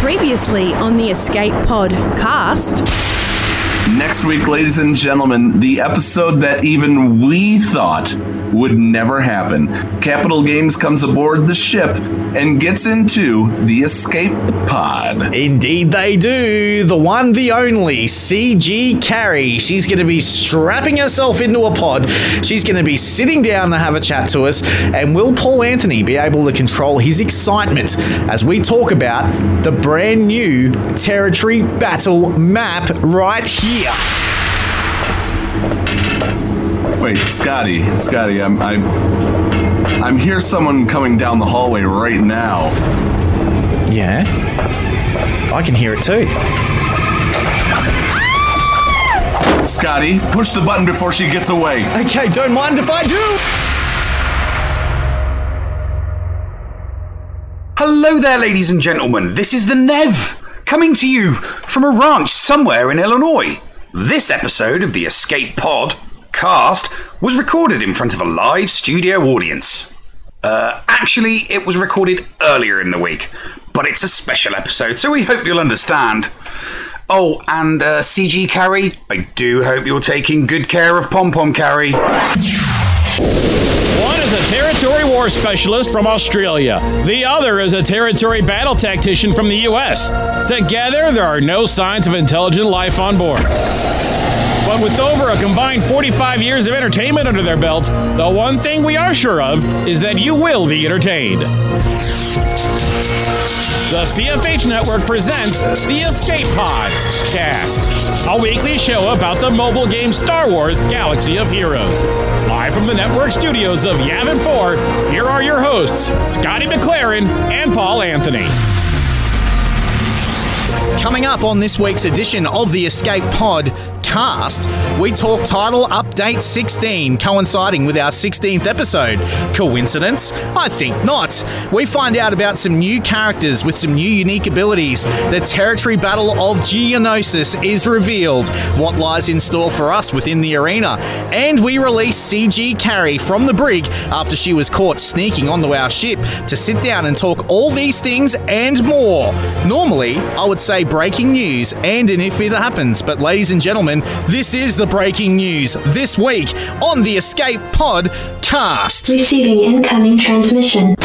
Previously on the Escape Pod cast. Next week, ladies and gentlemen, the episode that even we thought would never happen. Capital Games comes aboard the ship and gets into the escape pod. Indeed, they do. The one, the only, CG Carrie. She's going to be strapping herself into a pod. She's going to be sitting down to have a chat to us. And will Paul Anthony be able to control his excitement as we talk about the brand new territory battle map right here? Wait, Scotty, Scotty, I'm, I'm, I'm hear someone coming down the hallway right now. Yeah, I can hear it too. Scotty, push the button before she gets away. Okay, don't mind if I do. Hello there, ladies and gentlemen. This is the Nev, coming to you from a ranch somewhere in Illinois. This episode of the Escape Pod cast was recorded in front of a live studio audience. Uh, actually, it was recorded earlier in the week, but it's a special episode, so we hope you'll understand. Oh, and uh, CG Carrie, I do hope you're taking good care of Pom Pom Carrie. One is a territory war specialist from Australia. The other is a territory battle tactician from the US. Together, there are no signs of intelligent life on board. But with over a combined 45 years of entertainment under their belts, the one thing we are sure of is that you will be entertained. The CFH Network presents the Escape Pod Cast, a weekly show about the mobile game Star Wars Galaxy of Heroes. Live from the network studios of Yavin 4, here are your hosts, Scotty McLaren and Paul Anthony. Coming up on this week's edition of the Escape Pod cast, we talk title update 16, coinciding with our 16th episode. Coincidence? I think not. We find out about some new characters with some new unique abilities. The territory battle of Geonosis is revealed. What lies in store for us within the arena? And we release CG Carrie from the brig after she was caught sneaking onto our ship to sit down and talk all these things and more. Normally, I would say breaking news and an if it happens, but ladies and gentlemen, this is the breaking news this week on the Escape Pod cast. Receiving incoming transmission.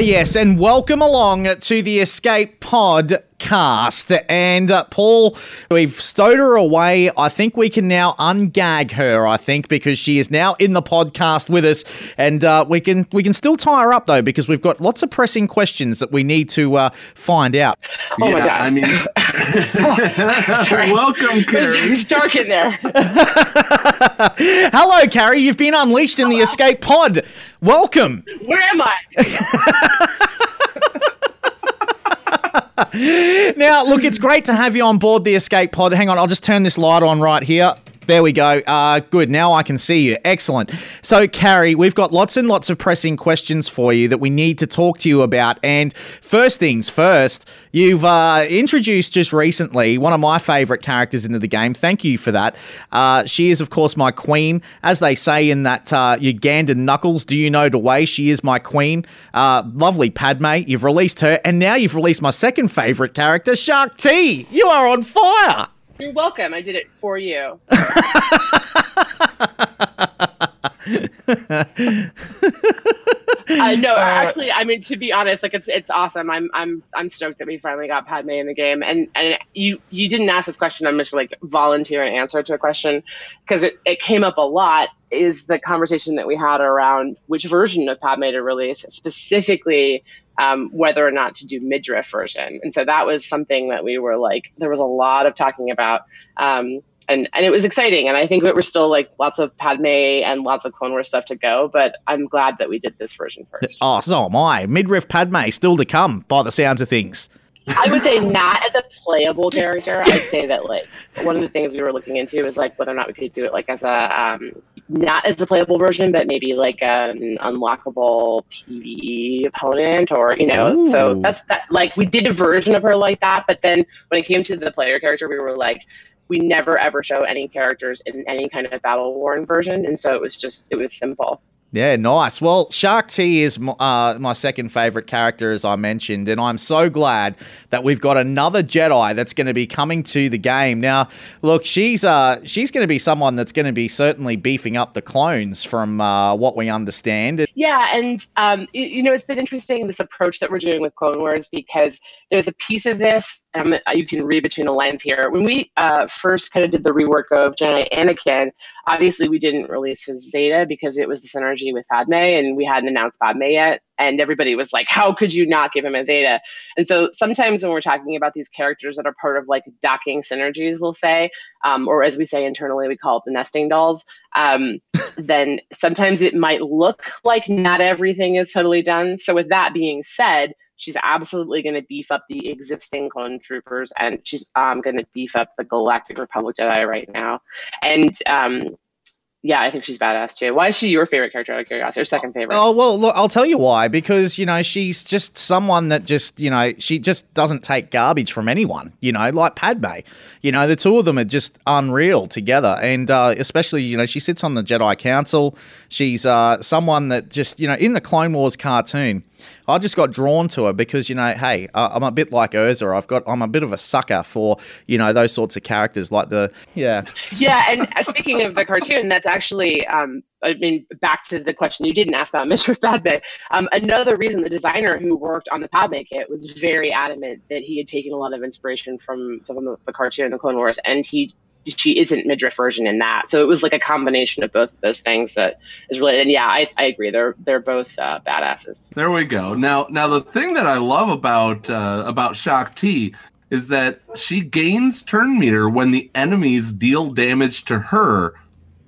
Yes, and welcome along to the Escape Pod cast. And uh, Paul, we've stowed her away. I think we can now ungag her. I think because she is now in the podcast with us, and uh, we can we can still tie her up though because we've got lots of pressing questions that we need to uh, find out. Oh my God. I mean, Sorry. welcome, It Carrie. it was dark in there. Hello, Carrie. You've been unleashed in the Escape Pod. Welcome. Where am I? Now, look, it's great to have you on board the Escape Pod. Hang on, I'll just turn this light on right here. There we go. Uh, good. Now I can see you. Excellent. So, Carrie, we've got lots and lots of pressing questions for you that we need to talk to you about. And first things first, you've uh, introduced just recently one of my favorite characters into the game. Thank you for that. Uh, she is, of course, my queen. As they say in that uh, Ugandan Knuckles, do you know the way? She is my queen. Uh, lovely Padme. You've released her. And now you've released my second favorite character, Shaak Ti. You are on fire. You're welcome. I did it for you. uh, no, actually, I mean to be honest, like it's it's awesome. I'm I'm I'm stoked that we finally got Padme in the game, and and you you didn't ask this question. I'm just like volunteer an answer to a question because it it came up a lot. Is the conversation that we had around which version of Padme to release, specifically um, whether or not to do midriff version. And so that was something that we were like, there was a lot of talking about. Um, and, and it was exciting. And I think we're still like lots of Padme and lots of Clone Wars stuff to go, but I'm glad that we did this version first. Oh, so am I. Midriff Padme still to come, by the sounds of things. I would say not as a playable character. I'd say that like one of the things we were looking into is like whether or not we could do it like as a um, not as the playable version, but maybe like an unlockable PVE opponent, or you know. So that's that. Like we did a version of her like that, but then when it came to the player character, we were like, we never ever show any characters in any kind of battle worn version, and so it was just it was simple. Yeah, nice. Well, Shaak Ti is uh, my second favorite character, as I mentioned, and I'm so glad that we've got another Jedi that's going to be coming to the game. Now, look, she's uh, she's going to be someone that's going to be certainly beefing up the clones, from uh, what we understand. Yeah, and um, you know, it's been interesting this approach that we're doing with Clone Wars because there's a piece of this. Um, you can read between the lines here. When we uh, first kind of did the rework of Jedi Anakin, obviously we didn't release his Zeta because it was the synergy with Padme, and we hadn't announced Padme yet. And everybody was like, "How could you not give him a Zeta?" And so sometimes when we're talking about these characters that are part of like docking synergies, we'll say, um, or as we say internally, we call it the nesting dolls. Um, then sometimes it might look like not everything is totally done. So, with that being said, she's absolutely going to beef up the existing clone troopers and she's um, going to beef up the Galactic Republic Jedi right now. And um, yeah, I think she's badass too. Why is she your favorite character out of curiosity or second favorite? Oh well, look, I'll tell you why. Because you know she's just someone that just you know she just doesn't take garbage from anyone. You know, like Padme. You know, the two of them are just unreal together, and uh, especially you know she sits on the Jedi Council. She's uh, someone that just you know in the Clone Wars cartoon. I just got drawn to her because you know, hey, I'm a bit like Urza. I've got, I'm a bit of a sucker for you know those sorts of characters, like the yeah, yeah, and uh, speaking of the cartoon, that's actually, um, I mean, back to the question you didn't ask about Mistress Padme. Um, another reason the designer who worked on the Padme kit was very adamant that he had taken a lot of inspiration from, from the cartoon, the Clone Wars, and he she isn't midriff version in that. So it was like a combination of both of those things that is related. And yeah, I, I agree. They're they're both uh, badasses. There we go. Now, now the thing that I love about uh, about Shaak Ti is that she gains turn meter when the enemies deal damage to her,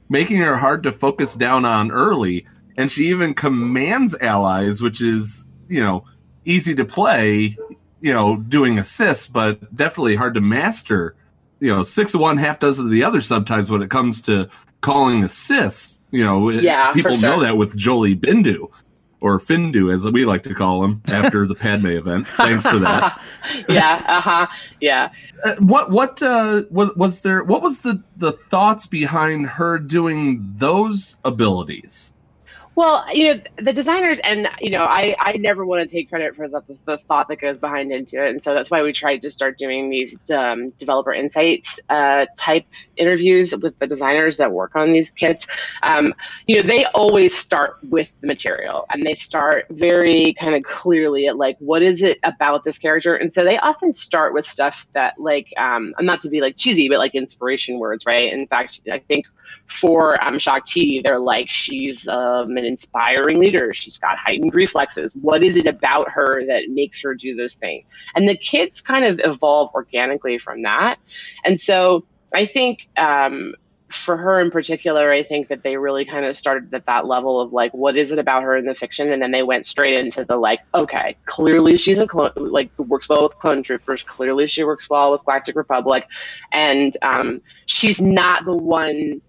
making her hard to focus down on early. And she even commands allies, which is you know easy to play, you know, doing assists, but definitely hard to master. You know, six of one, half dozen of the other. Sometimes when it comes to calling assists, you know, Yeah, for people know that with Jolee Bindo or Findu, as we like to call him, after the Padme event. Thanks for that. yeah, uh huh. Yeah. Uh, what what uh, was was there? What was the the thoughts behind her doing those abilities? Well, you know, the designers, and you know, I, I never want to take credit for the, the thought that goes behind into it, and so that's why we tried to start doing these um, developer insights uh, type interviews with the designers that work on these kits. Um, you know, they always start with the material, and they start very kind of clearly at like, what is it about this character? And so they often start with stuff that, like, um, I'm not to be like cheesy, but like inspiration words, right? In fact, I think for um, Shaak Ti, they're like, she's um, an inspiring leader. She's got heightened reflexes. What is it about her that makes her do those things? And the kids kind of evolve organically from that. And so I think um, for her in particular, I think that they really kind of started at that level of like, what is it about her in the fiction? And then they went straight into the like, okay, clearly she's a clone, like works well with clone troopers. Clearly she works well with Galactic Republic. And um, she's not the one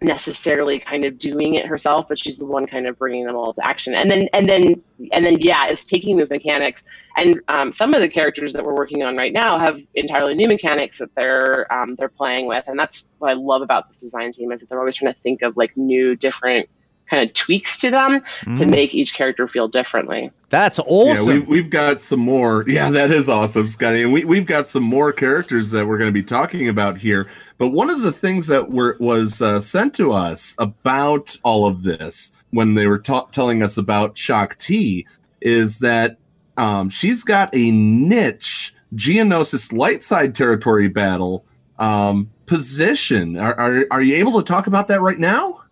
necessarily kind of doing it herself but she's the one kind of bringing them all to action. And then and then and then yeah it's taking those mechanics. And um, some of the characters that we're working on right now have entirely new mechanics that they're um, they're playing with. And that's what i love about this design team is that they're always trying to think of like new different kind of tweaks to them to make each character feel differently That's awesome. Yeah, we, we've got some more. Yeah, that is awesome, Scotty. And we, we've got some more characters that we're going to be talking about here. But one of the things that were was uh, sent to us about all of this when they were ta- telling us about Shaak Ti is that um, she's got a niche Geonosis light side territory battle um, position. Are, are, are you able to talk about that right now?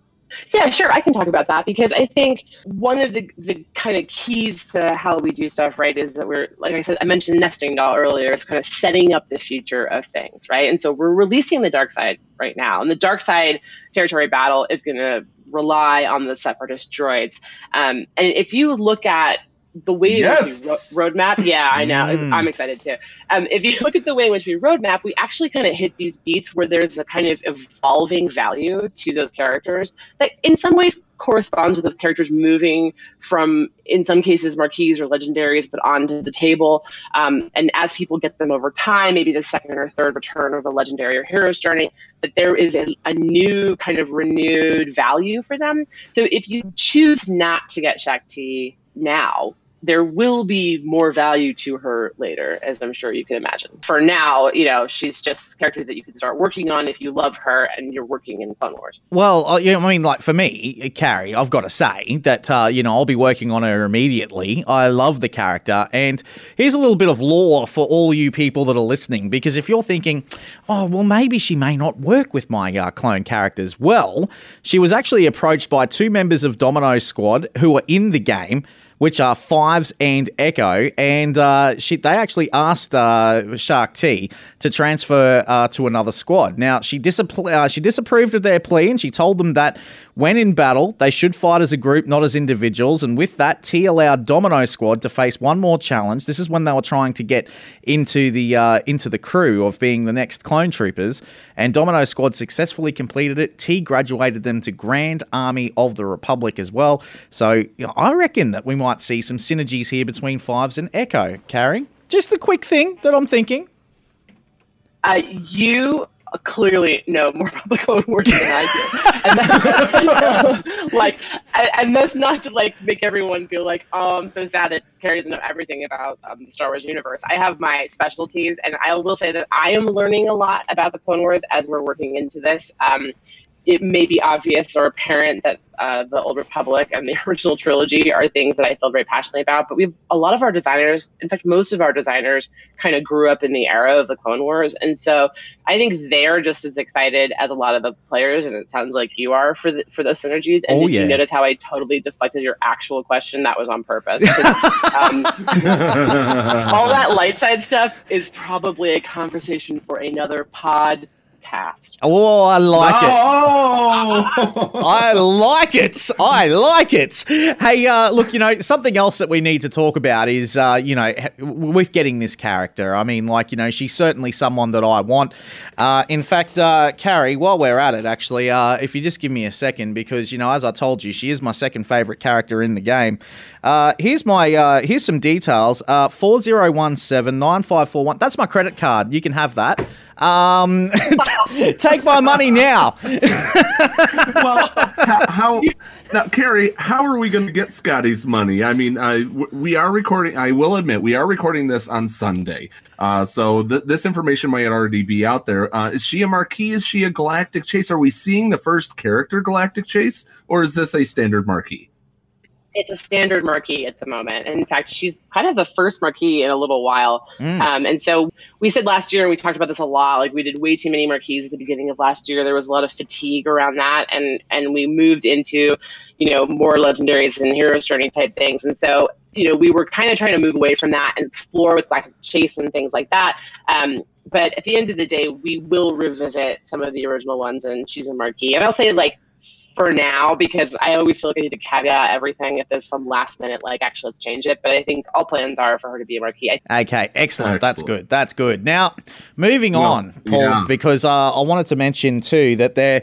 Yeah, sure. I can talk about that because I think one of the, the kind of keys to how we do stuff, right, is that we're, like I said, I mentioned nesting doll earlier. It's kind of setting up the future of things, right? And so we're releasing the dark side right now. And the dark side territory battle is going to rely on the separatist droids. Um, and if you look at the way in Yes. which we ro- roadmap, yeah, I know, Mm. I'm excited too. Um, if you look at the way in which we roadmap, we actually kind of hit these beats where there's a kind of evolving value to those characters that, in some ways, corresponds with those characters moving from, in some cases, marquees or legendaries, but onto the table. Um, and as people get them over time, maybe the second or third return of a legendary or hero's journey, that there is a, a new kind of renewed value for them. So if you choose not to get Shaak Ti now, there will be more value to her later, as I'm sure you can imagine. For now, you know, she's just a character that you can start working on if you love her and you're working in Clone Wars. Well, uh, yeah, I mean, like for me, Carrie, I've got to say that uh, you know I'll be working on her immediately. I love the character, and here's a little bit of lore for all you people that are listening. Because if you're thinking, oh, well, maybe she may not work with my uh, clone characters, well, she was actually approached by two members of Domino Squad who are in the game. Which are Fives and Echo, and uh, she, they actually asked uh, Shaak Ti to transfer uh, to another squad. Now she disappro- uh, she disapproved of their plea, and she told them that when in battle, they should fight as a group, not as individuals. And with that, Ti allowed Domino Squad to face one more challenge. This is when they were trying to get into the uh, into the crew of being the next clone troopers, and Domino Squad successfully completed it. Ti graduated them to Grand Army of the Republic as well. So you know, I reckon that we might see some synergies here between Fives and Echo. Carrie, just a quick thing that I'm thinking. Uh, you clearly know more about the Clone Wars than I do. And that- like, and, and that's not to like make everyone feel like, oh, I'm so sad that Carrie doesn't know everything about um, the Star Wars universe. I have my specialties, and I will say that I am learning a lot about the Clone Wars as we're working into this. Um, it may be obvious or apparent that uh, the Old Republic and the original trilogy are things that I feel very passionately about. But we have a lot of our designers, in fact, most of our designers kind of grew up in the era of the Clone Wars. And so I think they're just as excited as a lot of the players. And it sounds like you are for the, for those synergies. And Oh, did yeah. you notice how I totally deflected your actual question? That was on purpose. um, all that light side stuff is probably a conversation for another podcast. Oh, I like it. Oh, I like it. I like it. Hey, uh, look, you know, something else that we need to talk about is, uh, you know, with getting this character. I mean, like, you know, she's certainly someone that I want. Uh, in fact, uh, Carrie, while we're at it, actually, uh, if you just give me a second, because, you know, as I told you, she is my second favorite character in the game. Uh, here's my, uh, here's some details. Uh, 40179541. That's my credit card. You can have that. Um, take my money now. well, how, how now, Carrie? How are we going to get Scotty's money? I mean, I, we are recording. I will admit, we are recording this on Sunday, uh, so th- this information might already be out there. Uh, is she a marquee? Is she a galactic chase? Are we seeing the first character galactic chase, or is this a standard marquee? It's a standard marquee at the moment. And in fact, she's kind of the first marquee in a little while. Mm. Um, and so we said last year, and we talked about this a lot. Like we did way too many marquees at the beginning of last year. There was a lot of fatigue around that, and and we moved into, you know, more legendaries and heroes journey type things. And so you know, we were kind of trying to move away from that and explore with Black Chase and things like that. Um, but at the end of the day, we will revisit some of the original ones, and she's a marquee. And I'll say like for now because I always feel like I need to caveat everything if there's some last minute like actually let's change it. But I think all plans are for her to be a marquee. I Okay, excellent. That's good. That's good. Now, moving Well, on, Paul, yeah. because uh, I wanted to mention too that there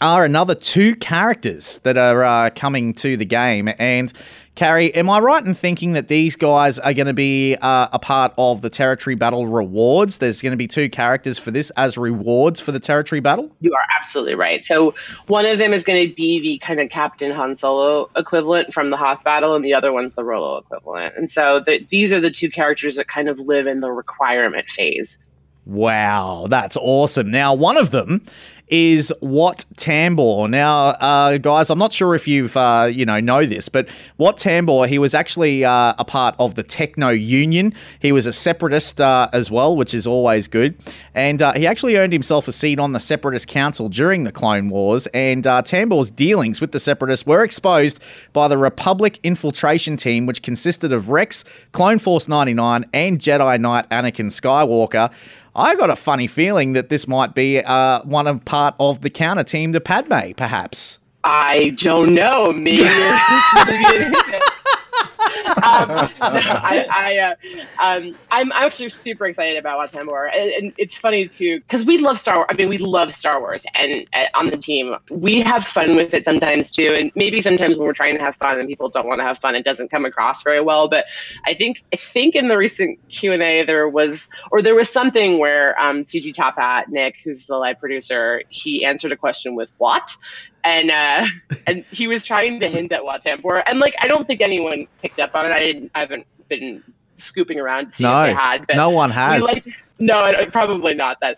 are another two characters that are uh, coming to the game. And Carrie, am I right in thinking that these guys are going to be uh, a part of the territory battle rewards? There's going to be two characters for this as rewards for the territory battle. You are absolutely right. So one of them is going to be the kind of Captain Han Solo equivalent from the Hoth battle, and the other one's the Rolo equivalent. And so the, these are the two characters that kind of live in the requirement phase. Wow, that's awesome. Now, one of them is Wat Tambor. Now, uh, guys, I'm not sure if you've uh, you know know this, but Wat Tambor, he was actually uh, a part of the Techno Union. He was a separatist uh, as well, which is always good. And uh, he actually earned himself a seat on the Separatist Council during the Clone Wars. And uh, Tambor's dealings with the Separatists were exposed by the Republic infiltration team, which consisted of Rex, Clone Force 99, and Jedi Knight Anakin Skywalker. I got a funny feeling that this might be uh, one of part of the counter team to Padme, perhaps. I don't know. Maybe. um, I, I, uh, um, I'm actually super excited about Wat Tambor, and, and it's funny too because we love Star Wars. I mean, we love Star Wars, and uh, on the team, we have fun with it sometimes too. And maybe sometimes when we're trying to have fun and people don't want to have fun, it doesn't come across very well. But I think I think in the recent Q and A there was, or there was something where um, CG Top Hat Nick, who's the live producer, he answered a question with what, and uh, and he was trying to hint at Wat Tambor, and like I don't think anyone picked up on it. I didn't. I haven't been scooping around to see No, if they had. But no one has. liked- no, probably not that.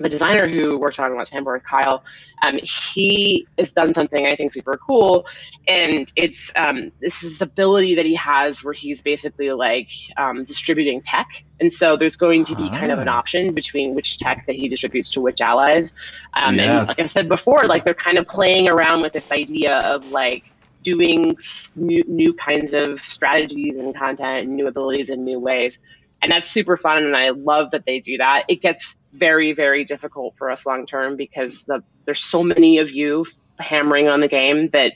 The designer who worked on Wat Tambor, Kyle, um, he has done something I think super cool, and it's um, this is ability that he has where he's basically like um, distributing tech, and so there's going to be kind of an Ah. option between which tech that he distributes to which allies. Um, And like I said before, like they're kind of playing around with this idea of like doing new, new kinds of strategies and content and new abilities in new ways. And that's super fun and i love that they do that. It gets very very difficult for us long term because the, there's so many of you hammering on the game that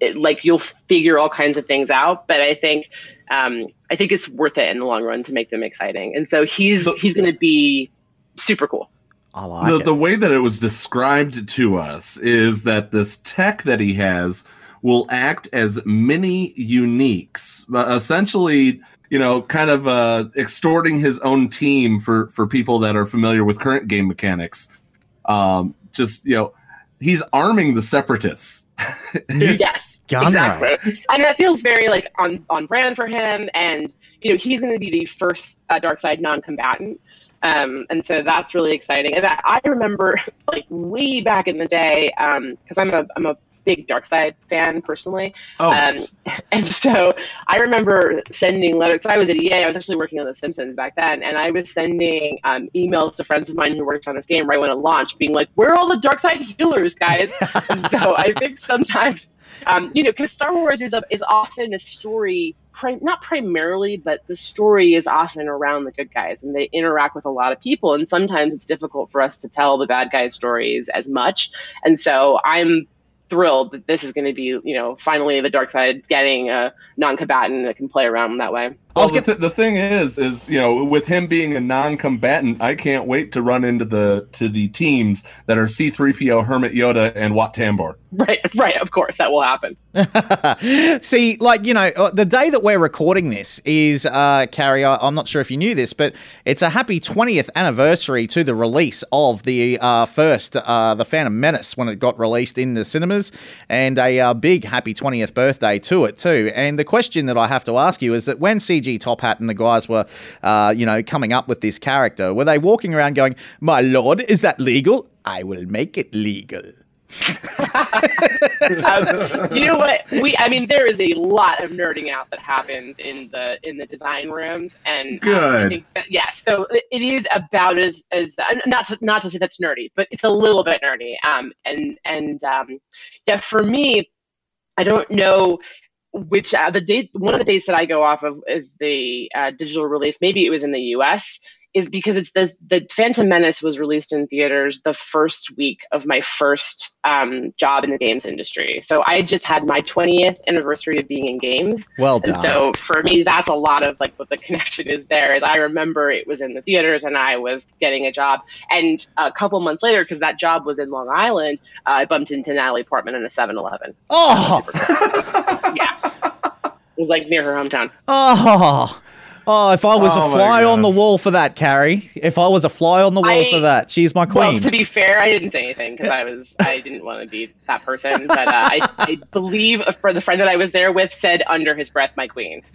it, like you'll figure all kinds of things out. But i think um, i think it's worth it in the long run to make them exciting. And so he's So- he's going to be super cool. I like the, it. the way that it was described to us is that this tech that he has will act as mini uniques, uh, essentially, you know, kind of uh, extorting his own team for for people that are familiar with current game mechanics. Um, just you know, he's arming the separatists. Yes. Gunray. Exactly. And that feels very like on on brand for him. And you know, he's going to be the first uh, dark side non-combatant. Um, and so that's really exciting. And I, I remember like way back in the day, because I'm a I'm a big dark side fan personally. Oh, Um, and so I remember sending letters. 'cause I was at EA. I was actually working on The Simpsons back then, and I was sending um, emails to friends of mine who worked on this game right when it launched, being like, "Where are all the dark side healers, guys?" so I think sometimes, um, you know, because Star Wars is a, is often a story, prim- not primarily, but the story is often around the good guys, and they interact with a lot of people, and sometimes it's difficult for us to tell the bad guys' stories as much. And so I'm thrilled that this is going to be, you know, finally the dark side getting a non-combatant that can play around that way. Well, the, th- the thing is, is you know, with him being a non-combatant, I can't wait to run into the to the teams that are C-3PO, Hermit Yoda, and Wat Tambor. Right, right. Of course, that will happen. See, like, you know, uh, the day that we're recording this is, uh, Carrie, I, I'm not sure if you knew this, but it's a happy 20th anniversary to the release of the uh, first, uh, The Phantom Menace, when it got released in the cinemas, and a uh, big happy 20th birthday to it, too. And the question that I have to ask you is that when CG Top Hat and the guys were, uh, you know, coming up with this character, were they walking around going, My lord, is that legal? I will make it legal. um, you know what? We, I mean, there is a lot of nerding out that happens in the in the design rooms, and um, I Good. think that, yeah, so it, it is about as as not to, not to say that's nerdy, but it's a little bit nerdy. Um, and and um, yeah, for me, I don't know which uh, the date. One of the dates that I go off of is the uh, digital release. Maybe it was in the U.S. Is because it's the the Phantom Menace was released in theaters the first week of my first um, job in the games industry. So I just had my 20th anniversary of being in games. Well done. And so for me, that's a lot of like what the connection is there. Is I remember it was in the theaters and I was getting a job, and a couple months later, because that job was in Long Island, uh, I bumped into Natalie Portman in a 7-Eleven. oh, Yeah, it was like near her hometown. oh. Oh, if I was Oh a my fly on the wall for that, Carrie. If I was a fly on the wall I- for that, she's my Well, queen. to be fair, I didn't say anything because I was I didn't want to be that person. But uh, I, I believe for the friend that I was there with said under his breath, "My queen."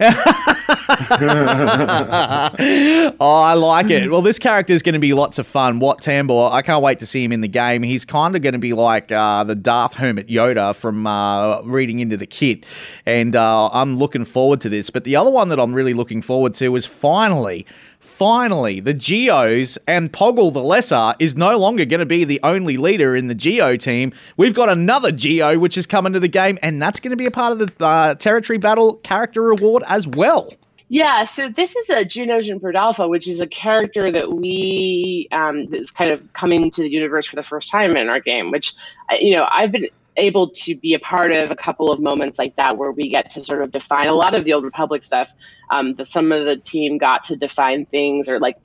oh, I like it. Well, this character is going to be lots of fun. Wat Tambor, I can't wait to see him in the game. He's kind of going to be like uh, the Darth Hermit Yoda from uh, reading into the kit, and uh, I'm looking forward to this. But the other one that I'm really looking forward to is finally. Finally, the Geos and Poggle the Lesser is no longer going to be the only leader in the Geo team. We've got another Geo which is coming to the game, and that's going to be a part of the uh, Territory Battle character reward as well. Yeah, so this is a Geonosian Brood Alpha, which is a character that we um, that's kind of coming to the universe for the first time in our game. Which you know, I've been able to be a part of a couple of moments like that where we get to sort of define a lot of the old Republic stuff. Um, the, some of the team got to define things or like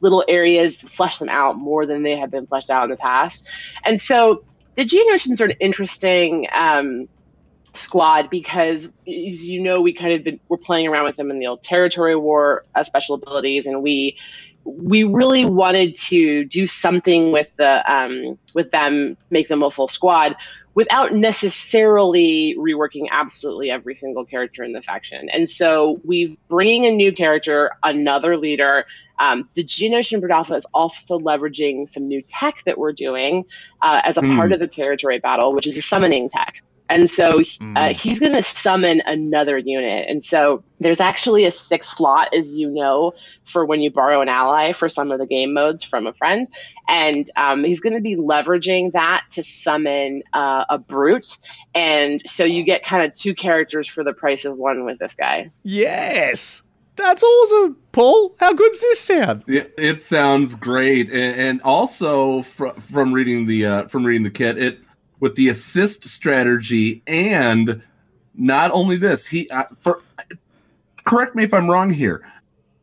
little areas, flesh them out more than they have been fleshed out in the past. And so the Geonosians are an interesting um, squad because, as you know, we kind of been, we're playing around with them in the old territory war uh, special abilities, and we we really wanted to do something with the um, with them, make them a full squad without necessarily reworking absolutely every single character in the faction. And so we're bringing a new character, another leader. Um, the Geonosian Brood Alpha is also leveraging some new tech that we're doing uh, as a Hmm. part of the territory battle, which is a summoning tech. And so uh, he's going to summon another unit. And so there's actually a sixth slot, as you know, for when you borrow an ally for some of the game modes from a friend. And um, he's going to be leveraging that to summon uh, a brute. And so you get kind of two characters for the price of one with this guy. Yes. That's awesome. Paul, how good does this sound? It, it sounds great, and, and also fr- from reading the uh, from reading the kit, it with the assist strategy, and not only this, he uh, for correct me if I'm wrong here,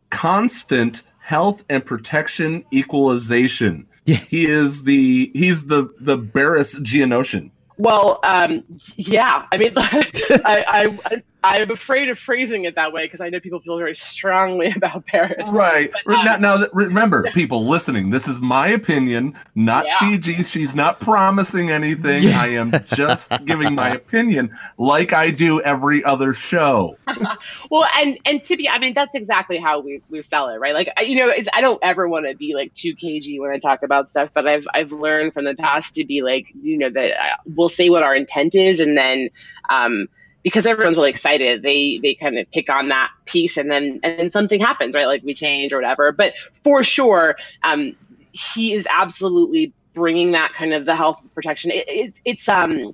constant health and protection equalization. Yeah. he is the he's the the Barriss Geonosian. Well, um, yeah. I mean, I, I, I'm afraid of phrasing it that way because I know people feel very strongly about Barriss. Right. But, um, now, now, that- remember, people listening, this is my opinion, not Yeah. CG. She's not promising anything. Yeah. I am just giving my opinion like I do every other show. Well, and and to be, I mean, that's exactly how we, we sell it, right? Like, I- you know, it's, I don't ever want to be like too cagey when I talk about stuff, but I've I've learned from the past to be like, you know, that uh, we'll say what our intent is, and then, um, because everyone's really excited, they they kind of pick on that piece, and then and then something happens, right? Like we change or whatever. But for sure, um, he is absolutely bringing that kind of the health protection. It, it's it's um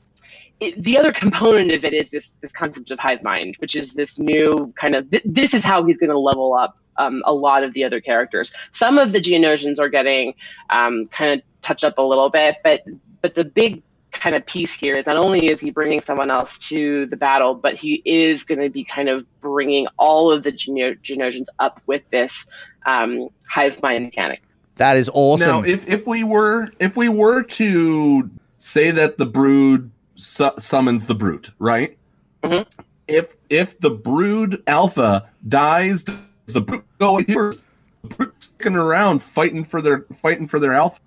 it, the other component of it is this this concept of hive mind, which is this new kind of th- this is how he's going to level up um, a lot of the other characters. Some of the Geonosians are getting um, kind of touched up a little bit, but but the big kind of piece here is not only is he bringing someone else to the battle, but he is going to be kind of bringing all of the Geno- Geonosians up with this um, hive mind mechanic. That is awesome. Now, if if we were if we were to say that the brood su- summons the brute, right? Mhm. If if the brood alpha dies, does the brute go here? The brute sticking around fighting for their fighting for their alpha.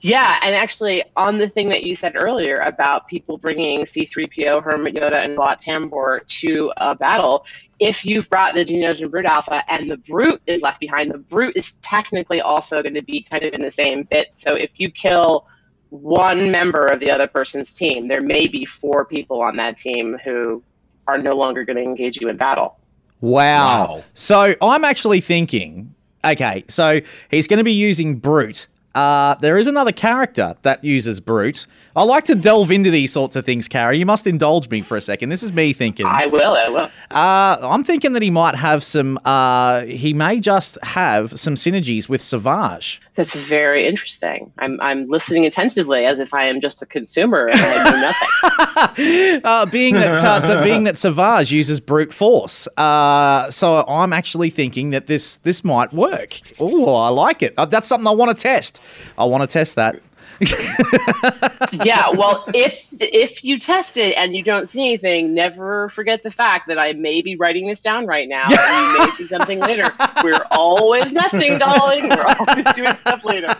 Yeah, and actually, on the thing that you said earlier about people bringing C3PO, Hermit Yoda, and Wat Tambor to a battle, if you've brought the Geonosian Brute Alpha and the Brute is left behind, the Brute is technically also going to be kind of in the same bit. So if you kill one member of the other person's team, there may be four people on that team who are no longer going to engage you in battle. Wow. Wow. So I'm actually thinking, okay, so he's going to be using Brute. Uh, there is another character that uses Brute. I like to delve into these sorts of things, Carrie. You must indulge me for a second. This is me thinking. I will, I will. Uh, I'm thinking that he might have some. Uh, he may just have some synergies with Savage. That's very interesting. I'm, I'm listening attentively as if I am just a consumer and I know nothing. uh, being that uh, the, being that Savage uses brute force, uh, so I'm actually thinking that this this might work. Oh, I like it. Uh, that's something I want to test. I want to test that. yeah, well, if if you test it and you don't see anything, never forget the fact that I may be writing this down right now. and you may see something later. We're always nesting, darling. We're always doing stuff later.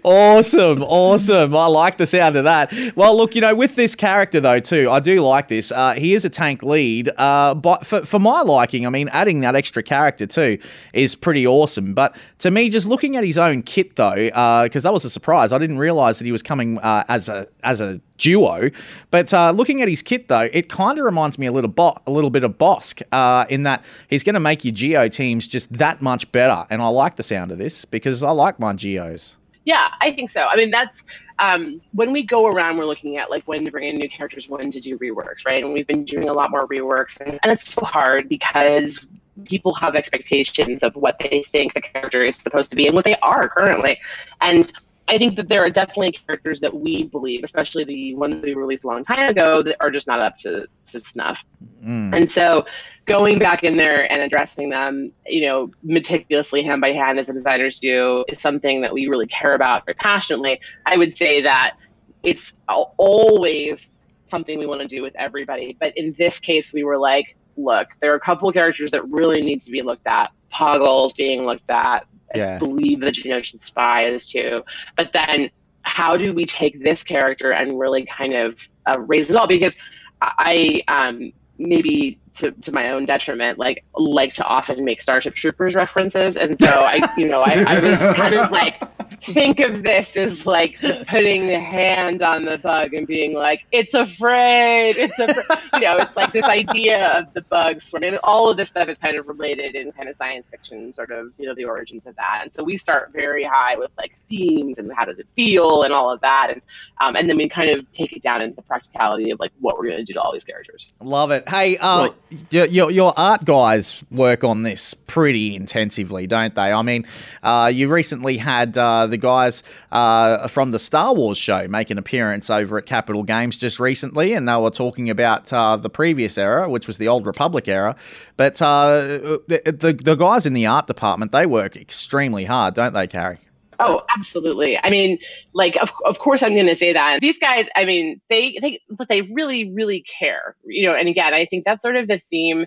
awesome, awesome. I like the sound of that. Well, look, you know, with this character though, too, I do like this. Uh, he is a tank lead, uh, but for, for my liking, I mean, adding that extra character too is pretty awesome. But to me, just looking at his own kit though, because that was a surprise. I didn't realize that he was coming uh, as a as a duo. But uh, looking at his kit though, it kind of reminds me a little bo- a little bit of Bossk uh, in that he's going to make your geo teams just that much better. And I like the sound of this because I like my geos. Yeah, I think so. I mean, that's um, when we go around, we're looking at like when to bring in new characters, when to do reworks, right? And we've been doing a lot more reworks, and, and it's so hard because people have expectations of what they think the character is supposed to be and what they are currently. And I think that there are definitely characters that we believe, especially the ones we released a long time ago, that are just not up to, to snuff. Mm. And so going back in there and addressing them, you know, meticulously hand by hand as the designers do is something that we really care about very passionately. I would say that it's always something we want to do with everybody. But in this case, we were like, look, there are a couple of characters that really need to be looked at. Poggle's being looked at. Yeah. I believe the Geonosian spy is too. But then how do we take this character and really kind of uh, raise it all? Because I um, maybe to, to my own detriment, like like to often make Starship Troopers references, and so I, you know, I, I was kind of like think of this as like putting the hand on the bug and being like, it's afraid, it's afraid. you know, it's like this idea of the bug sort of all of this stuff is kind of related in kind of science fiction, sort of, you know, the origins of that. And so we start very high with like themes and how does it feel and all of that. And um, and then we kind of take it down into the practicality of like what we're going to do to all these characters. Love it. Hey, uh, your, your, your art guys work on this pretty intensively, don't they? I mean, uh, you recently had uh, the guys uh, from the Star Wars show make an appearance over at Capital Games just recently, and they were talking about uh, the previous era, which was the Old Republic era. But uh, the, the, the guys in the art department, they work extremely hard, don't they, Carrie? Oh, absolutely. I mean, like, of, of course, I'm going to say that these guys. I mean, they they but they really really care. You know, and again, I think that's sort of the theme uh,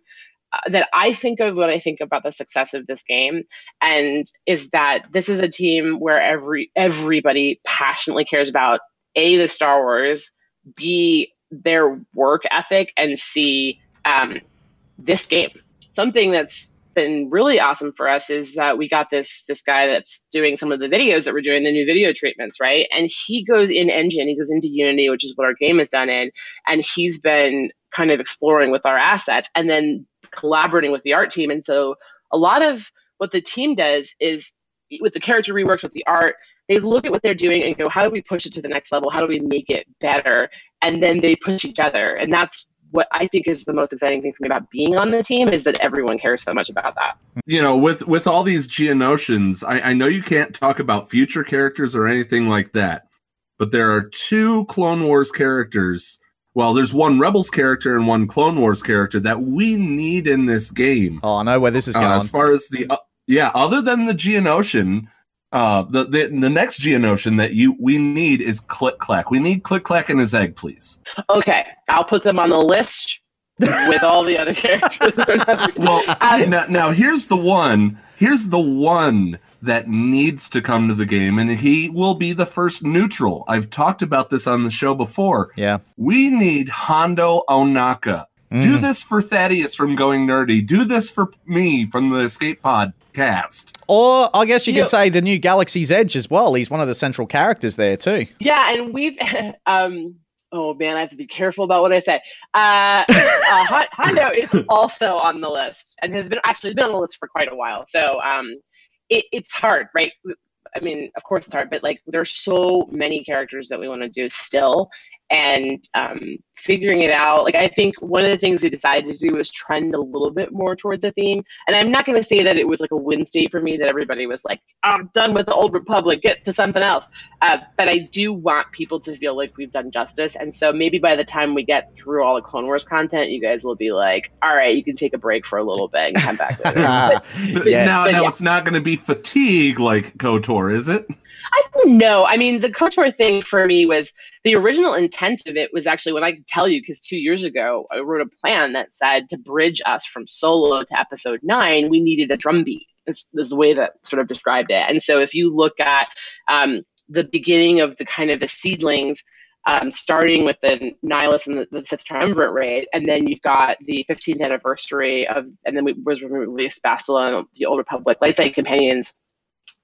that I think of when I think about the success of this game, and is that this is a team where every everybody passionately cares about a the Star Wars, b their work ethic, and c um, this game. Something that's been really awesome for us is that we got this this guy that's doing some of the videos that we're doing the new video treatments right and he goes in engine he goes into unity which is what our game is done in and he's been kind of exploring with our assets and then collaborating with the art team and so a lot of what the team does is with the character reworks with the art they look at what they're doing and go how do we push it to the next level how do we make it better and then they push each other and that's what I think is the most exciting thing for me about being on the team is that everyone cares so much about that. You know, with with all these Geonosians, I, I know you can't talk about future characters or anything like that, but there are two Clone Wars characters. Well, there's one Rebels character and one Clone Wars character that we need in this game. Oh, I know where this is Uh, going. as far as the uh, yeah, other than the Geonosian, uh, the, the the next Geonosian that you we need is Click Clack. We need Click Clack and his egg, please. Okay, I'll put them on the list with all the other characters. Well, Um, now, now here's the one. Here's the one that needs to come to the game, and he will be the first neutral. I've talked about this on the show before. yeah. We need Hondo Ohnaka. Do Mm. this for Thaddeus from Going Nerdy. Do this for me from the Escape Pod cast. Or I guess you You could know- say the new Galaxy's Edge as well. He's one of the central characters there too. yeah, and we've um oh man, I have to be careful about what I say. Uh, uh Hon- Hondo is also on the list and has been actually been on the list for quite a while. So um it, it's hard, right? I mean, of course it's hard, but like there's so many characters that we want to do still. And um, figuring it out, like I think one of the things we decided to do was trend a little bit more towards a theme. And I'm not going to say that it was like a win state for me that everybody was like, I'm done with the old republic, get to something else. Uh, but I do want people to feel like we've done justice. And so maybe by the time we get through all the Clone Wars content, you guys will be like, all right, you can take a break for a little bit and come back later. But But Yes. now, But now yeah. it's not going to be fatigue like KOTOR, is it? I don't know. I mean, the KOTOR thing for me was the original intent of it was actually when I could tell you, because two years ago I wrote a plan that said to bridge us from solo to episode nine, we needed a drum beat. Is, is the way that sort of described it. And so if you look at um, the beginning of the kind of the seedlings, um, starting with the Nihilus and the, the Sith Triumvirate raid, and then you've got the 15th anniversary of, and then we was released Bastila and the Old Republic, Lightside Companions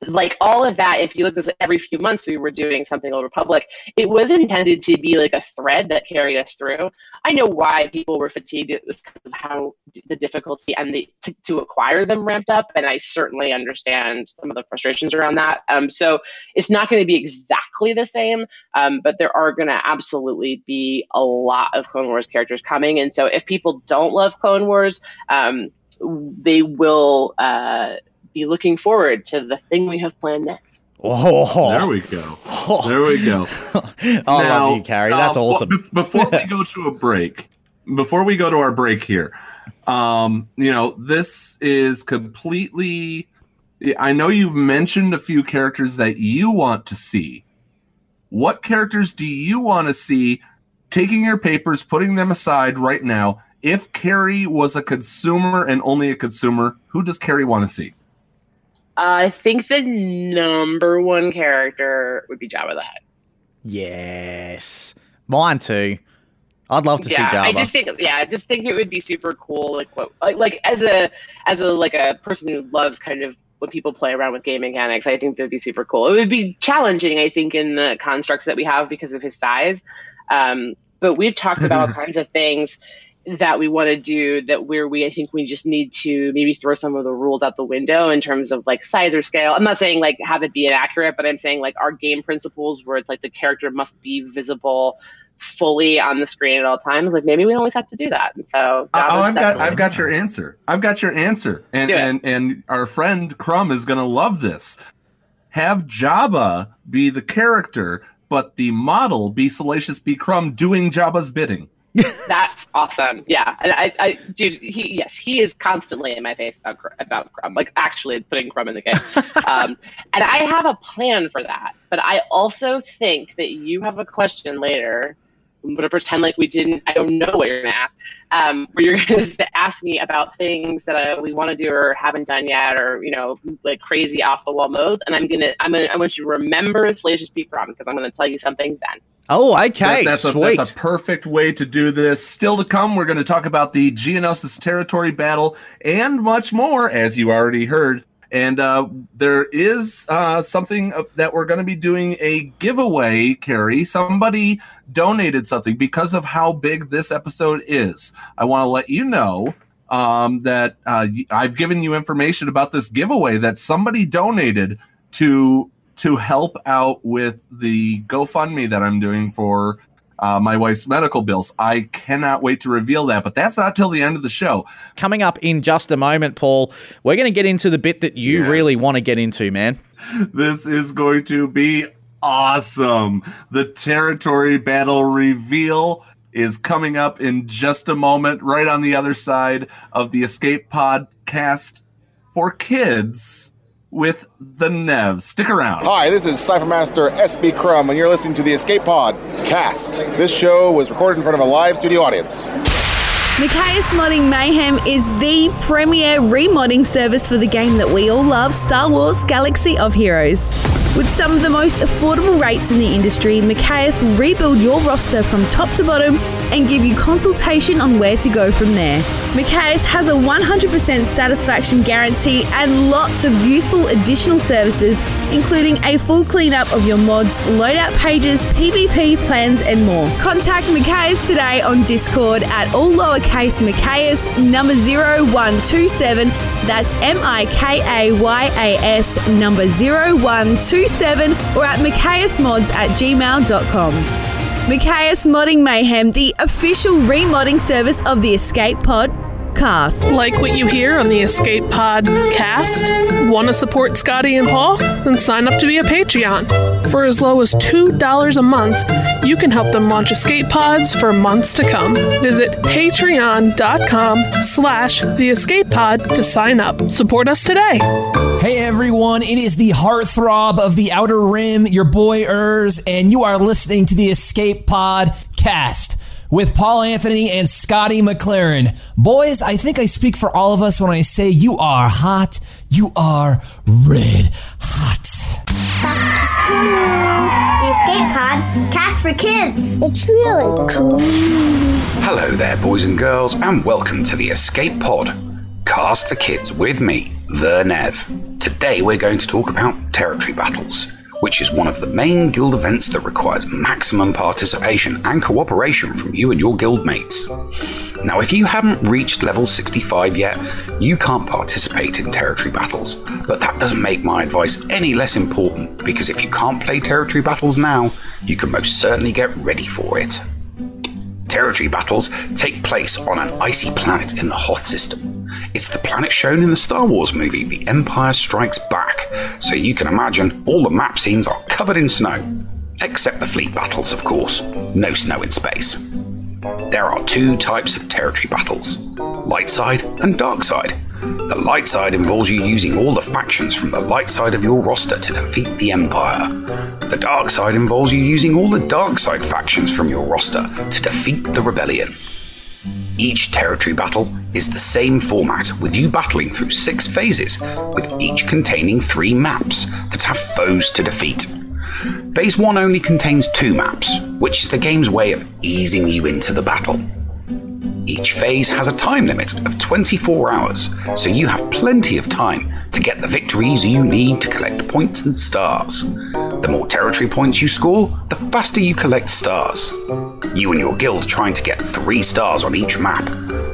like all of that, if you look at this every few months, we were doing something Old Republic. It was intended to be like a thread that carried us through. I know why people were fatigued. It was because of how the difficulty and the to, to acquire them ramped up, and I certainly understand some of the frustrations around that. Um, so it's not going to be exactly the same, um, but there are going to absolutely be a lot of Clone Wars characters coming. And so if people don't love Clone Wars, um, they will. Uh, be looking forward to the thing we have planned next. Oh, There we go. There we go. I Now, love you, Carrie. That's uh, well, awesome. be- before we go to a break, before we go to our break here, um, you know, this is completely. I know you've mentioned a few characters that you want to see. What characters do you want to see? Taking your papers, putting them aside right now. If Carrie was a consumer and only a consumer, who does Carrie want to see? I think the number one character would be Jabba the Hutt. Yes, mine too. I'd love to yeah, see Jabba. I just think yeah, I just think it would be super cool. Like what like like as a as a like a person who loves kind of when people play around with game mechanics, I think that'd be super cool. It would be challenging, I think, in the constructs that we have because of his size. Um, but we've talked about all kinds of things that we want to do that where we I think we just need to maybe throw some of the rules out the window in terms of like size or scale. I'm not saying like have it be inaccurate, but I'm saying like our game principles where it's like the character must be visible fully on the screen at all times. Like maybe we always have to do that. And so Oh, I've got I've got your answer. I've got your answer. And and and our friend Crumb is going to love this. Have Jabba be the character, but the model be Salacious B. Crumb doing Jabba's bidding. That's awesome. Yeah, and I, I, dude, he, yes, he is constantly in my face about, about Crumb, like actually putting Crumb in the game. um, and I have a plan for that, but I also think that you have a question later. I'm gonna pretend like we didn't. I don't know what you're gonna ask. Um, where you're gonna ask me about things that uh, we want to do or haven't done yet, or you know, like crazy off the wall modes. And I'm gonna, I'm gonna, I want you to remember Salacious B. Crumb because I'm gonna tell you something then. Oh, okay, That- that's, a, that's a perfect way to do this. Still to come, we're going to talk about the Geonosis territory battle and much more, as you already heard. And uh, there is uh, something that we're going to be doing a giveaway, Carrie. Somebody donated something because of how big this episode is. I want to let you know um, that uh, I've given you information about this giveaway that somebody donated to to help out with the GoFundMe that I'm doing for uh, my wife's medical bills. I cannot wait to reveal that, but that's not till the end of the show. Coming up in just a moment, Paul, we're going to get into the bit that you Yes. really want to get into, man. This is going to be awesome. The territory battle reveal is coming up in just a moment, right on the other side of the Escape Podcast for kids with the Nev. Stick around. Hi, this is Cyphermaster SB Crumb, and you're listening to the Escape Pod cast. This show was recorded in front of a live studio audience. Mikayas Modding Mayhem is the premier remodding service for the game that we all love, Star Wars Galaxy of Heroes. With some of the most affordable rates in the industry, Mikayas will rebuild your roster from top to bottom and give you consultation on where to go from there. Mikayas has a 100% satisfaction guarantee and lots of useful additional services, including a full cleanup of your mods, loadout pages, PvP plans, and more. Contact Mikayas today on Discord at all lowercase Mikayas number 0127. That's M I K A Y A S number 0127 or at mikayasmods at gmail.com. Mikayas Modding Mayhem, the official remodding service of the Escape Pod cast. Like what you hear on the Escape Pod cast? Want to support Scotty and Paul? Then sign up to be a Patreon. For as low as $2 a month, you can help them launch Escape Pods for months to come. Visit patreon.com slash the Escape Pod to sign up. Support us today. Hey everyone, it is the heartthrob of the Outer Rim, your boy Urs, and you are listening to the Escape Pod cast with Paul Anthony and Scotty McLaren. Boys, I think I speak for all of us when I say you are hot, you are red hot. Back to The Escape Pod cast for kids. It's really cool. Hello there, boys and girls, and welcome to the Escape Pod, cast for kids with me, the Nev. Today we're going to talk about territory battles, which is one of the main guild events that requires maximum participation and cooperation from you and your guild mates. Now, if you haven't reached level 65 yet, you can't participate in territory battles, but that doesn't make my advice any less important because if you can't play territory battles now, you can most certainly get ready for it. Territory battles take place on an icy planet in the Hoth system. It's the planet shown in the Star Wars movie The Empire Strikes Back, so you can imagine all the map scenes are covered in snow. Except the fleet battles, of course. No snow in space. There are two types of territory battles light side and dark side. The light side involves you using all the factions from the light side of your roster to defeat the Empire. The dark side involves you using all the dark side factions from your roster to defeat the Rebellion. Each territory battle is the same format, with you battling through six phases, with each containing three maps that have foes to defeat. Phase 1 only contains two maps, which is the game's way of easing you into the battle. Each phase has a time limit of 24 hours, so you have plenty of time to get the victories you need to collect points and stars. The more territory points you score, the faster you collect stars. You and your guild are trying to get three stars on each map.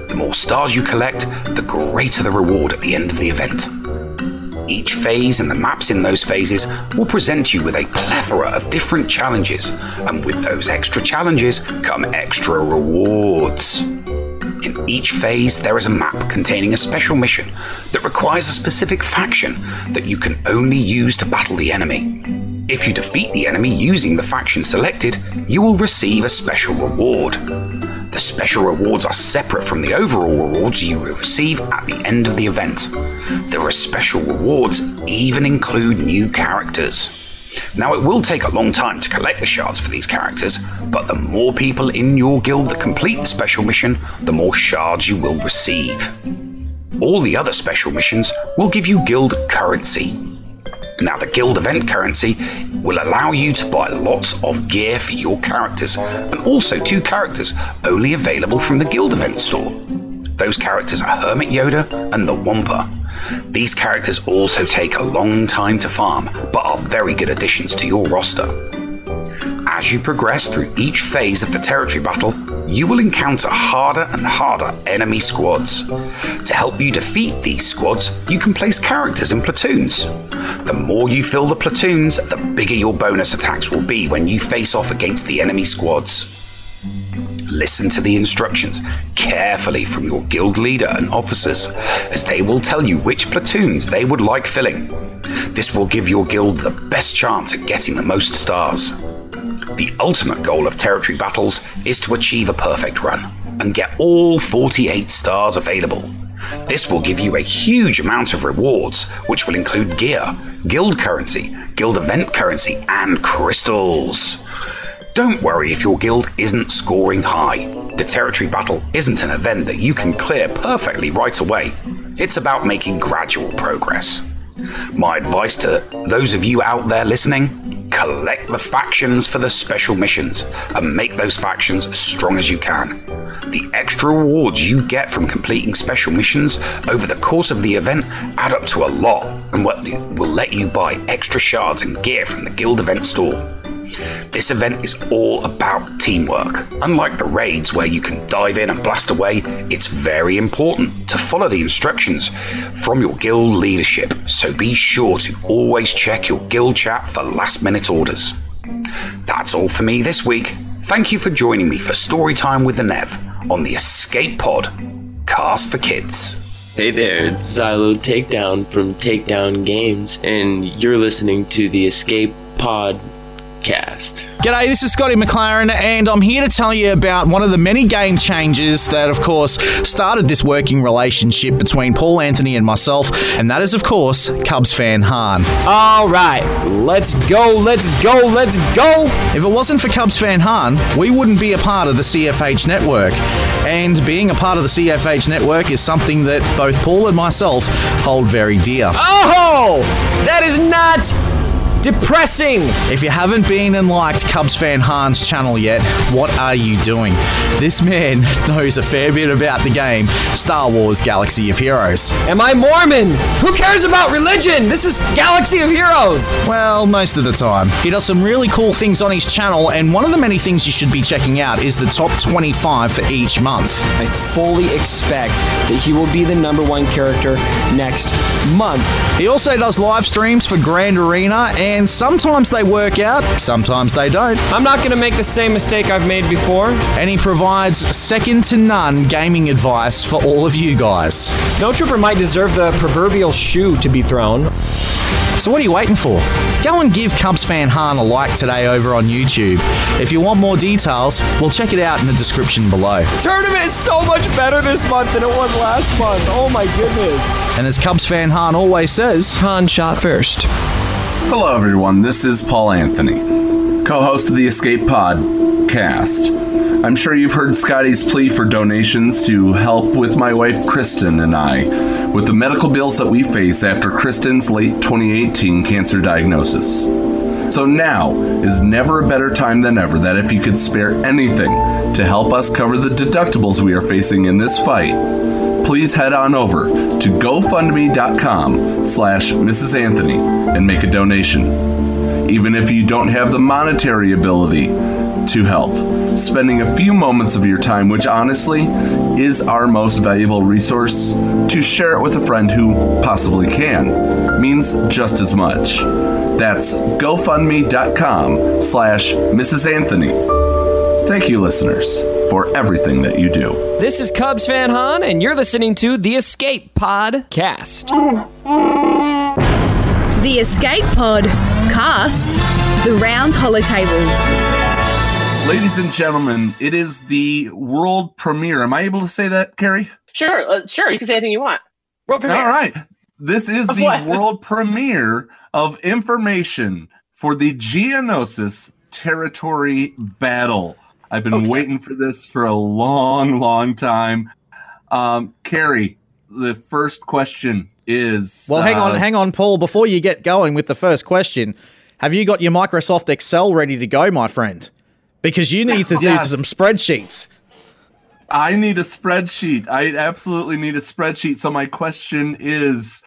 The more stars you collect, the greater the reward at the end of the event. Each phase and the maps in those phases will present you with a plethora of different challenges, and with those extra challenges come extra rewards. In each phase, there is a map containing a special mission that requires a specific faction that you can only use to battle the enemy. If you defeat the enemy using the faction selected, you will receive a special reward. The special rewards are separate from the overall rewards you will receive at the end of the event. The special rewards even include new characters. Now, it will take a long time to collect the shards for these characters, but the more people in your guild that complete the special mission, the more shards you will receive. All the other special missions will give you guild currency. Now, the guild event currency will allow you to buy lots of gear for your characters, and also two characters only available from the guild event store. Those characters are Hermit Yoda and the Wampa. These characters also take a long time to farm, but are very good additions to your roster. As you progress through each phase of the territory battle, you will encounter harder and harder enemy squads. To help you defeat these squads, you can place characters in platoons. The more you fill the platoons, the bigger your bonus attacks will be when you face off against the enemy squads. Listen to the instructions carefully from your guild leader and officers, as they will tell you which platoons they would like filling. This will give your guild the best chance at getting the most stars. The ultimate goal of territory battles is to achieve a perfect run and get all 48 stars available. This will give you a huge amount of rewards, which will include gear, guild currency, guild event currency, and crystals. Don't worry if your guild isn't scoring high. The territory battle isn't an event that you can clear perfectly right away. It's about making gradual progress. My advice to those of you out there listening collect the factions for the special missions and make those factions as strong as you can. The extra rewards you get from completing special missions over the course of the event add up to a lot and will let you buy extra shards and gear from the guild event store. This event is all about teamwork. Unlike the raids where you can dive in and blast away, it's very important to follow the instructions from your guild leadership, so be sure to always check your guild chat for last minute orders. That's all for me this week. Thank you for joining me for Storytime with the Nev on the Escape Pod, Cast for Kids. Hey there, it's Xylo Takedown from Takedown Games, and you're listening to the Escape Pod Cast. G'day, this is Scotty McLaren, and I'm here to tell you about one of the many game changes that, of course, started this working relationship between Paul Anthony and myself, and that is, of course, Cubs fan Han. All right, let's go, let's go, let's go. If it wasn't for Cubs fan Han, we wouldn't be a part of the CFH network. And being a part of the CFH network is something that both Paul and myself hold very dear. Oh, that is not depressing. If you haven't been and liked Cubs fan Han's channel yet, what are you doing? This man knows a fair bit about the game Star Wars Galaxy of Heroes. Am I Mormon? Who cares about religion? This is Galaxy of Heroes. Well, most of the time. He does some really cool things on his channel, and one of the many things you should be checking out is the top 25 for each month. I fully expect that he will be the number one character next month. He also does live streams for Grand Arena and And sometimes they work out, sometimes they don't. I'm not going to make the same mistake I've made before. And he provides second to none gaming advice for all of you guys. Snowtrooper might deserve the proverbial shoe to be thrown. So what are you waiting for? Go and give Cubs fan Han a like today over on YouTube. If you want more details, well check it out in the description below. Tournament is so much better this month than it was last month. Oh my goodness. And as Cubs fan Han always says, Han shot first. Hello, everyone. This is Paul Anthony, co host of the Escape Podcast. I'm sure you've heard Scotty's plea for donations to help with my wife Kristi and I with the medical bills that we face after Kristi's late 2018 cancer diagnosis. So now is never a better time than ever that if you could spare anything to help us cover the deductibles we are facing in this fight, please head on over to gofundme.com slash Mrs. Anthony and make a donation. Even if you don't have the monetary ability to help, spending a few moments of your time, which honestly is our most valuable resource, to share it with a friend who possibly can, means just as much. That's gofundme.com slash Mrs. Anthony. Thank you, listeners, for everything that you do. This is Cubs fan Han, and you're listening to the Escape Podcast. The Escape Pod cast, the round hollow table. Ladies and gentlemen, it is the world premiere. Am I able to say that, Carrie? Sure, uh, sure. You can say anything you want. World premiere. All right. This is Of the what? world premiere of information for the Geonosis territory battle. I've been waiting for this for a long, long time. Um, Carrie, the first question is Well, hang on, uh, hang on, Paul. Before you get going with the first question, have you got your Microsoft Excel ready to go, my friend? Because you need to do Yes. some spreadsheets. I need a spreadsheet. I absolutely need a spreadsheet. So my question is,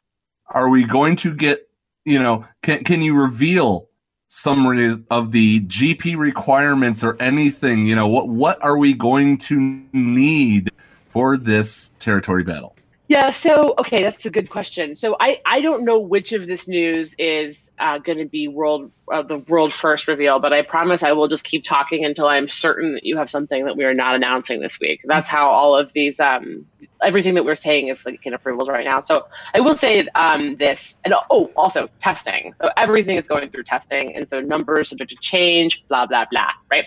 are we going to get, you know, can can you reveal summary of the GP requirements or anything? You know, what what are we going to need for this territory battle? Yeah, so okay, that's a good question. So I I don't know which of this news is uh, going to be world uh, the world first reveal, but I promise I will just keep talking until I'm certain that you have something that we are not announcing this week. That's how all of these um everything that we're saying is like in approvals right now. So I will say um this and oh also testing. So everything is going through testing, and so numbers subject to change. Blah blah blah. Right.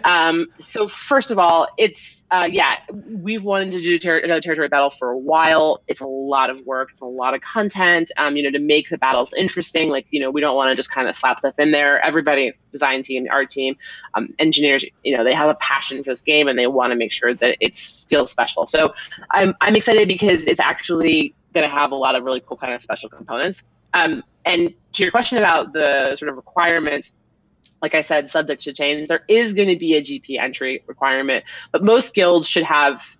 um, so first of all, it's uh, yeah, we've wanted to do ter- another territory battle for a while. It's a lot of work. It's a lot of content. Um, you know, to make the battles interesting. Like you know, we don't want to just kind of slap stuff in there. Everybody, design team, art team, um, engineers, you know, they have a passion for this game and they want to make sure that it's still special. So I'm I'm excited because it's actually going to have a lot of really cool kind of special components. Um, and to your question about the sort of requirements, like I said, subject to change. There is going to be a GP entry requirement, but most guilds should have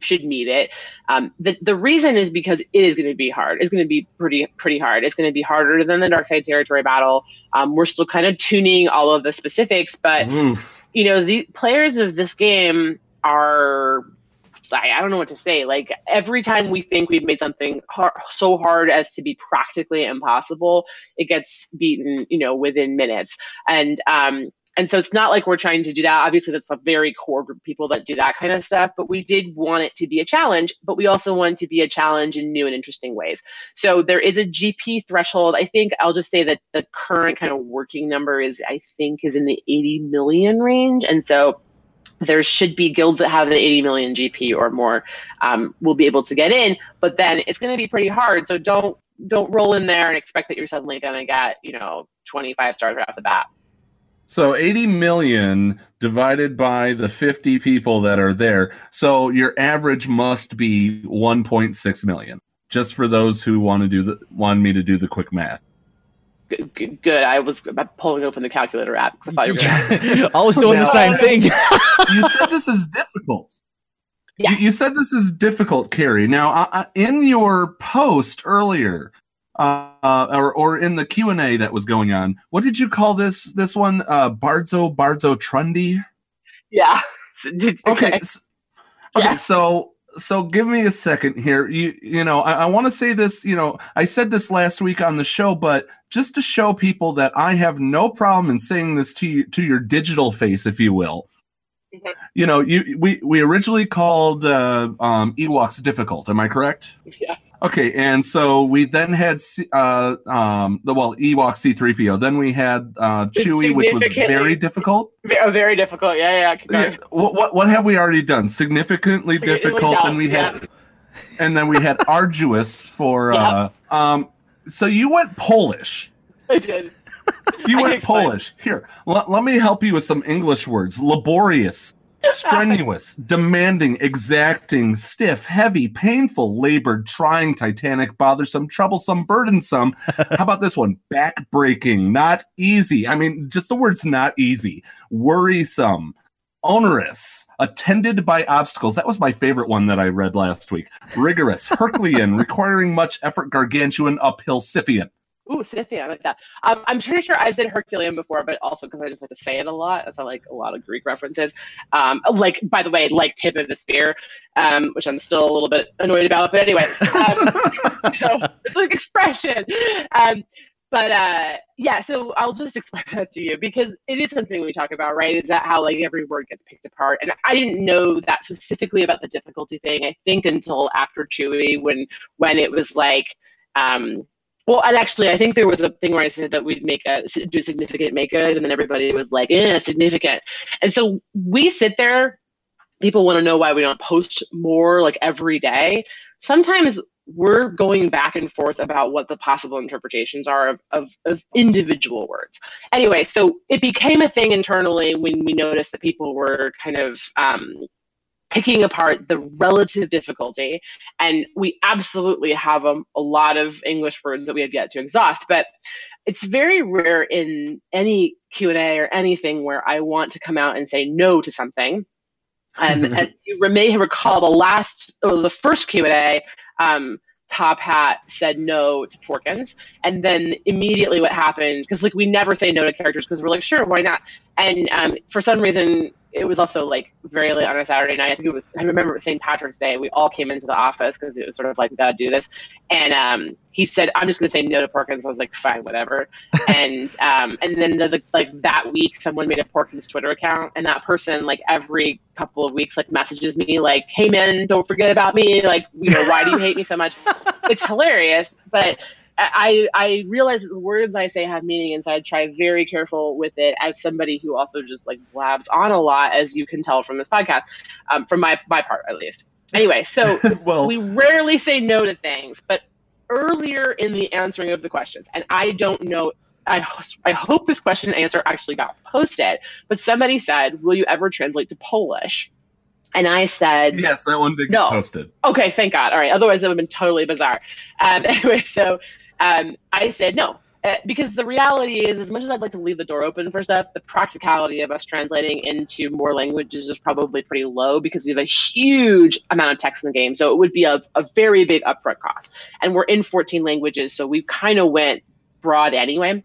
should meet it. Um, the the reason is because it is going to be hard. It's going to be pretty pretty hard. It's going to be harder than the Dark Side Territory battle. Um, we're still kind of tuning all of the specifics, but you know the players of this game are I, I don't know what to say. Like every time we think we've made something har so hard as to be practically impossible, it gets beaten, you know, within minutes. And um, and so it's not like we're trying to do that. Obviously, that's a very core group of people that do that kind of stuff. But we did want it to be a challenge, but we also want to be a challenge in new and interesting ways. So there is a GP threshold. I think I'll just say that the current kind of working number is, I think, is in the 80 million range. And so there should be guilds that have an 80 million GP or more um, will be able to get in, but then it's going to be pretty hard. So don't don't roll in there and expect that you're suddenly going to get you know 25 stars right off the bat. So 80 million divided by the 50 people that are there. So your average must be 1.6 million. Just for those who want to do the want me to do the quick math. Good, good, good. I was pulling open the calculator app because I thought you were going to. I was doing the same thing. you said this is difficult. You, you said this is difficult, Carrie. Now, uh, uh, in your post earlier, uh, or or in the Q and A that was going on, what did you call this? This one, uh, Bardzo Bardzo Trudny. Yeah. Did- Okay. s- Okay. So so give me a second here. You you know, I, I want to say this. You know, I said this last week on the show, but just to show people that I have no problem in saying this to you to your digital face, if you will. You know, you we we originally called uh, um, Ewoks difficult. Am I correct? Yeah. Okay, and so we then had uh, um, the well Ewok C three PO. Then we had uh, Chewie, which was very difficult. Oh, very difficult. Yeah, yeah. Yeah, what, what what have we already done? Significantly Significantly difficult, and we had, and then we had arduous for. Uh, um, so you went Polish. I did. You I went. Polish. Here, l- let me help you with some English words: laborious, strenuous, demanding, exacting, stiff, heavy, painful, labored, trying, titanic, bothersome, troublesome, burdensome. How about this one? Backbreaking, not easy. I mean, just the words "not easy," worrisome. Onerous, attended by obstacles. That was my favorite one that I read last week. Rigorous, Herculean, requiring much effort, gargantuan, uphill, Sisyphean. Ooh, Sisyphean, I like that. Um, I'm pretty sure I've said Herculean before, but also because I just like to say it a lot. That's like a lot of Greek references. Um, like by the way, like tip of the spear, um, which I'm still a little bit annoyed about. But anyway, um, so it's like expression. Um, but uh, yeah, so I'll just explain that to you because it is something we talk about, right? Is that how like every word gets picked apart? And I didn't know that specifically about the difficulty thing. I think until after Chewie, when when it was like. Well, and actually, I think there was a thing where I said that we'd make a do significant make good, and then everybody was like, "Yeah, significant." And so we sit there. People want to know why we don't post more like every day. Sometimes we're going back and forth about what the possible interpretations are of, of, of individual words. Anyway, so it became a thing internally when we noticed that people were kind of um, picking apart the relative difficulty and we absolutely have a, a lot of english words that we have yet to exhaust but it's very rare in any q&a or anything where i want to come out and say no to something. Um, as you may recall the last or the first q&a um, top hat said no to porkins and then immediately what happened because like we never say no to characters because we're like sure why not? And um, for some reason it was also like very late on a Saturday night. I think it was. I remember it was St. Patrick's Day. We all came into the office because it was sort of like we gotta do this. And um, he said, "I'm just gonna say no to Porkins." I was like, "Fine, whatever." and um, and then the, the, like that week, someone made a Porkins Twitter account, and that person like every couple of weeks like messages me like, "Hey man, don't forget about me." Like, you know, why do you hate me so much? it's hilarious, but. I, I realize that the words I say have meaning, and so I try very careful with it as somebody who also just like blabs on a lot, as you can tell from this podcast, um, from my my part at least. Anyway, so we rarely say no to things, but earlier in the answering of the questions, and I don't know. I, I hope this question and answer actually got posted, but somebody said, Will you ever translate to Polish? And I said, Yes, that one did get No. posted. Okay, thank God. All right. Otherwise, it would have been totally bizarre. Um, anyway, so um, I said no. Uh, because the reality is, as much as I'd like to leave the door open for stuff, the practicality of us translating into more languages is probably pretty low because we have a huge amount of text in the game. So it would be a, a very big upfront cost. And we're in 14 languages, so we kind of went broad anyway.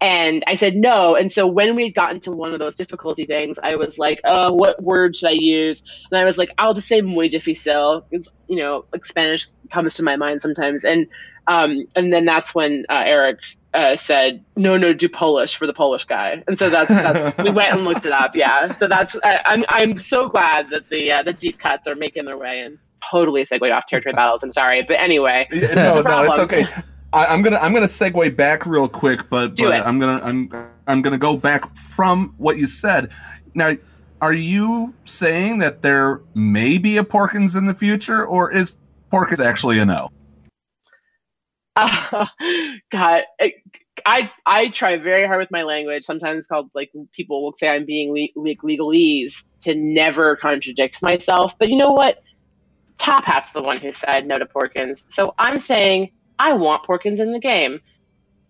And I said no. And so when we had gotten to one of those difficulty things, I was like, uh, what word should I use? And I was like, I'll just say muy difícil. It's, you know, like Spanish comes to my mind sometimes. And um, and then that's when uh, Eric uh, said, no, no, do Polish for the Polish guy. And so that's, that's we went and looked it up. Yeah. So that's, I, I'm, I'm so glad that the, uh, the deep cuts are making their way and totally segued off territory battles. I'm sorry. But anyway, no, no it's okay. I, I'm gonna I'm gonna segue back real quick, but, Do but it. I'm gonna I'm I'm gonna go back from what you said. Now, are you saying that there may be a Porkins in the future, or is Porkins actually a no? Uh, God, I, I try very hard with my language. Sometimes it's called like people will say I'm being le- le- legalese to never contradict myself. But you know what? Top Hat's the one who said no to Porkins, so I'm saying I want Porkins in the game.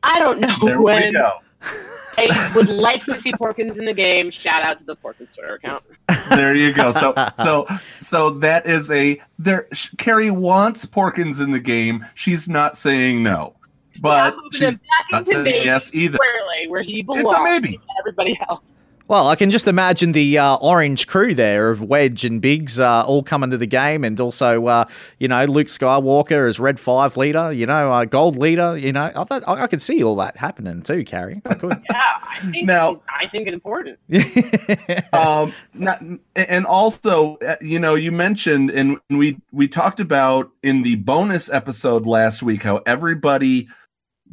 I don't know There when. I would like to see Porkins in the game. Shout out to the Porkins Twitter account. There you go. So so so that is a there. Carrie wants Porkins in the game. She's not saying no, but Moving she's him back not saying yes either. squarely where he belongs. It's a maybe. Everybody else. Well, I can just imagine the uh, orange crew there of Wedge and Biggs uh, all coming to the game, and also, uh, you know, Luke Skywalker as Red Five leader, you know, uh, Gold leader. You know, I thought I, I could see all that happening too, Carrie. I could. Yeah, I think Now- I think it's important. um not, and also uh, you know you mentioned and we we talked about in the bonus episode last week how everybody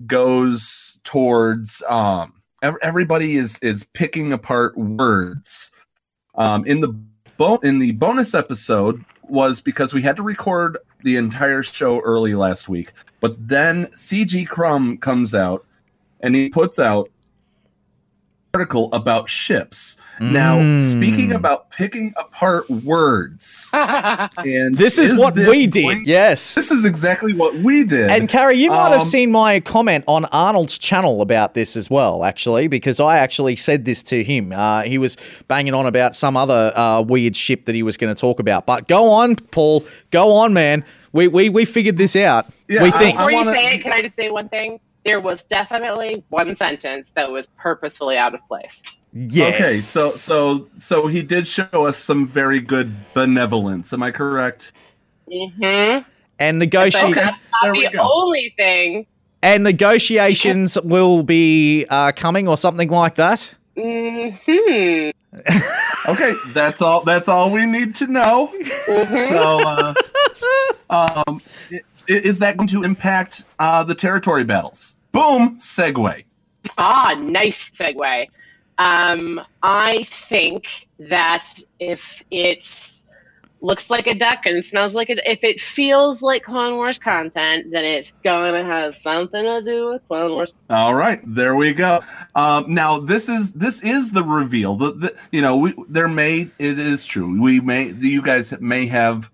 goes towards um ev- everybody is is picking apart words. Um in the bo- in the bonus episode was because we had to record the entire show early last week but then cg crumb comes out and he puts out article about ships. Now, Mm. speaking about picking apart words, and This is what this we did, going- yes. this is exactly what we did. And Carrie, you might have Um, seen my comment on Arnold's channel about this as well, actually, because I actually said this to him. Uh, he was banging on about some other uh, weird ship that he was going to talk about. But go on, Paul. Go on, man. We we, we figured this out. Yeah, we think. Before you wanna- say it, can I just say one thing? There was definitely one sentence that was purposefully out of place. yes. Okay, so so so he did show us some very good benevolence. Am I correct? Mm-hmm. and But negotiate that's not the go. only thing. and negotiations will be uh, coming or something like that. Hmm. Okay, that's all. That's all we need to know. So, uh, um, i- is that going to impact uh, the territory battles? Boom, segue. Ah, nice segue. Um, I think that if it looks like a duck and smells like a, if it feels like Clone Wars content, then it's gonna have something to do with Clone Wars. All right, there we go. Um, now this is this is the reveal. The, the you know we there may it is true. We may you guys may have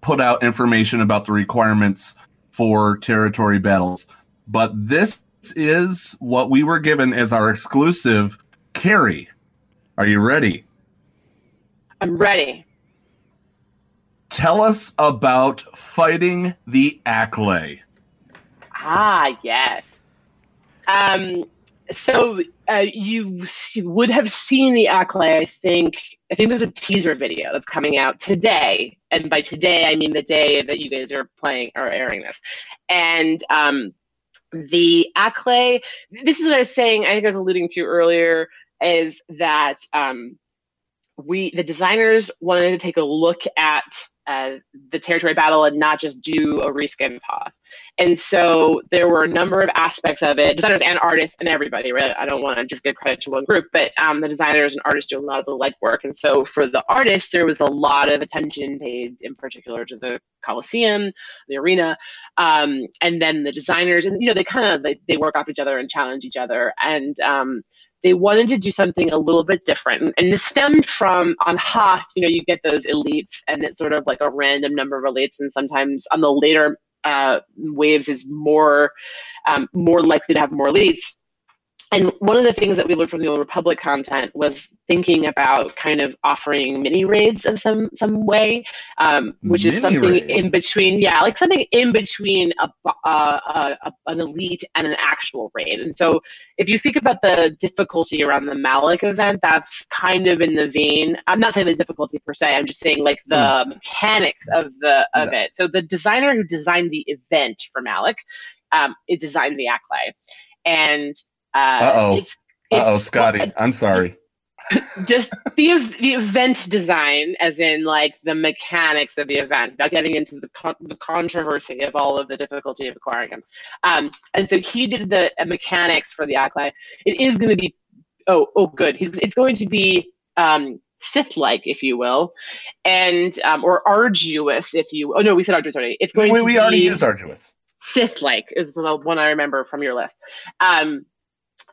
put out information about the requirements for territory battles, but this is what we were given as our exclusive. Carrie, are you ready? I'm ready. Tell us about fighting the Acklay. Ah, yes. Um, so uh, you would have seen the Acklay, I think. I think there's a teaser video that's coming out today, and by today I mean the day that you guys are playing or airing this. And um, the Acklay, this is what I was saying. I think I was alluding to earlier, is that um, we the designers wanted to take a look at uh, the territory battle and not just do a reskin path. And so there were a number of aspects of it, designers and artists and everybody, right? I don't want to just give credit to one group, but um, the designers and artists do a lot of the legwork. And so for the artists, there was a lot of attention paid in particular to the Coliseum, the arena, um, and then the designers, and you know, they kind of they, they work off each other and challenge each other. And um, they wanted to do something a little bit different. And this stemmed from on Hoth, you know, you get those elites and it's sort of like a random number of elites. And sometimes on the later uh, waves is more um, more likely to have more elites. And one of the things that we learned from the Old Republic content was thinking about kind of offering mini raids of some some way, um, which is something raid? in between, yeah, like something in between a, uh, a, a an elite and an actual raid. And so, if you think about the difficulty around the Malak event, that's kind of in the vein. I'm not saying the difficulty per se. I'm just saying like the mechanics of the of it. So the designer who designed the event for Malak, um, it designed the Acklay, and uh. Uh oh, it's- Scotty. I'm sorry. just the the event design, as in like the mechanics of the event, without getting into the con- the controversy of all of the difficulty of acquiring them. Um, and so he did the uh, mechanics for the Acklay. It is going to be oh oh good. He's it's going to be um, Sith-like, if you will, and um, or arduous, if you. Oh no, we said arduous already. It's going We, to we already used Arduous. Sith-like is the one I remember from your list. Um,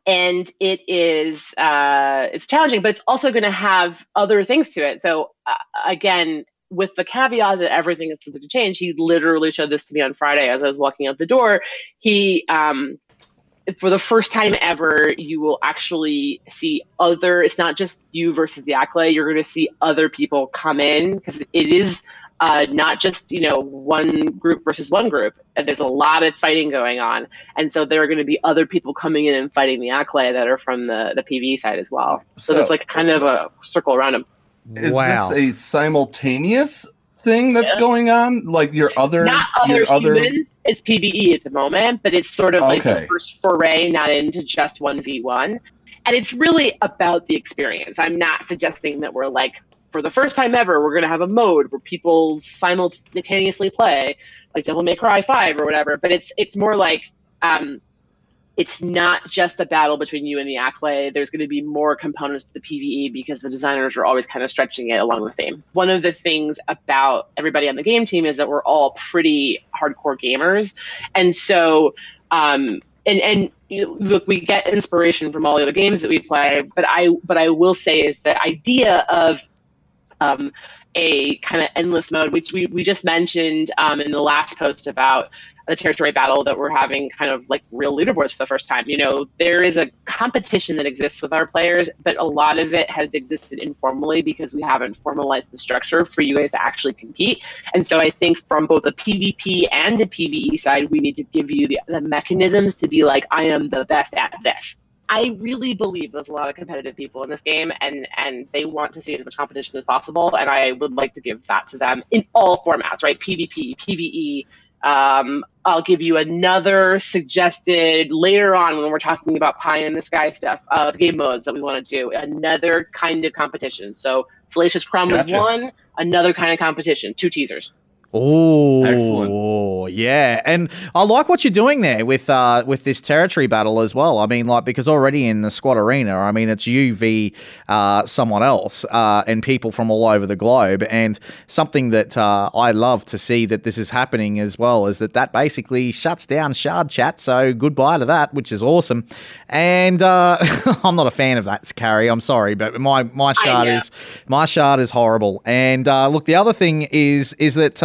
and it is uh, it's challenging, but it's also going to have other things to it. So uh, again, with the caveat that everything is subject to change, he literally showed this to me on Friday as I was walking out the door. He um, for the first time ever, you will actually see other. It's not just you versus the Acklay. You're going to see other people come in because it is uh, not just you know one group versus one group. And there's a lot of fighting going on, and so there are going to be other people coming in and fighting the Acklay that are from the the PVE side as well. So, So- it's like kind of a circle around them. Is Wow. this a simultaneous thing that's Yeah. going on? Like your other, Not other your other. humans. It's PVE at the moment, but it's sort of like Okay. the first foray not into just one v one, and it's really about the experience. I'm not suggesting that we're like for the first time ever we're going to have a mode where people simultaneously play like Devil May Cry Five or whatever, but it's it's more like. Um, it's not just a battle between you and the Acklay. There's going to be more components to the PVE because the designers are always kind of stretching it along the theme. One of the things about everybody on the game team is that we're all pretty hardcore gamers, and so um, and and look, we get inspiration from all the other games that we play. But I but I will say is the idea of um, a kind of endless mode, which we, we just mentioned um, in the last post about the territory battle that we're having kind of like real leaderboards for the first time. You know, there is a competition that exists with our players, but a lot of it has existed informally because we haven't formalized the structure for you guys to actually compete. And so I think from both a PvP and a PvE side, we need to give you the, the mechanisms to be like, I am the best at this. I really believe there's a lot of competitive people in this game, and and they want to see as much competition as possible. And I would like to give that to them in all formats, right? PvP, PvE. Um, I'll give you another suggested later on when we're talking about pie in the sky stuff, uh, game modes that we want to do. Another kind of competition. So Salacious Crumb was one. Another kind of competition. Two teasers. Oh, Excellent. yeah, and I like what you're doing there with uh with this territory battle as well. I mean, like because already in the squad arena, I mean it's you v uh, someone else uh, and people from all over the globe, and something that uh, I love to see that this is happening as well is that that basically shuts down shard chat. So goodbye to that, which is awesome. And uh, I'm not a fan of that, Carrie. I'm sorry, but my my shard know. is my shard is horrible. And uh, look, the other thing is is that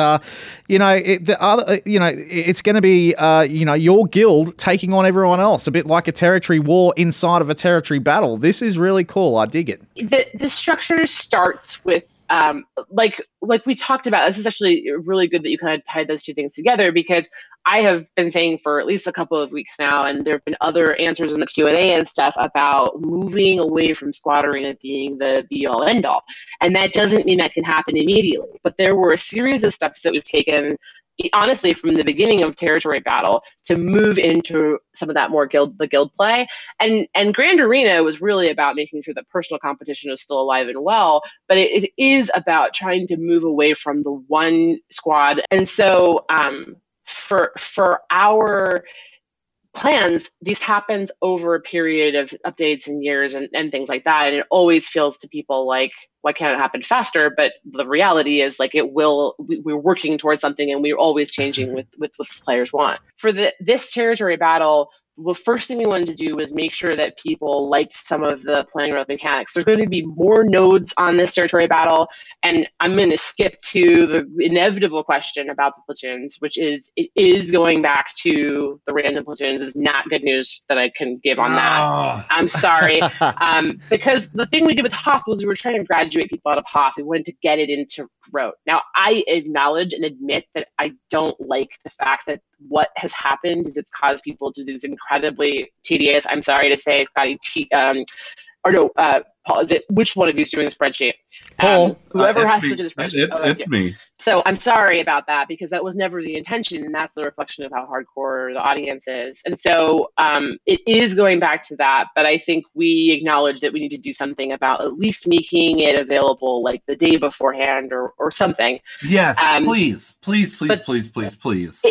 you know it, the other uh, you know it's going to be uh, you know your guild taking on everyone else, a bit like a territory war inside of a territory battle. This is really cool. I dig it. the the structure starts with um, like like we talked about. This is actually really good that you kind of tied those two things together because I have been saying for at least a couple of weeks now, and there have been other answers in the Q and and stuff about moving away from Squad Arena being the be all end all, and that doesn't mean that can happen immediately. But there were a series of steps that we've taken honestly from the beginning of territory battle to move into some of that more guild the guild play. And and grand arena was really about making sure that personal competition is still alive and well but it, it is about trying to move away from the one squad. And so um for for our plans these happens over a period of updates and years and, and things like that. And it always feels to people like why can't it happen faster? But the reality is like it will we, we're working towards something and we're always changing mm-hmm. with with what the players want. For the this territory battle the first thing we wanted to do was make sure that people liked some of the playing around mechanics. There's going to be more nodes on this territory battle, and I'm going to skip to the inevitable question about the platoons, which is it is going back to the random platoons. Is not good news that I can give on that. I'm sorry, um, because the thing we did with Hoth was we were trying to graduate people out of Hoth. We wanted to get it into Rote. Now I acknowledge and admit that I don't like the fact that what has happened is it's caused people to do this incredibly tedious. I'm sorry to say, Scotty. T- um, or no, uh, Paul. Is it which one of you is doing the spreadsheet? Um, whoever Uh, has it's to do the spreadsheet. It- Oh, it's yeah. me. So I'm sorry about that because that was never the intention, and that's the reflection of how hardcore the audience is. And so um, it is going back to that, but I think we acknowledge that we need to do something about at least making it available like the day beforehand or or something. Yes, Um, please, please, please, but- please, please, please.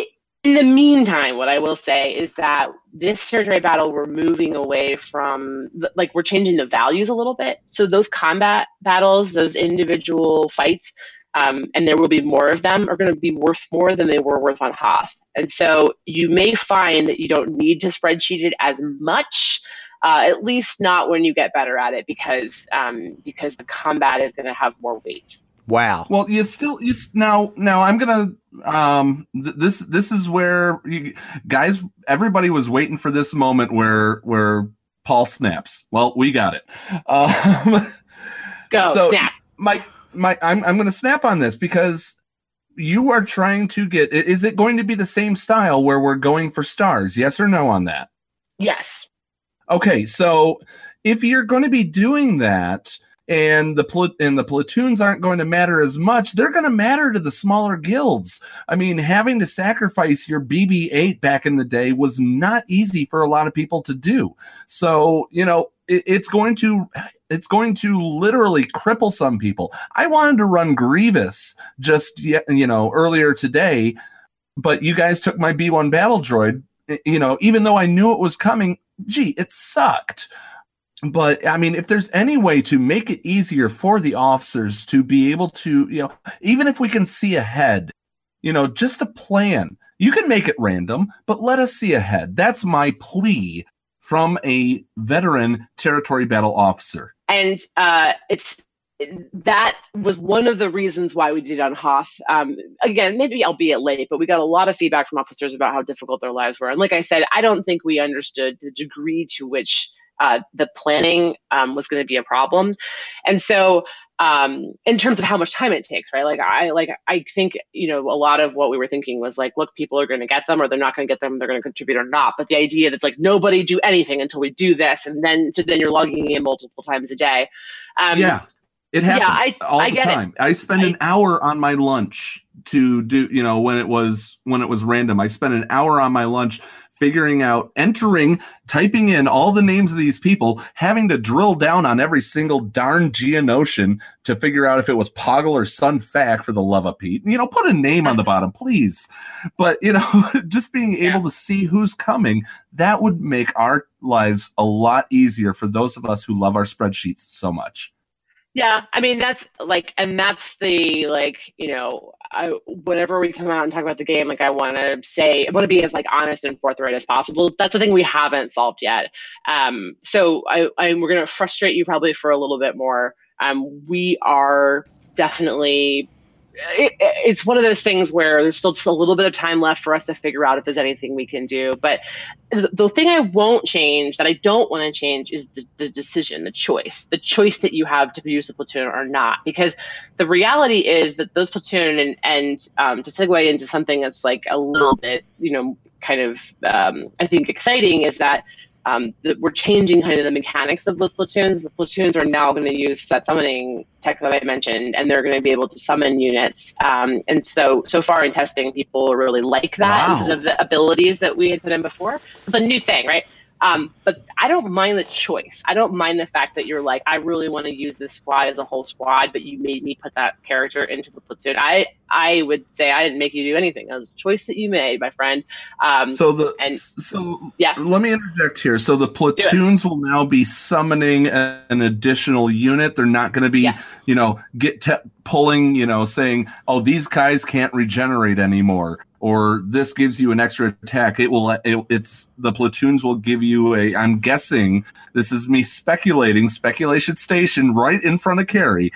In the meantime, what I will say is that this territory battle, we're moving away from, like, we're changing the values a little bit. So those combat battles, those individual fights, um, and there will be more of them, are going to be worth more than they were worth on Hoth. And so you may find that you don't need to spreadsheet it as much. Uh, at least not when you get better at it, because um, because the combat is going to have more weight. Wow. Well, you still you s- now now I'm gonna um th- this this is where you, guys everybody was waiting for this moment where where Paul snaps. Well, we got it. Um, Go so snap. my my I'm I'm gonna snap on this because you are trying to get. Is it going to be the same style where we're going for stars? Yes or no on that? Yes. Okay, so if you're going to be doing that, and the pla- and the platoons aren't going to matter as much, they're going to matter to the smaller guilds. I mean, having to sacrifice your BB-8 back in the day was not easy for a lot of people to do. So you know, it, it's going to it's going to literally cripple some people. I wanted to run Grievous just you know earlier today, but you guys took my B1 battle droid. You know, even though I knew it was coming, gee, it sucked. But I mean, if there's any way to make it easier for the officers to be able to, you know, even if we can see ahead, you know, just a plan. You can make it random, but let us see ahead. That's my plea from a veteran territory battle officer. and uh, it's that was one of the reasons why we did it on Hoth. Um, again, maybe I'll albeit late, but we got a lot of feedback from officers about how difficult their lives were. And like I said, I don't think we understood the degree to which uh, the planning um, was going to be a problem. And so, um, in terms of how much time it takes, right? Like I like I think you know a lot of what we were thinking was like, look, people are going to get them, or they're not going to get them. They're going to contribute or not. But the idea that's like nobody do anything until we do this, and then so then you're logging in multiple times a day. Um, yeah, it yeah, happens I- all I the get it. I spend an hour on my lunch to do, you know, when it was when it was random. I spent an hour on my lunch figuring out, entering, typing in all the names of these people, having to drill down on every single darn Geonosian to figure out if it was Poggle or Sun Fac for the love of Pete. You know, put a name on the bottom, please. But you know, just being able to see who's coming, that would make our lives a lot easier for those of us who love our spreadsheets so much. Yeah, I mean that's like, and that's the like, you know, I whenever we come out and talk about the game, like I want to say, I want to be as like honest and forthright as possible. That's the thing we haven't solved yet. Um, so I, I we're gonna frustrate you probably for a little bit more. Um, we are definitely. It, it's one of those things where there's still just a little bit of time left for us to figure out if there's anything we can do. But the, the thing I won't change, that I don't want to change, is the, the decision, the choice, the choice that you have to use the platoon or not. Because the reality is that those platoon and and um, to segue into something that's like a little bit, you know, kind of um, I think exciting is that. Um, that we're changing kind of the mechanics of those platoons. The platoons are now going to use that summoning tech that I mentioned, and they're going to be able to summon units. Um, and so, so far in testing, people really like that Wow. instead of the abilities that we had put in before. So it's a new thing, right? Um, but I don't mind the choice. I don't mind the fact that you're like, I really want to use this squad as a whole squad, but you made me put that character into the platoon. I I would say I didn't make you do anything. That was a choice that you made, my friend. Um, So the and so yeah. Let me interject here. So the platoons will now be summoning a- an additional unit. They're not going to be, you know, get te- pulling, you know, saying, "Oh, these guys can't regenerate anymore," or "This gives you an extra attack." It will. It, it's the platoons will give you a. I'm guessing this is me speculating. Speculation station right in front of Carrie.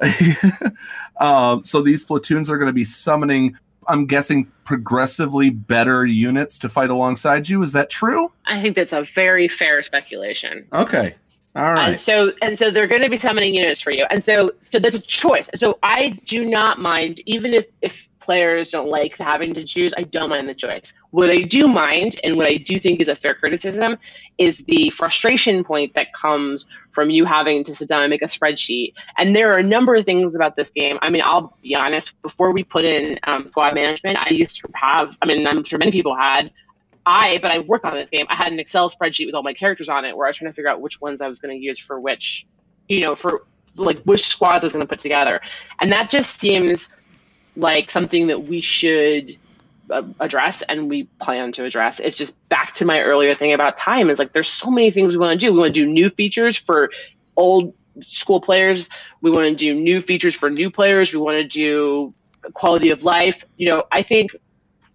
um, so these platoons are going to be summoning. I'm guessing progressively better units to fight alongside you. Is that true? I think that's a very fair speculation. Okay. All right. And so and so they're going to be summoning units for you. And so so there's a choice. So I do not mind even if if players don't like having to choose, I don't mind the choice. What I do mind and what I do think is a fair criticism is the frustration point that comes from you having to sit down and make a spreadsheet. And there are a number of things about this game. I mean, I'll be honest, before we put in um, squad management, I used to have, I mean, I'm sure many people had, I, but I worked on this game. I had an Excel spreadsheet with all my characters on it where I was trying to figure out which ones I was going to use for which, you know, for like which squads I was going to put together. And that just seems like something that we should uh, address and we plan to address. It's just back to my earlier thing about time. Is like there's so many things we want to do. We want to do new features for old school players. We want to do new features for new players. We want to do quality of life. You know, I think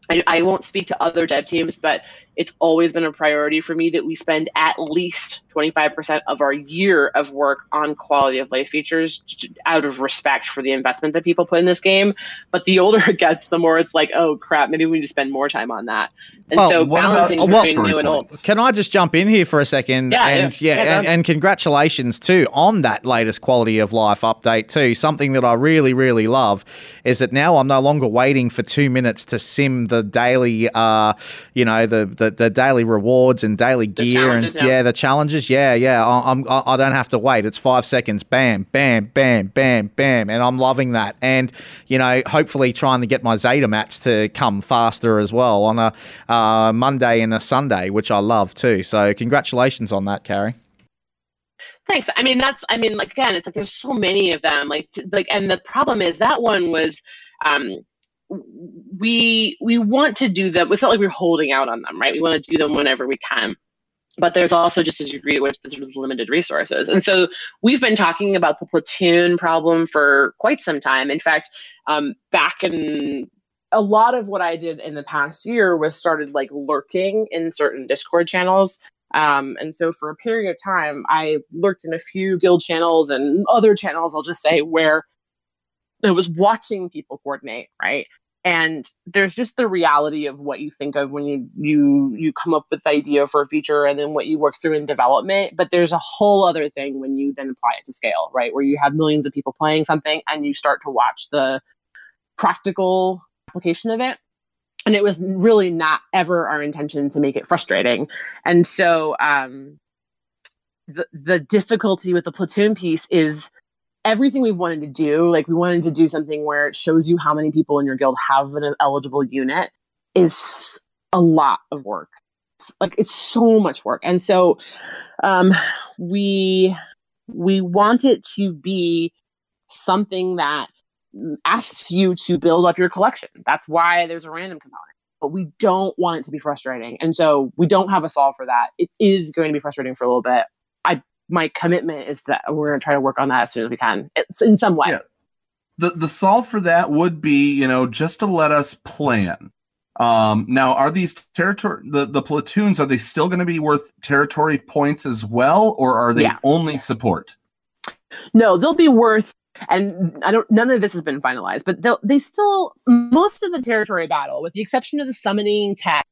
I, I won't speak to other dev teams, but it's always been a priority for me that we spend at least 25% of our year of work on quality of life features out of respect for the investment that people put in this game. But the older it gets, the more it's like, oh crap, maybe we need to spend more time on that. And Well, so what about- balancing well, between new and old. Can I just jump in here for a second? Yeah, and yeah. yeah, Yeah, and, and congratulations too on that latest quality of life update too. Something that I really, really love is that now I'm no longer waiting for two minutes to sim the daily, uh, you know, the the, the daily rewards and daily gear and yeah. yeah, the challenges. Yeah, yeah. I, I'm I I don't have to wait. It's five seconds. Bam, bam, bam, bam, bam, and I'm loving that. And you know, hopefully trying to get my Zeta mats to come faster as well on a uh, Monday and a Sunday, which I love too. So congratulations on that, Carrie. Thanks. I mean, that's. I mean, like again, it's like there's so many of them. Like, like, and the problem is that one was, um, we we want to do them. It's not like we're holding out on them, right? We want to do them whenever we can. But there's also just a degree to which there's limited resources, and so we've been talking about the platoon problem for quite some time. In fact, um, back in a lot of what I did in the past year was started like lurking in certain Discord channels. Um, and so for a period of time, I lurked in a few guild channels and other channels, I'll just say, where I was watching people coordinate, right? And there's just the reality of what you think of when you you you come up with the idea for a feature and then what you work through in development. But there's a whole other thing when you then apply it to scale, right? Where you have millions of people playing something and you start to watch the practical application of it and it was really not ever our intention to make it frustrating and so um the the difficulty with the platoon piece is everything we've wanted to do like we wanted to do something where it shows you how many people in your guild have an eligible unit is a lot of work It's like it's so much work and so um we we want it to be something that asks you to build up your collection. That's why there's a random component. But we don't want it to be frustrating. And so we don't have a solve for that. It is going to be frustrating for a little bit. My commitment is that we're going to try to work on that as soon as we can. It's in some way. Yeah. The the solve for that would be, you know, just to let us plan. Um, now, are these territory the the platoons are they still going to be worth territory points as well, or are they Yeah. only support? No, they'll be worth and I don't none of this has been finalized, but they'll they still most of the territory battle, with the exception of the summoning tech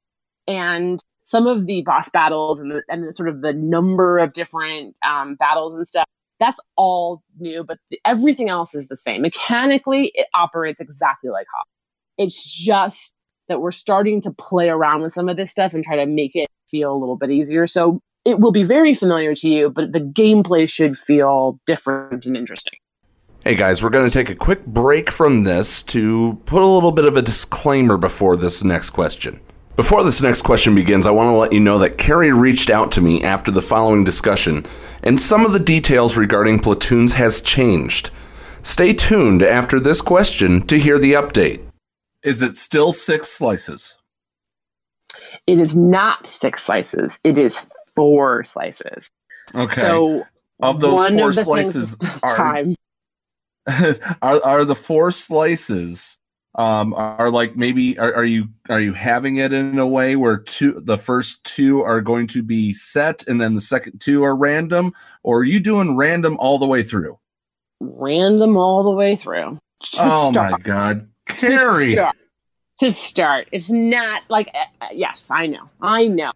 and some of the boss battles and the, and the sort of the number of different um, battles and stuff. That's all new, but the, everything else is the same. Mechanically, it operates exactly like Hoth. It's just that we're starting to play around with some of this stuff and try to make it feel a little bit easier. So it will be very familiar to you, but the gameplay should feel different and interesting. Hey guys, we're going to take a quick break from this to put a little bit of a disclaimer before this next question. Before this next question begins, I want to let you know that Carrie reached out to me after the following discussion, and some of the details regarding platoons has changed. Stay tuned after this question to hear the update. Is it still six slices? It is not six slices. It is four slices. Okay. So of those one four of the slices, are, time. are are the four slices um are like maybe are, are you are you having it in a way where two the first two are going to be set and then the second two are random or are you doing random all the way through random all the way through. To oh my start. god To start. To start. It's not like uh, yes, I know. I know.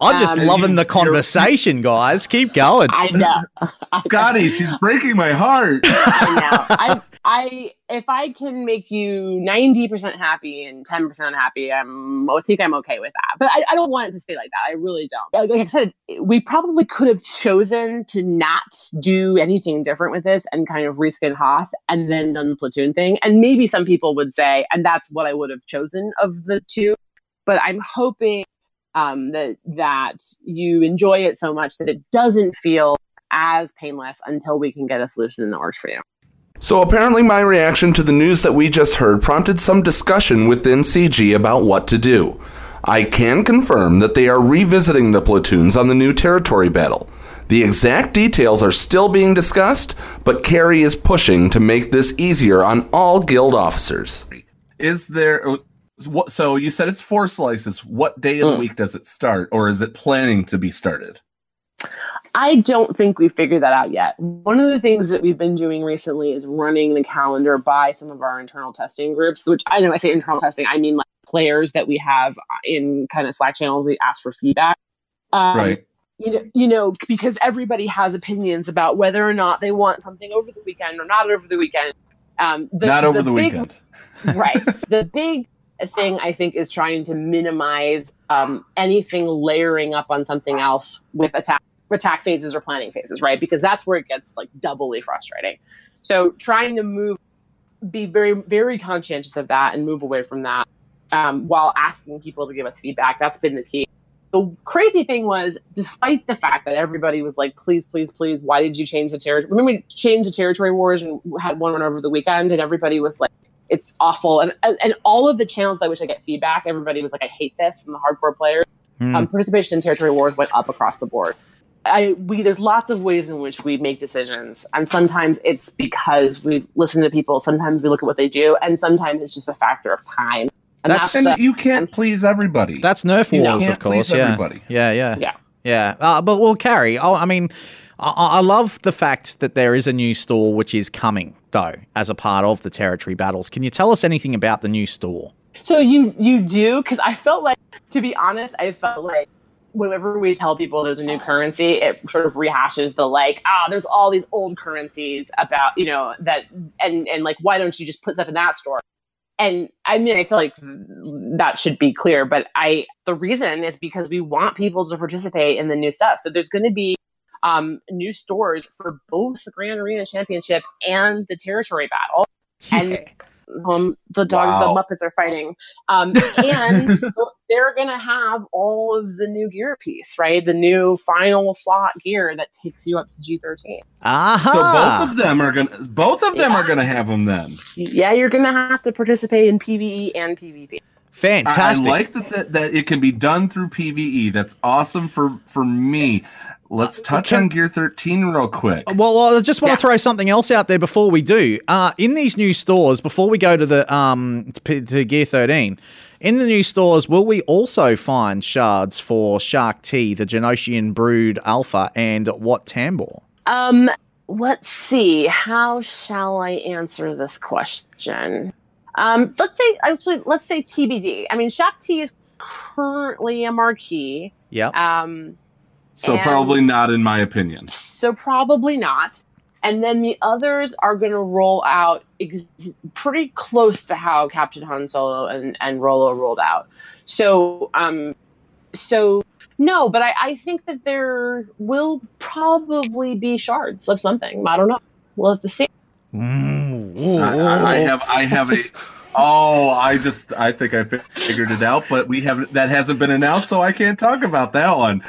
I'm just Um, loving the conversation, guys. Keep going. I know. Scotty she's breaking my heart I know. I, I, if I can make you ninety percent happy and ten percent happy, I'm, I think I'm okay with that. But I, I don't want it to stay like that. I really don't. Like, like I said, we probably could have chosen to not do anything different with this and kind of reskin Hoth and then done the platoon thing. And maybe some people would say, and that's what I would have chosen of the two. But I'm hoping um, that that you enjoy it so much that it doesn't feel as painless until we can get a solution in the works for you. So apparently, my reaction to the news that we just heard prompted some discussion within CG about what to do. I can confirm that they are revisiting the platoons on the new territory battle. The exact details are still being discussed, but Carrie is pushing to make this easier on all guild officers. Is there what? So you said it's four slices. What day of the Mm. week does it start, or is it planning to be started? I don't think we've figured that out yet. One of the things that we've been doing recently is running the calendar by some of our internal testing groups, which I know I say internal testing, I mean like players that we have in kind of Slack channels. We ask for feedback. Um, right. You know, you know, because everybody has opinions about whether or not they want something over the weekend or not over the weekend. Um, the, Not over the, big- weekend. right. The big thing I think is trying to minimize um, anything layering up on something else with attack attack phases or planning phases, right? Because that's where it gets like doubly frustrating. So trying to move, be very very conscientious of that and move away from that um, while asking people to give us feedback. That's been the key. The crazy thing was, despite the fact that everybody was like, "Please, please, please, why did you change the territory?" Remember, we changed the territory wars and had one over the weekend, and everybody was like, "It's awful." And and all of the channels by which I get feedback, everybody was like, "I hate this" from the hardcore players. Hmm. Um, participation in territory wars went up across the board. I we there's lots of ways in which we make decisions, and sometimes it's because we listen to people. Sometimes we look at what they do, and sometimes it's just a factor of time. And That's- that's, And the- you can't please everybody. That's Nerf You Wars, can't of course. please Yeah. everybody. yeah, yeah, Yeah. yeah. Uh, but well, Carrie, oh, I mean, I, love the fact that there is a new store which is coming, though, as a part of the territory battles. Can you tell us anything about the new store? So you you do because I felt like, to be honest, I felt like whenever we tell people there's a new currency, it sort of rehashes the like, ah, there's all these old currencies about you know that and and like why don't you just put stuff in that store? And I mean, I feel like that should be clear, but I the reason is because we want people to participate in the new stuff. So there's going to be um, new stores for both the Grand Arena Championship and the Territory Battle, and um, the dogs, Wow. the Muppets are fighting, um, and they're going to have all of the new gear piece, right? The new final slot gear that takes you up to G13. Aha! So both of them are gonna both of them are gonna have them then. Yeah, you're going to have to participate in PVE and PvP. Fantastic. I, I like that, that that it can be done through PVE. That's awesome for for me. Let's touch on Gear 13 real quick. Well, well, I just want to throw something else out there before we do. Uh, in these new stores, before we go to the um to, to Gear 13, in the new stores, will we also find shards for Shaak Ti, the Geonosian Brood Alpha, and Wat Tambor? Um, let's see. How shall I answer this question? Um, let's say actually, let's say TBD. I mean, Shaak Ti is currently a marquee. Yeah. Um, So and- probably not in my opinion. so probably not. And then the others are going to roll out ex- pretty close to how Captain Han Solo and, and Rolo rolled out. So, um, so no, but I, I think that there will probably be shards of something. I don't know. We'll have to see. Mm, I, I- I have I have a oh I just I think I figured it out, but we haven't that hasn't been announced, so I can't talk about that one.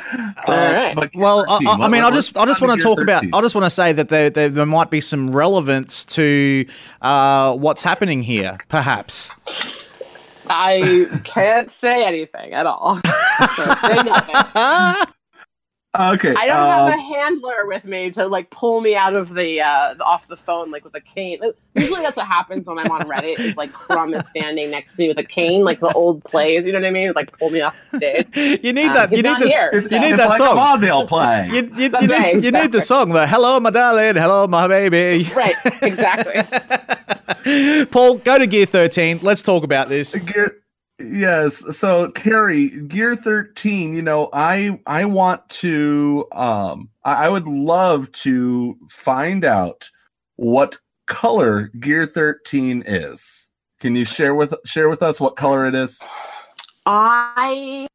Uh, but Well, I, 13, I- I let- mean, I just, I just want to Gear talk about I just want to say that there, there, there might be some relevance to uh, what's happening here, perhaps. I can't say anything at all. Can't say nothing. Okay. I don't have um, a handler with me to like pull me out of the uh, off the phone like with a cane. Usually that's what happens when I'm on Reddit. Is like Crumb is standing next to me with a cane, like the old plays. You know what I mean? Like pull me off the stage. You need Um, that. he's You need not the, here, You so- need It's that like song. a vaudeville play. You, you, you, That's need, right, you need the song, the "Hello, my darling, hello, my baby." Right, exactly. Paul, go to Gear Thirteen. Let's talk about this. Gear, yes. So Carrie, Gear 13, you know, I I want to um I, I would love to find out what color Gear 13 is. Can you share with share with us what color it is? I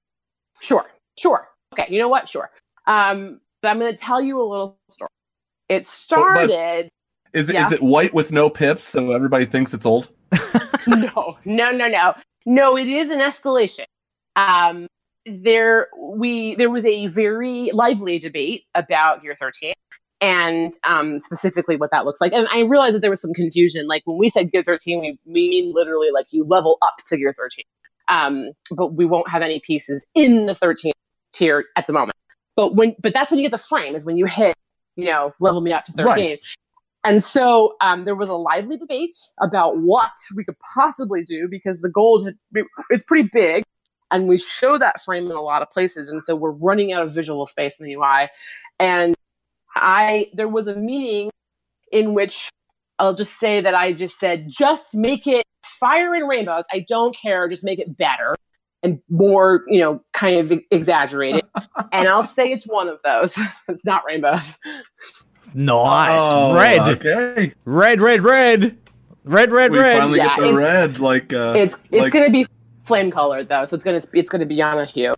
sure, sure. Okay, you know what? Sure. Um, but I'm going to tell you a little story. It started. Is it is Yeah. it white with no pips so everybody thinks it's old? no, no, no, no, no. It is an escalation. Um, there we there was a very lively debate about Gear 13 and um, specifically what that looks like. And I realized that there was some confusion. Like when we said Gear 13, we, we mean literally like you level up to Gear 13. Um, but we won't have any pieces in the 13th tier at the moment. But when but that's when you get the frame is when you hit, you know, level me up to 13. Right. And so um, there was a lively debate about what we could possibly do because the gold had, it's pretty big and we show that frame in a lot of places. And so we're running out of visual space in the UI. And I there was a meeting in which I'll just say that I just said, just make it fire and rainbows. I don't care, just make it better and more, you know, kind of exaggerated. and I'll say it's one of those. it's not rainbows. Nice. Oh, red. Okay. Red, red, red. Red, red, We red. finally Yeah, get the it's- red. Like uh, it's it's like- gonna be flame colored though, so it's gonna it's gonna be on a hue.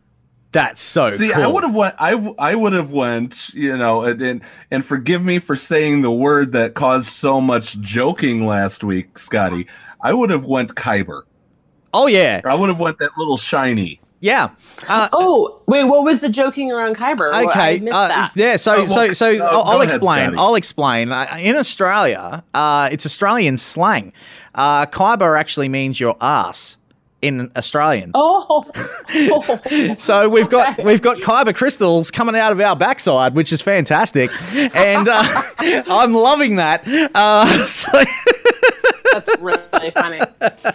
That's so See, cool. I would have went. I I would have went. You know, and, and and forgive me for saying the word that caused so much joking last week, Scotty. I would have went Kyber. Oh yeah, I would have went that little shiny. Yeah. Uh, oh wait, what was the joking around Kyber? Well, I Okay. missed uh, that. yeah. So, Oh, so, well, so uh, I'll, I'll ahead, explain. Scotty. I'll explain. Uh, in Australia, uh, it's Australian slang. Uh, Kyber actually means your ass in Australian. Oh, So we've got we've got kyber crystals coming out of our backside, which is fantastic, and uh, I'm loving that. Uh, so that's really funny.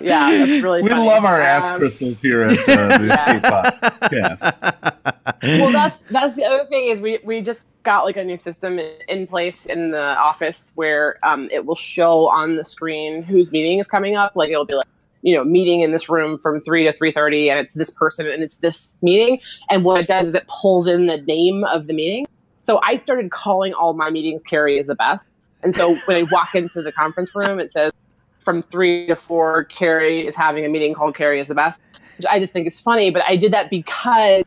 Yeah, that's really. We funny. love our ass Um, crystals here at uh, the Escape Podcast. well, that's that's the other thing is we we just got like a new system in place in the office where um, it will show on the screen whose meeting is coming up. Like it'll be like you know meeting in this room from three to three thirty, and it's this person and it's this meeting. And what it does is it pulls in the name of the meeting. So I started calling all my meetings Carrie is the best. And so when I walk into the conference room, it says from three to four, Carrie is having a meeting called Carrie is the best, which I just think is funny. But I did that because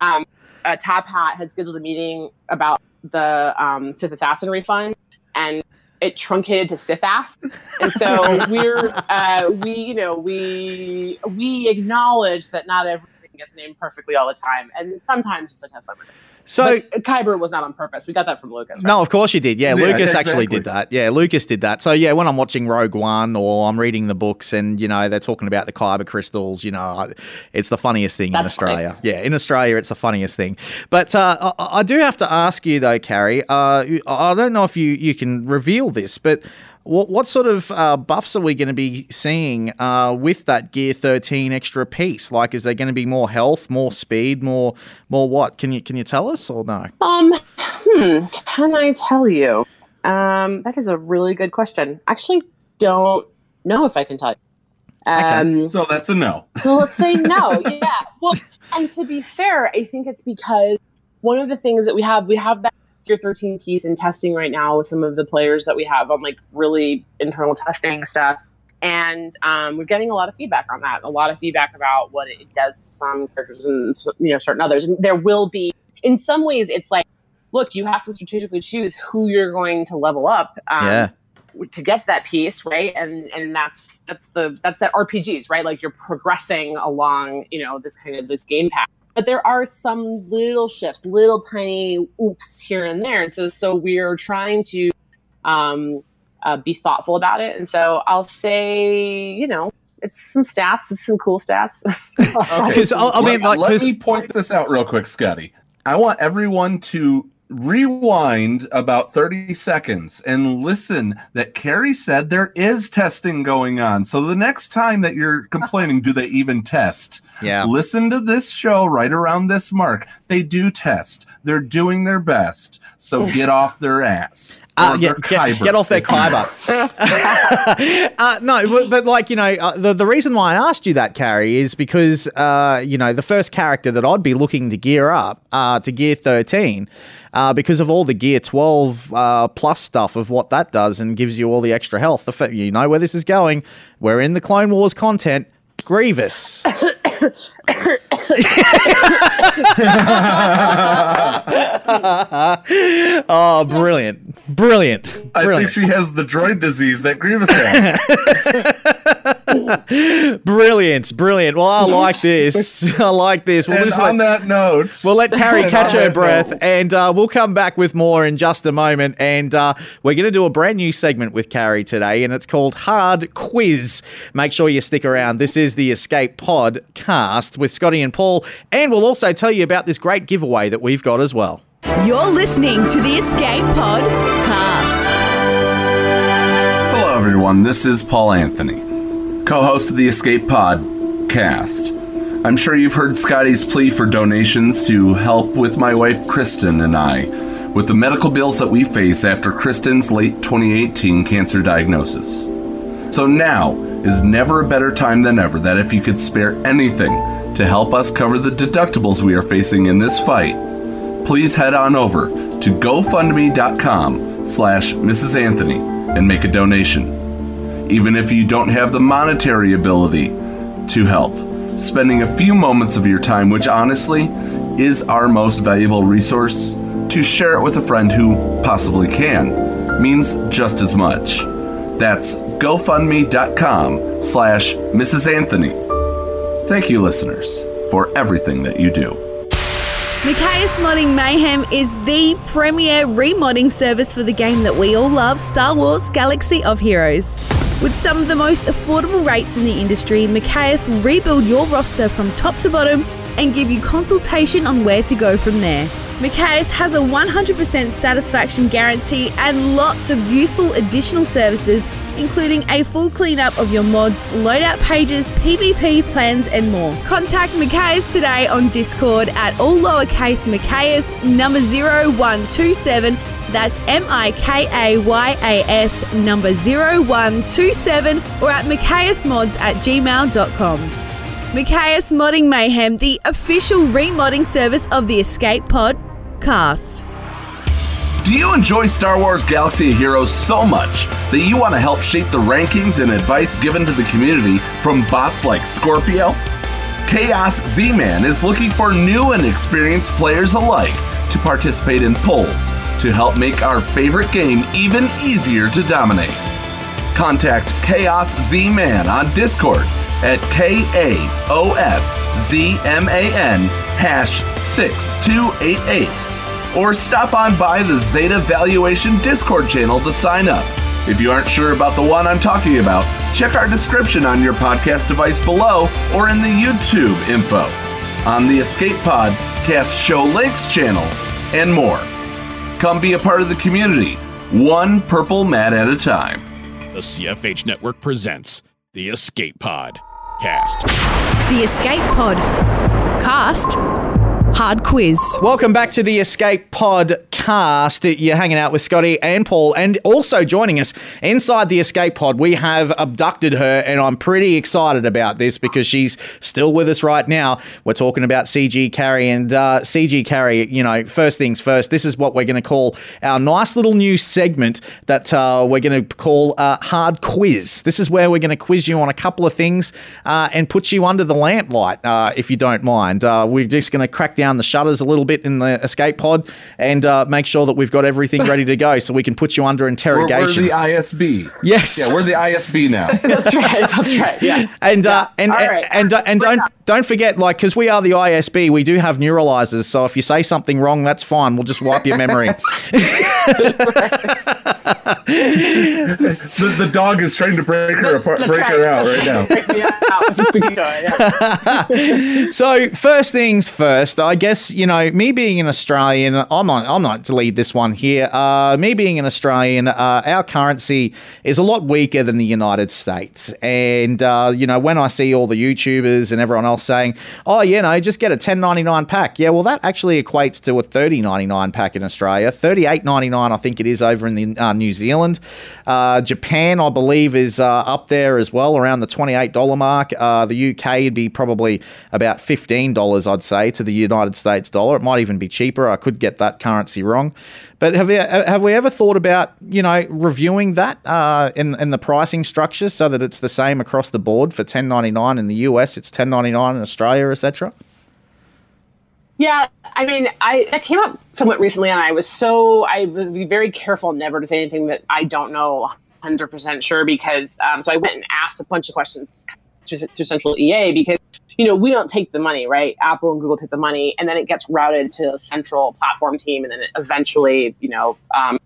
um, uh, Top Hat had scheduled a meeting about the um, Sith Assassin refund, and it truncated to Sith Ass. And so we're uh, we you know we we acknowledge that not everything gets named perfectly all the time, and sometimes just like have fun with it. So- but Kyber was not on purpose. We got that from Lucas. Right? No, of course you did. Yeah, Yeah, Lucas actually did that. Yeah, Lucas did that. So yeah, when I'm watching Rogue One or I'm reading the books and you know they're talking about the kyber crystals, you know, it's the funniest thing in That's Australia. Yeah, in Australia, it's the funniest thing. But uh, I, I do have to ask you though, Carrie. Uh, I don't know if you you can reveal this, but. What, what sort of uh, buffs are we going to be seeing uh, with that Gear 13 extra piece? Like, is there going to be more health, more speed, more more what? Can you can you tell us or no? Um, hmm, can I tell you? Um, that is a really good question. Actually, don't know if I can tell you. Um, So that's a no. so let's say no. Yeah. Well, and to be fair, I think it's because one of the things that we have, we have that Gear 13 piece in testing right now with some of the players that we have on like really internal testing stuff. And um, we're getting a lot of feedback on that. A lot of feedback about what it does to some characters and you know certain others. And there will be, in some ways, it's like, look, you have to strategically choose who you're going to level up. Um, Yeah. to get that piece right and and that's that's the that's that rpgs right like you're progressing along you know this kind of this game path but there are some little shifts little tiny oops here and there and so so we're trying to um uh, be thoughtful about it and so i'll say you know it's some stats it's some cool stats Okay. 'Cause, I- I mean, let, like, me point this out real quick, Scotty. I want everyone to rewind about 30 seconds and listen that Carrie said there is testing going on. So the next time that you're complaining, do they even test? Yeah. Listen to this show right around this mark. They do test. They're doing their best. So get off their ass. Uh, Or yeah, their get, kyber, get off their if kyber. uh, no, but, but like you know, uh, the the reason why I asked you that, Carrie, is because uh, you know the first character that I'd be looking to gear up uh, to Gear thirteen, uh, because of all the Gear twelve uh, plus stuff of what that does and gives you all the extra health. The fa- you know where this is going. We're in the Clone Wars content. Grievous. oh, brilliant. Brilliant. I Brilliant. think she has the droid disease that Grievous has. Brilliant, brilliant. Well, I like this. I like this. We'll and just on let, that note, we'll let Carrie catch her breath, note- and uh, we'll come back with more in just a moment. And uh, we're going to do a brand new segment with Carrie today, and it's called Hard Quiz. Make sure you stick around. This is the Escape Pod cast with Scotty and Paul, and we'll also tell you about this great giveaway that we've got as well. You're listening to the Escape Pod cast. Hello everyone. This is Paul Anthony, co host of the Escape Pod cast. I'm sure you've heard Scotty's plea for donations to help with my wife Kristi and I with the medical bills that we face after Kristi's late 2018 cancer diagnosis. So now is never a better time than ever that if you could spare anything to help us cover the deductibles we are facing in this fight, please head on over to gofundme.com slash Mrs. Anthony and make a donation. Even if you don't have the monetary ability to help, spending a few moments of your time, which honestly is our most valuable resource, to share it with a friend who possibly can, means just as much. That's gofundme.com slash Mrs. Anthony. Thank you, listeners, for everything that you do. Mikayas Modding Mayhem is the premier remodding service for the game that we all love, Star Wars Galaxy of Heroes. With some of the most affordable rates in the industry, Mikayas will rebuild your roster from top to bottom and give you consultation on where to go from there. Mikayas has a 100% satisfaction guarantee and lots of useful additional services, including a full cleanup of your mods, loadout pages, PvP plans, and more. Contact Mikayas today on Discord at all lowercase Mikayas number 0127. That's M I K A Y A S number 0127 or at mikayasmods at gmail.com. Mikayas Modding Mayhem, the official remodding service of the Escape Pod cast. Do you enjoy Star Wars Galaxy of Heroes so much that you want to help shape the rankings and advice given to the community from bots like Scorpio? Chaos Z Man is looking for new and experienced players alike to participate in polls to help make our favorite game even easier to dominate. Contact Chaos Z Man on Discord at K A O S Z M A N hash 6288 or stop on by the Zeta Valuation Discord channel to sign up. If you aren't sure about the one I'm talking about, check our description on your podcast device below or in the YouTube info, on the Escape Pod Cast Show Links channel, and more. Come be a part of the community, one purple mat at a time. The CFH Network presents the Escape Pod cast. The Escape Pod cast hard quiz. Welcome back to the Escape Podcast. You're hanging out with Scotty and Paul, and also joining us inside the Escape Pod, we have abducted her, and I'm pretty excited about this because she's still with us right now. We're talking about CG Carrie, and uh, CG Carrie, you know, first things first, this is what we're going to call our nice little new segment that uh, we're going to call uh, Hard Quiz. This is where we're going to quiz you on a couple of things uh, and put you under the lamplight, uh, if you don't mind. Uh, we're just going to crack down the shutters a little bit in the escape pod and uh, make sure that we've got everything ready to go so we can put you under We're, we're interrogation. the ISB. Yes. Yeah, we're the ISB now. That's right. That's right. Yeah. and uh, and and, right. and, and, and don't don't forget, like, because we are the ISB, we do have neuralizers. So if you say something wrong, that's fine. We'll just wipe your memory. The, the dog is trying to break her apart, That's break her out right now. Break me out with a squeaky toy. Yeah. so first things first, I guess you know me being an Australian, I'm not I'm not to lead this one here. Uh, me being an Australian, uh, our currency is a lot weaker than the United States, and uh, you know when I see all the YouTubers and everyone else saying, "Oh, you know, just get a 10.99 pack," yeah, well that actually equates to a 30.99 pack in Australia, 38.99 I think it is over in the uh, New Zealand, uh, Japan I believe is uh, up there as well around the 28 dollar mark. Uh, the UK would be probably about fifteen dollars, I'd say, to the United States dollar. It might even be cheaper. I could get that currency wrong. But have you, have we ever thought about you know reviewing that in in the pricing structure so that it's the same across the board for ten ninety nine in the US, it's ten ninety nine in Australia, etc. Yeah, I mean, I that came up somewhat recently, and I was so I was very careful never to say anything that I don't know hundred percent sure because um, so I went and asked a bunch of questions to, to Central EA because you know we don't take the money, right? Apple and Google take the money, and then it gets routed to a central platform team, and then eventually, you know. Um,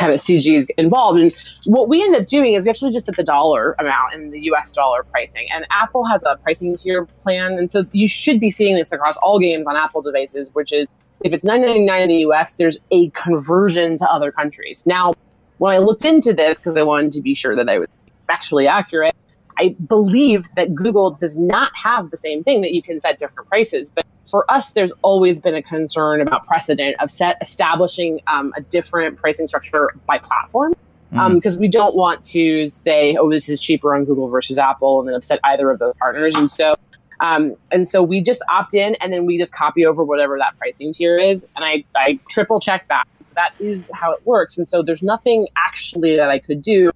kind of CG is involved. And what we end up doing is we actually just set the dollar amount in the US dollar pricing. And Apple has a pricing tier plan. And so you should be seeing this across all games on Apple devices, which is if it's $9.99 in the US, there's a conversion to other countries. Now, when I looked into this, because I wanted to be sure that I was factually accurate. I believe that Google does not have the same thing that you can set different prices. But for us, there's always been a concern about precedent of set establishing um, a different pricing structure by platform. Um, Mm. because we don't want to say, oh, this is cheaper on Google versus Apple, and then upset either of those partners. And so, um, and so we just opt in, and then we just copy over whatever that pricing tier is. And I, I triple check that. That is how it works. And so there's nothing actually that I could do,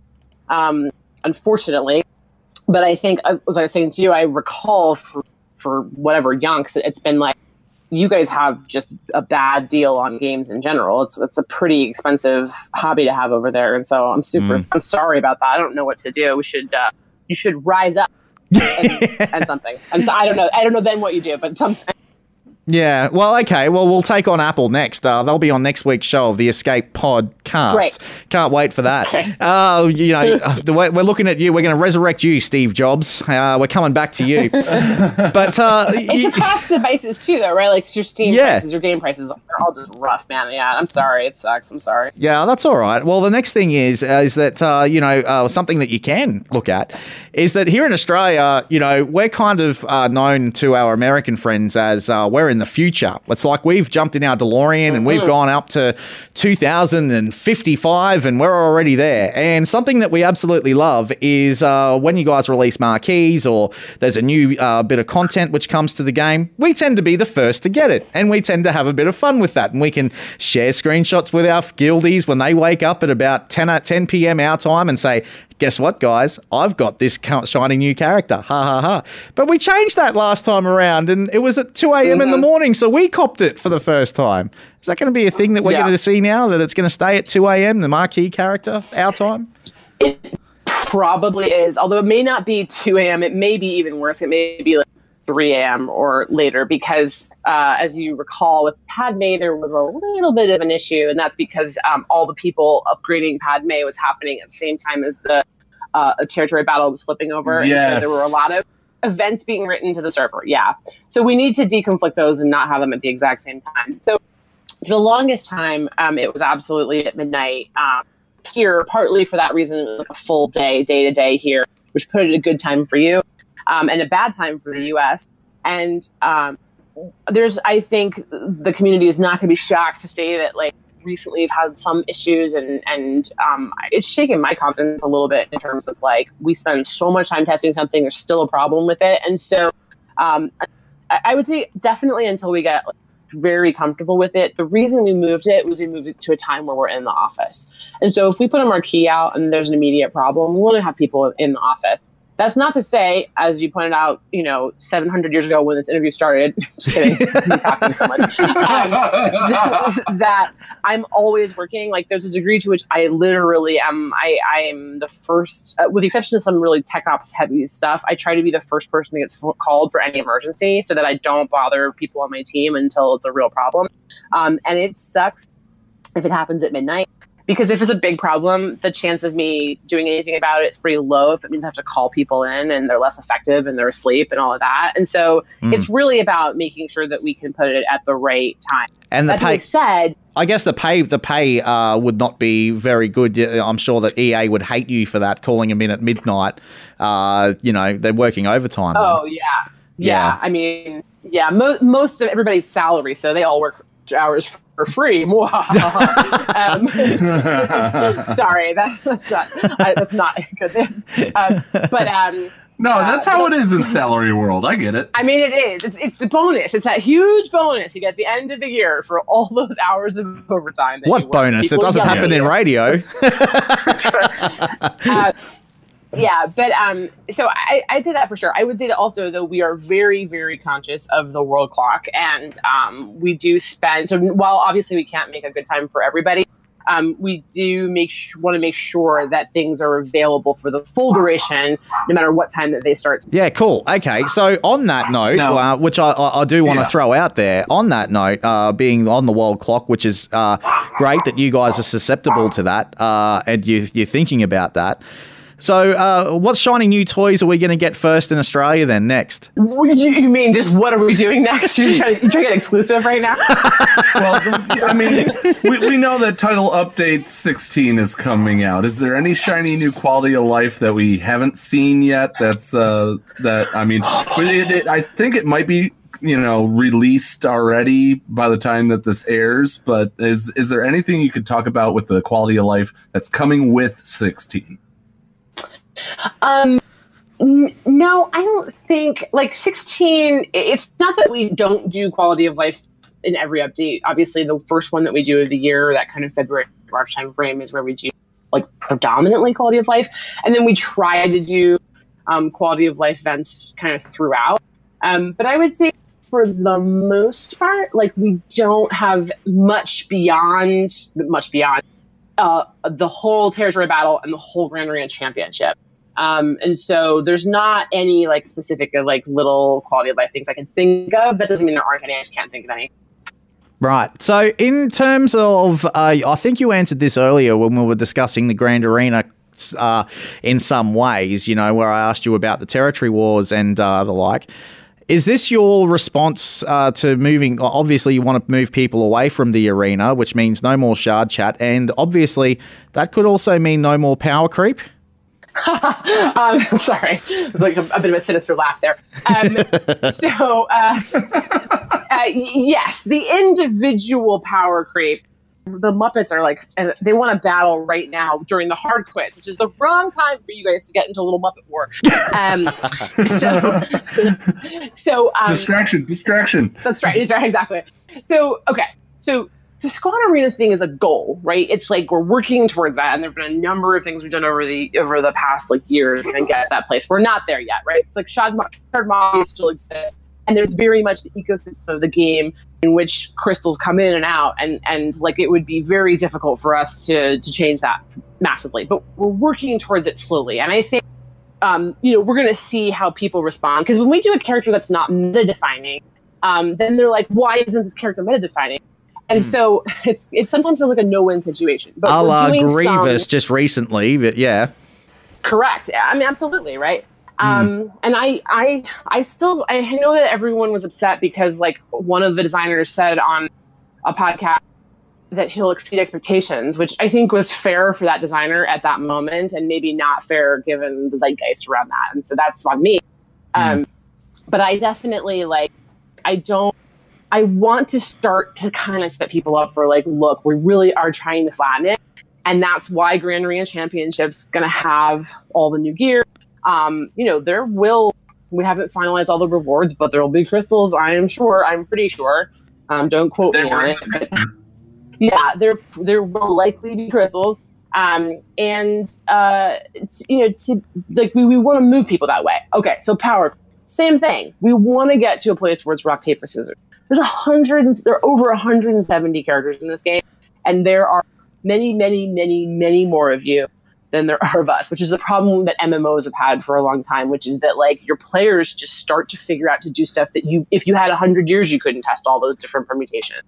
um, unfortunately. But I think, as I was saying to you, I recall for for whatever yonks, it's been like you guys have just a bad deal on games in general. It's it's a pretty expensive hobby to have over there, and so I'm super. Mm. I'm sorry about that. I don't know what to do. We should uh, you should rise up and, and something. And so I don't know. I don't know then what you do, but something. Yeah. Well, okay. Well, we'll take on Apple next. Uh, they'll be on next week's show of the Escape Podcast. Great. Can't wait for that. Uh, you know, uh, the way, we're looking at you. We're going to resurrect you, Steve Jobs. Uh, we're coming back to you. but uh, It's across devices too, though, right? Like your Steam Yeah. prices, your game prices, they're all just rough, man. Yeah, I'm sorry. It sucks. I'm sorry. Yeah, that's all right. Well, the next thing is uh, is that uh, you know uh, something that you can look at is that here in Australia, you know, we're kind of uh, known to our American friends as uh, we're in the future. It's like we've jumped in our DeLorean and we've Mhm. gone up to 2055 and we're already there. And something that we absolutely love is uh, when you guys release marquees or there's a new uh, bit of content which comes to the game, we tend to be the first to get it. And we tend to have a bit of fun with that. And we can share screenshots with our guildies when they wake up at about 10 at 10 p.m. our time and say, guess what, guys? I've got this shiny new character. Ha ha ha. But we changed that last time around and it was at 2 a.m. in the Mhm. morning. So we copped it for the first time. Is that going to be a thing that we're Yeah. going to see now? That it's going to stay at 2 a.m., the marquee character, our time? It probably is, although it may not be 2 a.m. It may be even worse. It may be like 3 a.m. or later because, uh, as you recall, with Padme, there was a little bit of an issue, and that's because um, all the people upgrading Padme was happening at the same time as the uh, a territory battle was flipping over. And so there were a lot of events being written to the server. Yeah. So we need to deconflict those and not have them at the exact same time. So for the longest time, um, it was absolutely at midnight um, here, partly for that reason, it was like a full day, day to day here, which put it a good time for you um, and a bad time for the US. And um, there's, I think, the community is not going to be shocked to say that, like, recently we've had some issues and and um, it's shaken my confidence a little bit in terms of like we spend so much time testing something there's still a problem with it. And so um, I, I would say definitely until we get very comfortable with it the reason we moved it was we moved it to a time where we're in the office. And so if we put a marquee out and there's an immediate problem we want to have people in the office that's not to say, as you pointed out, you know, 700 years ago when this interview started, just kidding, talking so much, um, that I'm always working. Like, there's a degree to which I literally am, I, I am the first, uh, with the exception of some really tech ops heavy stuff, I try to be the first person that gets called for any emergency so that I don't bother people on my team until it's a real problem. Um, and it sucks if it happens at midnight because if it's a big problem, the chance of me doing anything about it is pretty low. If it means I have to call people in and they're less effective and they're asleep and all of that, and so Mm. it's really about making sure that we can put it at the right time. And the that pay- said, I guess the pay the pay uh, would not be very good. I'm sure that EA would hate you for that, calling them in at midnight. Uh, you know, they're working overtime. oh yeah, yeah. Yeah. I mean, yeah. Mo- most of everybody's salary, so they all work hours for free. um, sorry, that's that's not I, that's not good thing. Uh, but um, No, that's how it is in salary world. I get it. I mean, it is. It's, it's the bonus. It's that huge bonus you get at the end of the year for all those hours of overtime. That what work. bonus? It doesn't happen in radio. Uh, yeah, but um, so I, I'd say that for sure. I would say that also, though, we are very, very conscious of the world clock, and um, we do spend. So while obviously we can't make a good time for everybody, um, we do make sh- want to make sure that things are available for the full duration, no matter what time that they start. Yeah, cool. Okay, so on that note, uh, which I, I, I do want to Yeah. throw out there, on that note, uh, being on the world clock, which is uh, great that you guys are susceptible to that uh, and you, you're thinking about that. So, uh, what shiny new toys are we going to get first in Australia then next? You, you mean just what are we doing next? You're trying, you're trying to get exclusive right now? well, I mean, we, we know that title update 16 is coming out. Is there any shiny new quality of life that we haven't seen yet? That's uh, that I mean, it, it, I think it might be you know released already by the time that this airs. But is is there anything you could talk about with the quality of life that's coming with 16? Um, n- no, I don't think like 16. It's not that we don't do quality of life in every update. Obviously, the first one that we do of the year, that kind of February March time frame, is where we do like predominantly quality of life, and then we try to do um, quality of life events kind of throughout. Um, but I would say for the most part, like we don't have much beyond much beyond uh, the whole territory battle and the whole Grand Arena Championship. Um, and so there's not any like specific uh, like little quality of life things I can think of. That doesn't mean there aren't any. I just can't think of any. Right. So, in terms of, uh, I think you answered this earlier when we were discussing the Grand Arena. Uh, in some ways, you know, where I asked you about the territory wars and uh, the like. Is this your response uh, to moving? Obviously, you want to move people away from the arena, which means no more shard chat, and obviously that could also mean no more power creep. um, sorry, it's like a, a, bit of a sinister laugh there. Um, so, uh, uh, yes, the individual power creep. The Muppets are like, they want to battle right now during the hard quit, which is the wrong time for you guys to get into a little Muppet war. Um, so, so um, distraction, distraction. That's right, exactly. So, okay, so the squad arena thing is a goal, right? It's like we're working towards that, and there've been a number of things we've done over the over the past like year and get to that place. We're not there yet, right? It's like shard, mobs still exists, and there's very much the ecosystem of the game in which crystals come in and out, and and like it would be very difficult for us to to change that massively. But we're working towards it slowly, and I think. Um, you know, we're going to see how people respond because when we do a character that's not meta defining, um, then they're like, "Why isn't this character meta defining?" And mm. so it's it sometimes feels like a no win situation. But a la Grievous some, just recently, but yeah. Correct. Yeah, I mean, absolutely right. Mm. Um, and I, I, I still, I know that everyone was upset because like one of the designers said on a podcast that he'll exceed expectations, which I think was fair for that designer at that moment, and maybe not fair given the zeitgeist around that. And so that's on me. Mm. Um, but I definitely like, I don't I want to start to kind of set people up for like, look, we really are trying to flatten it. And that's why Grand Arena Championship's going to have all the new gear. Um, you know, there will, we haven't finalized all the rewards, but there will be crystals, I am sure. I'm pretty sure. Um, don't quote me on it. Yeah, there, there will likely be crystals. Um, and, uh, you know, to, like we, we want to move people that way. Okay, so power, same thing. We want to get to a place where it's rock, paper, scissors there's a hundred there are over 170 characters in this game and there are many many many many more of you than there are of us which is the problem that mmos have had for a long time which is that like your players just start to figure out to do stuff that you if you had 100 years you couldn't test all those different permutations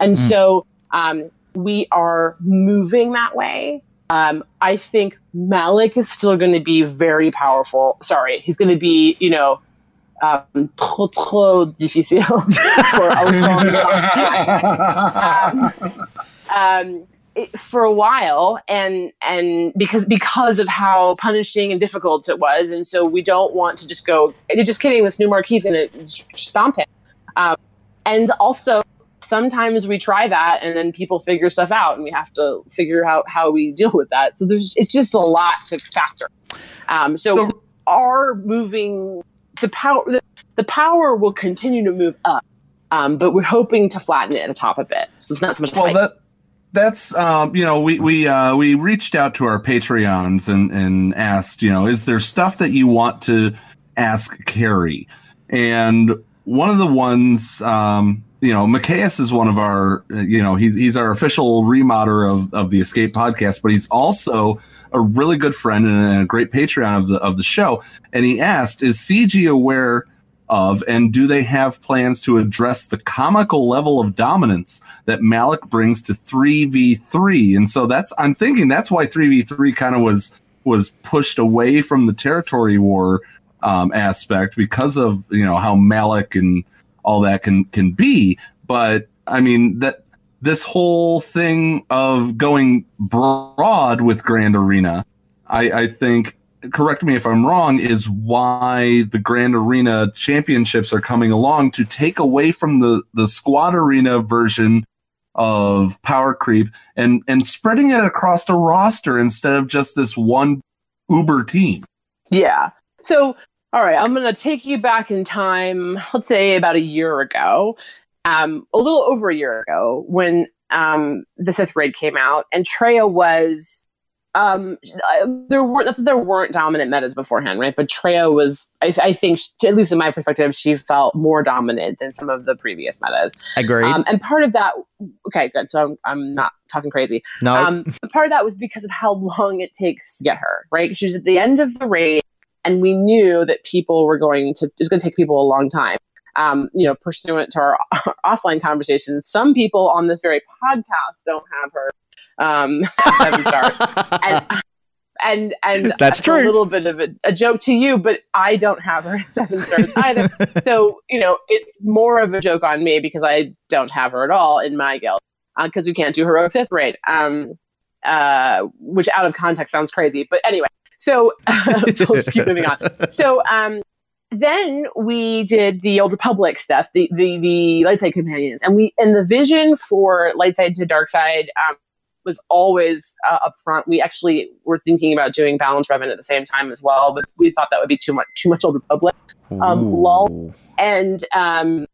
and mm. so um, we are moving that way um, I think Malak is still going to be very powerful. Sorry, he's going to be, you know, um, trop trop difficile for a long um, um, it, for a while, and and because because of how punishing and difficult it was, and so we don't want to just go. Just kidding. This new marquee is going to stomp him, um, and also sometimes we try that and then people figure stuff out and we have to figure out how we deal with that so there's it's just a lot to factor um, so, so our moving the power the, the power will continue to move up, um, but we're hoping to flatten it at the top a bit. So it's not so much. Well, that that's um, you know we we uh, we reached out to our Patreons and and asked you know is there stuff that you want to ask Carrie, and one of the ones um, you know, Mikayas is one of our, you know, he's he's our official remodder of, of the Escape podcast, but he's also a really good friend and a great Patreon of the of the show. And he asked, "Is CG aware of, and do they have plans to address the comical level of dominance that Malak brings to three v three?" And so that's I'm thinking that's why three v three kind of was was pushed away from the territory war um, aspect because of you know how Malak and all that can can be. But I mean that this whole thing of going broad with Grand Arena, I, I think. Correct me if I'm wrong. Is why the Grand Arena championships are coming along to take away from the the Squad Arena version of Power Creep and and spreading it across a roster instead of just this one Uber team. Yeah. So, all right, I'm going to take you back in time, let's say about a year ago, um, a little over a year ago, when um, the Sith Raid came out, and Traya was. Um, uh, there weren't that there weren't dominant metas beforehand, right? But Traya was, I, I think, at least in my perspective, she felt more dominant than some of the previous metas. Agreed. Um, and part of that, okay, good. So I'm, I'm not talking crazy. No. Um, but part of that was because of how long it takes to get her, right? She was at the end of the raid, and we knew that people were going to, it was going to take people a long time. Um, you know, pursuant to our, offline conversations, some people on this very podcast don't have her um, seven stars. and, and and That's a little bit of a, a joke to you, but I don't have her seven stars either. so you know, it's more of a joke on me because I don't have her at all in my guild because we can't do heroic Sith raid. Um, uh, which out of context sounds crazy, but anyway. So let's keep moving on. So um, then we did the Old Republic stuff, the the the light side companions, and we and the vision for light side to dark side um, was always uh, up front. We actually were thinking about doing Balance Revan at the same time as well, but we thought that would be too much too much Old Republic. Um, lol. And um,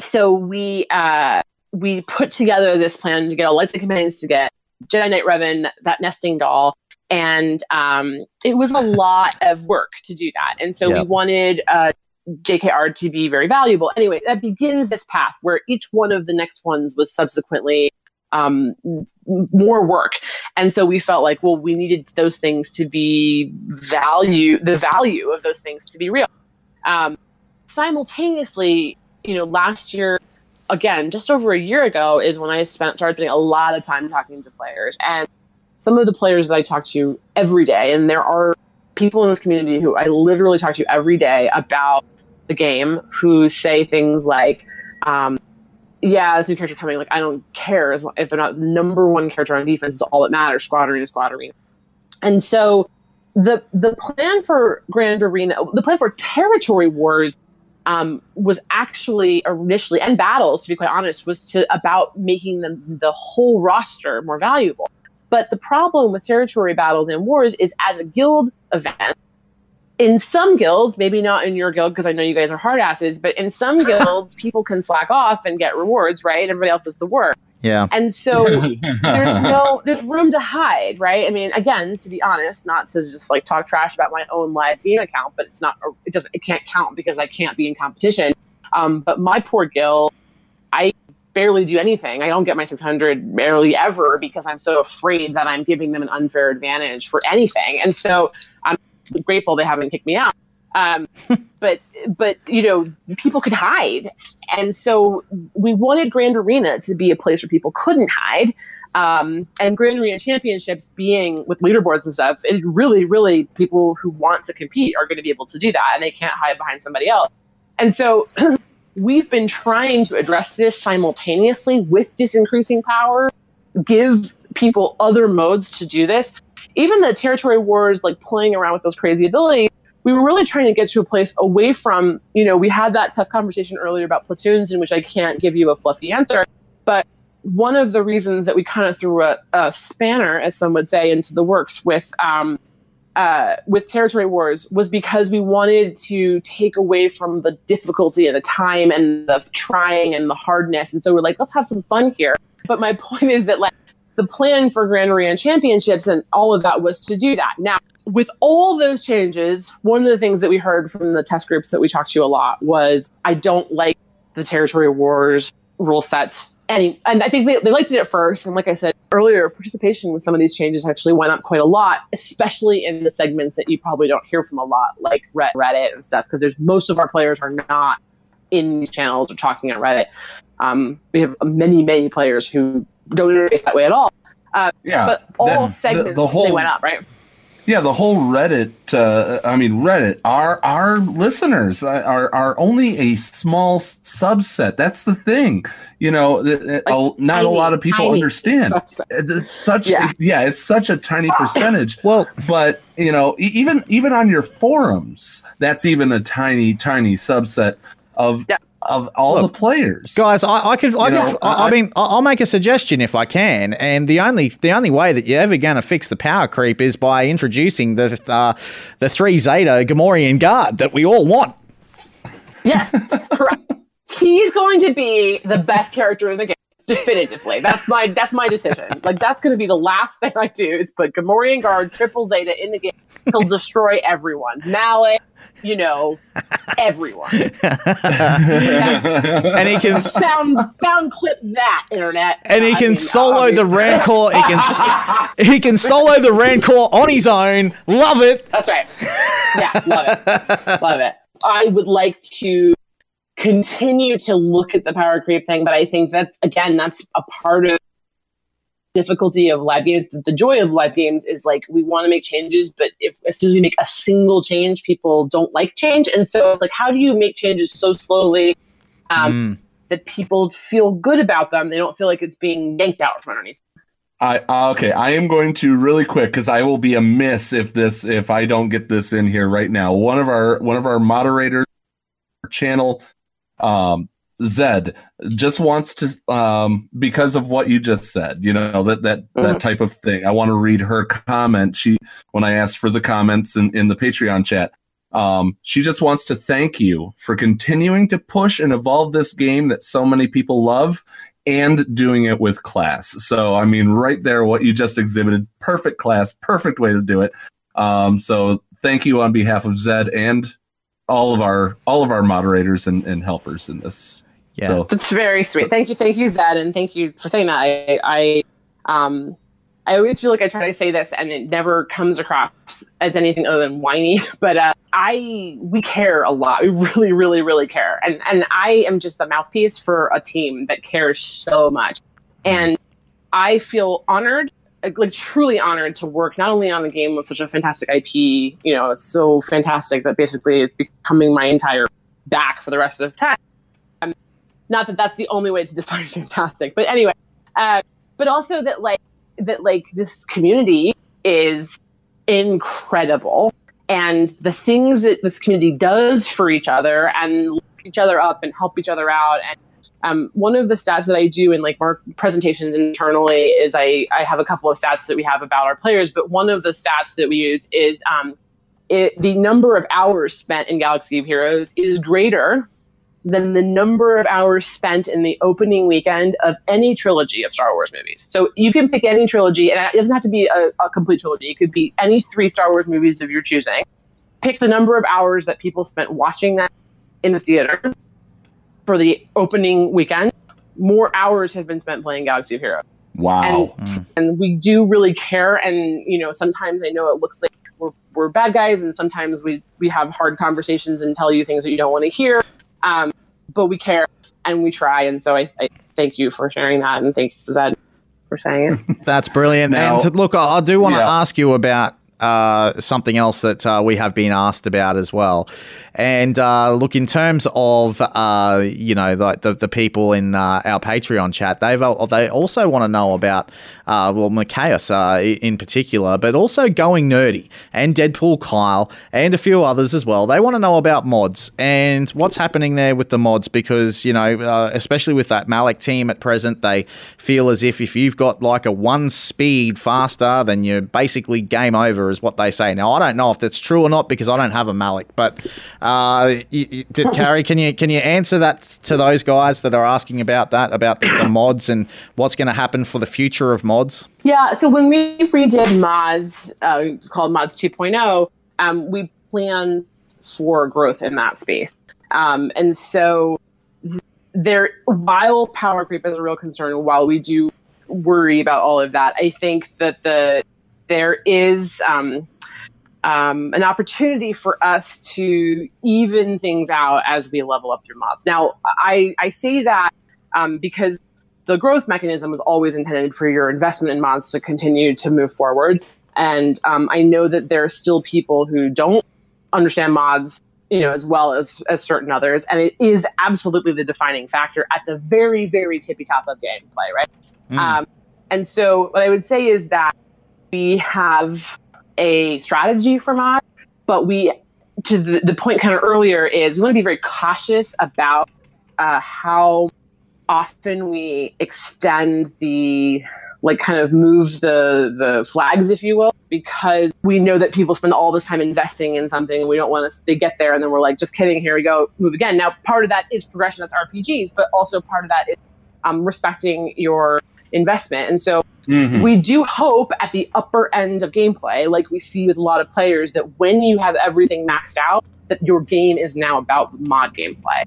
so we uh, we put together this plan to get all light side companions to get Jedi Knight Revan, that nesting doll, and um, it was a lot of work to do that. And so we wanted uh, JKR to be very valuable. Anyway, that begins this path where each one of the next ones was subsequently um, more work. And so we felt like, well, we needed those things to be value, the value of those things to be real. Um, simultaneously, you know, last year, again, just over a year ago, is when I spent started spending a lot of time talking to players, and some of the players that I talk to every day, and there are people in this community who I literally talk to every day about the game who say things like, um, "Yeah, this new character coming. Like, I don't care as if they're not number one character on defense. It's all that matters. Squad arena, squad arena." And so the the plan for Grand Arena, the plan for Territory Wars um, was actually initially and battles to be quite honest was to about making them the whole roster more valuable but the problem with territory battles and wars is as a guild event in some guilds maybe not in your guild because i know you guys are hard asses but in some guilds people can slack off and get rewards right everybody else does the work Yeah. and so there's no there's room to hide, right? I mean, again, to be honest, not to just like talk trash about my own live game account, but it's not it doesn't it can't count because I can't be in competition. Um, but my poor guild, I barely do anything. I don't get my 600 barely ever because I'm so afraid that I'm giving them an unfair advantage for anything. And so I'm grateful they haven't kicked me out. Um, but but you know people could hide, and so we wanted Grand Arena to be a place where people couldn't hide. Um, and Grand Arena Championships being with leaderboards and stuff, it really, really people who want to compete are going to be able to do that, and they can't hide behind somebody else. And so we've been trying to address this simultaneously with this increasing power, give people other modes to do this. Even the territory wars, like playing around with those crazy abilities, we were really trying to get to a place away from, you know, we had that tough conversation earlier about platoons in which I can't give you a fluffy answer. But one of the reasons that we kind of threw a, a spanner, as some would say, into the works with um, uh, with territory wars was because we wanted to take away from the difficulty and the time and the trying and the hardness. And so we're like, let's have some fun here. But my point is that like the plan for Grand Arena Championships and all of that was to do that. Now, with all those changes, one of the things that we heard from the test groups that we talked to a lot was I don't like the territory wars rule sets. Any, and I think they, they liked it at first. And like I said earlier, participation with some of these changes actually went up quite a lot, especially in the segments that you probably don't hear from a lot, like Reddit and stuff, because there's most of our players are not in these channels or talking on Reddit. Um, we have many, many players who don't interface that way at all. Uh, Yeah, but all then the- segments the whole- they went up, right? Yeah, the whole Reddit. Uh, I mean, Reddit. Our our listeners are are only a small subset. That's the thing. You know, th- th- a- not a lot of people understand. subset. It's it's such. Yeah. Yeah. it's such a tiny percentage. well, but you know, e- even even on your forums, that's even a tiny tiny subset of of all Look, the players. Guys, I, I could, I, You could know, I, I I- mean, I- I'll make a suggestion if I can. And the only, the only way that you're ever going to fix the power creep is by introducing the, uh, the three Zeta Gamorrean guard that we all want. Yes, correct. He's going to be the best character in the game, definitively. That's my that's my decision. Like that's going to be the last thing I do is put Gamorrean Guard Triple Zeta in the game. He'll destroy everyone. Malak, you know, everyone. and he can sound sound clip that internet. and he I can mean, solo the. Rancor. He can he can solo the Rancor on his own. Love it. That's right. Yeah, love it. love it. I would like to continue to look at the power creep thing, but I think that's again, that's a part of difficulty of live games. But the joy of live games is like we want to make changes, but if as soon as we make a single change, people don't like change. And so like how do you make changes so slowly um, that people feel good about them? They don't feel like it's being yanked out from underneath. I uh, okay. I am going to really quick because I will be amiss if this if I don't get this in here right now. One of our one of our moderators channel, um, Zed just wants to um because of what you just said. You know that that that type of thing. I want to read her comment. She when I asked for the comments in in the Patreon chat. Um, she just wants to thank you for continuing to push and evolve this game that so many people love and doing it with class. So, I mean, right there, what you just exhibited, perfect class, perfect way to do it. Um, so, thank you on behalf of Zed and all of our all of our moderators and, and helpers in this. Yeah. So, That's very sweet. Thank you, thank you, Zed, and thank you for saying that. I, I, um, I always feel like I try to say this, and it never comes across as anything other than whiny. But uh, I, we care a lot. We really, really, really care, and and I am just a mouthpiece for a team that cares so much, and I feel honored, like, truly honored to work not only on a game with such a fantastic IP. You know, it's so fantastic that basically it's becoming my entire back for the rest of time. Um, not that that's the only way to define fantastic, but anyway, uh, but also that like that like this community is incredible and the things that this community does for each other and lift each other up and help each other out and um, one of the stats that I do in like our presentations internally is I, I have a couple of stats that we have about our players, but one of the stats that we use is um, it, the number of hours spent in Galaxy of Heroes is greater than the number of hours spent in the opening weekend of any trilogy of Star Wars movies. So you can pick any trilogy, and it doesn't have to be a, a complete trilogy. It could be any three Star Wars movies of your choosing. Pick the number of hours that people spent watching that in the theater for the opening weekend. More hours have been spent playing Galaxy of Heroes wow. and and we do really care and you know sometimes i know it looks like we're, we're bad guys and sometimes we we have hard conversations and tell you things that you don't want to hear um, but we care and we try and so I, I thank you for sharing that and thanks zed for saying it That's brilliant. Now- and look, I, I do want to Yeah. ask you about uh, something else that uh, we have been asked about as well. And uh, look, in terms of uh, you know like the, the people in uh, our Patreon chat, they've they also want to know about well Mikayas in particular, but also going nerdy and Deadpool Kyle and a few others as well. They want to know about mods and what's happening there with the mods because you know especially with that Malak team at present, they feel as if if you've got like a one speed faster, then you're basically game over, is what they say. Now I don't know if that's true or not because I don't have a Malak, but uh, you, you, did, Carrie, can you can you answer that to those guys that are asking about that about the, the mods and what's going to happen for the future of mods? Yeah, so when we redid mods uh, called mods 2.0, um, we planned for growth in that space. Um, and so there, while power creep is a real concern, while we do worry about all of that, I think that the there is um, um, an opportunity for us to even things out as we level up through mods. Now, I, I say that um, because the growth mechanism was always intended for your investment in mods to continue to move forward. And um, I know that there are still people who don't understand mods, you know, as well as as certain others, and it is absolutely the defining factor at the very, very tippy top of gameplay, right? Mm. Um, and so, what I would say is that we have a strategy for mods, but we, to the, the point kind of earlier, is we want to be very cautious about uh, how often we extend the like kind of move the the flags if you will because we know that people spend all this time investing in something and we don't want to they get there and then we're like just kidding here we go move again. Now part of that is progression that's rpgs but also part of that is um, respecting your investment and so Mhm. we do hope at the upper end of gameplay like we see with a lot of players that when you have everything maxed out that your game is now about mod gameplay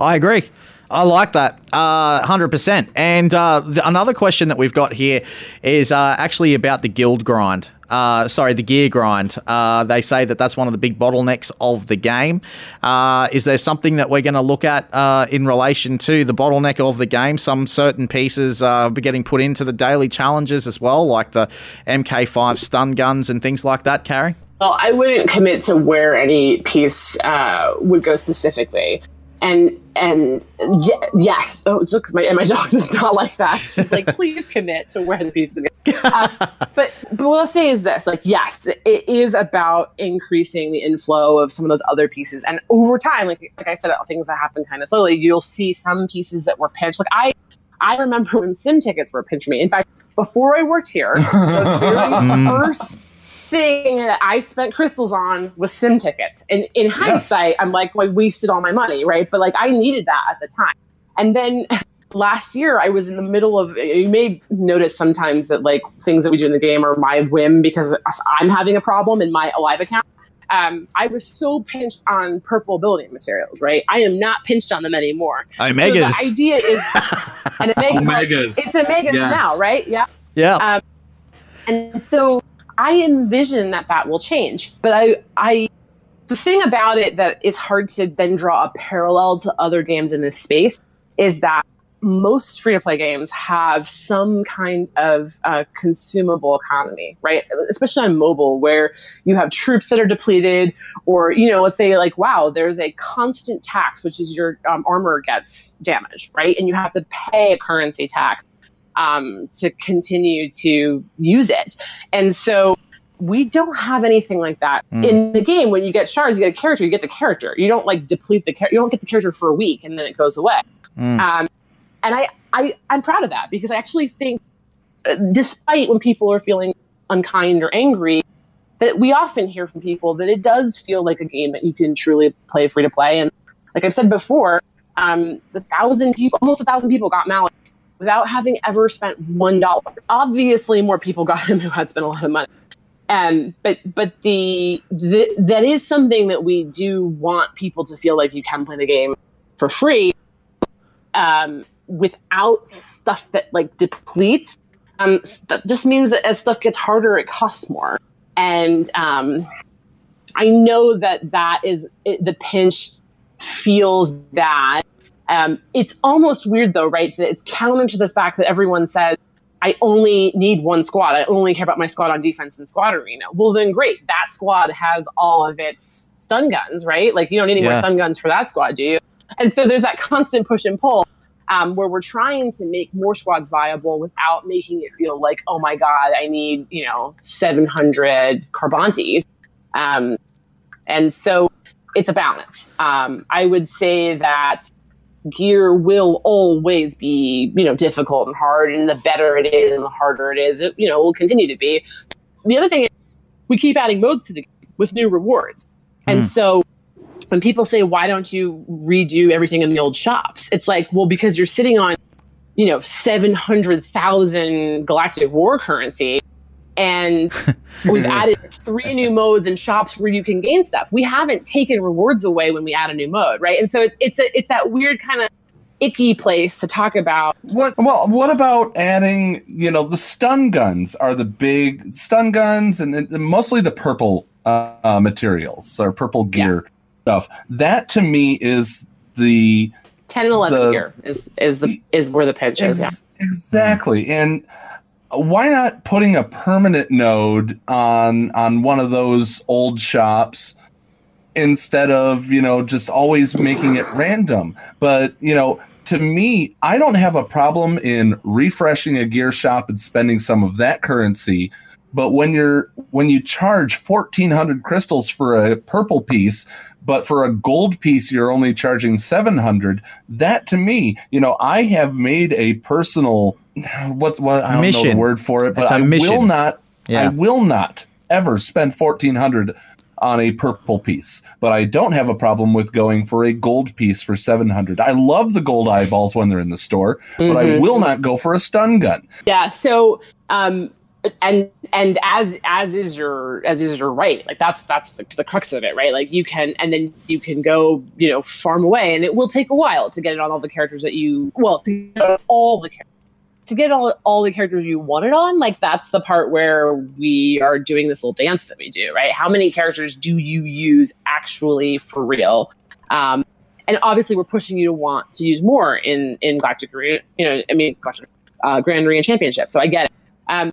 I agree. I like that, uh, hundred percent. And uh, the, another question that we've got here is uh, actually about the guild grind. Uh, sorry, the gear grind. Uh, they say that that's one of the big bottlenecks of the game. Uh, is there something that we're going to look at uh, in relation to the bottleneck of the game? Some certain pieces uh, be getting put into the daily challenges as well, like the MK5 stun guns and things like that. Carrie. Well, I wouldn't commit to where any piece uh, would go specifically. And and ye- yes, oh, look, my, and my dog does not like that. She's like, please commit to where the piece is. Uh, but but what I'll say is this: like, yes, it is about increasing the inflow of some of those other pieces, and over time, like like I said, things that happen kind of slowly. You'll see some pieces that were pinched. Like I I remember when sim tickets were pinched me. In fact, before I worked here, the very Mm. first thing that I spent crystals on was sim tickets. And in hindsight, I'm like, well, I wasted all my money, right? But like, I needed that at the time. And then last year, I was in the middle of. You may notice sometimes that like things that we do in the game are my whim because I'm having a problem in my Alive account. Um, I was so pinched on purple building materials, right? I am not pinched on them anymore. Omegas. So the idea is an omega. Omegas. It's omegas Yes. now, right? Yeah. Yeah. Um, and so I envision that that will change. But I, I, the thing about it that is hard to then draw a parallel to other games in this space is that most free to play games have some kind of uh, consumable economy, right? Especially on mobile, where you have troops that are depleted, or you know, let's say like, wow, there's a constant tax, which is your um, armor gets damaged, right? And you have to pay a currency tax um, to continue to use it. And so we don't have anything like that Mm. in the game. When you get shards, you get a character. You get the character. You don't like deplete the character. You don't get the character for a week and then it goes away. Mm. Um, and I, I, I'm proud of that because I actually think, uh, despite when people are feeling unkind or angry, that we often hear from people that it does feel like a game that you can truly play free to play. And like I've said before, um, a thousand people, almost a thousand people got Malak without having ever spent one dollar. Obviously, more people got him who had spent a lot of money. Um, but but the, the that is something that we do want people to feel like you can play the game for free, um, without stuff that like depletes. Um, that just means that as stuff gets harder, it costs more. And um, I know that that is it, the pinch feels bad. Um, it's almost weird though, right? That it's counter to the fact that everyone says, I only need one squad. I only care about my squad on defense and squad arena. Well, then great. That squad has all of its stun guns, right? Like you don't need any more stun guns for that squad, do you? And so there's that constant push and pull um, where we're trying to make more squads viable without making it feel like, oh my God, I need, you know, 700 Carbantis. Um, and so it's a balance. Um, I would say that gear will always be, you know, difficult and hard, and the better it is and the harder it is, it, you know, will continue to be. The other thing is we keep adding modes to the game with new rewards. And Hmm. so when people say, why don't you redo everything in the old shops? It's like, well, because you're sitting on, you know, 700,000 galactic war currency. And we've added three new modes and shops where you can gain stuff. We haven't taken rewards away when we add a new mode, right? And so it's it's a, it's that weird kind of icky place to talk about. What well, what about adding? You know, the stun guns are the big stun guns, and, and mostly the purple uh, uh, materials or purple gear stuff. That to me is the 10 and 11 The- gear is is the is where the pinch is. Yeah. Exactly. And Uh, why not putting a permanent node on on one of those old shops instead of you know just always making it random? But you know to me i don't have a problem in refreshing a gear shop and spending some of that currency. But when you're when you charge 1400 crystals for a purple piece but for a gold piece you're only charging 700 that to me you know i have made a personal what what i don't know Mission. the word for it but i a i will mission. not i will not ever spend 1400 on a purple piece but i don't have a problem with going for a gold piece for 700 i love the gold eyeballs when they're in the store but i Mhm. will not go for a stun gun Yeah. So, um, and and as as is your as is your right. Like that's that's the, the crux of it, right? Like you can and then you can go you know farm away, and it will take a while to get it on all the characters that you well to get all the characters. To get all, all the characters you want it on, like that's the part where we are doing this little dance that we do, right? How many characters do you use actually for real? Um, and obviously, we're pushing you to want to use more in in Galactic, you know, I mean, uh, Grand Arena Championship. So I get it. Um,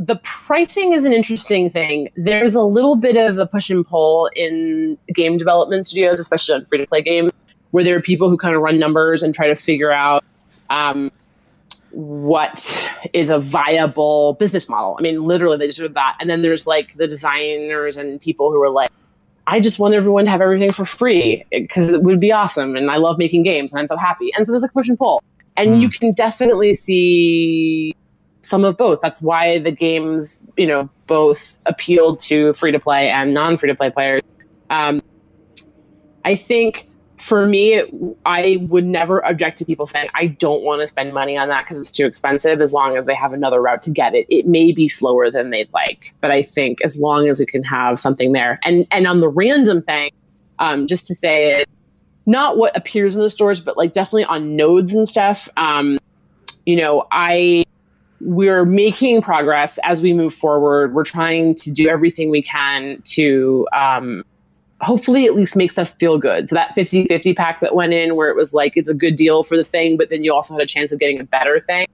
the pricing is an interesting thing. There's a little bit of a push and pull in game development studios, especially on free to play games, where there are people who kind of run numbers and try to figure out um, what is a viable business model. I mean, literally, they just do that. And then there's like the designers and people who are like, I just want everyone to have everything for free because it would be awesome. And I love making games and I'm so happy. And so there's like push and pull. And you can definitely see some of both. That's why the games, you know, both appealed to free to play and non free to play players. Um, I think for me, I would never object to people saying, I don't want to spend money on that because it's too expensive, as long as they have another route to get it. It may be slower than they'd like, but I think as long as we can have something there. And, and on the random thing, um, just to say it, not what appears in the stores, but like definitely on nodes and stuff. Um, you know, I we're making progress as we move forward. We're trying to do everything we can to um, hopefully at least make stuff feel good. So that 50-50 pack that went in where it was like it's a good deal for the thing, but then you also had a chance of getting a better thing.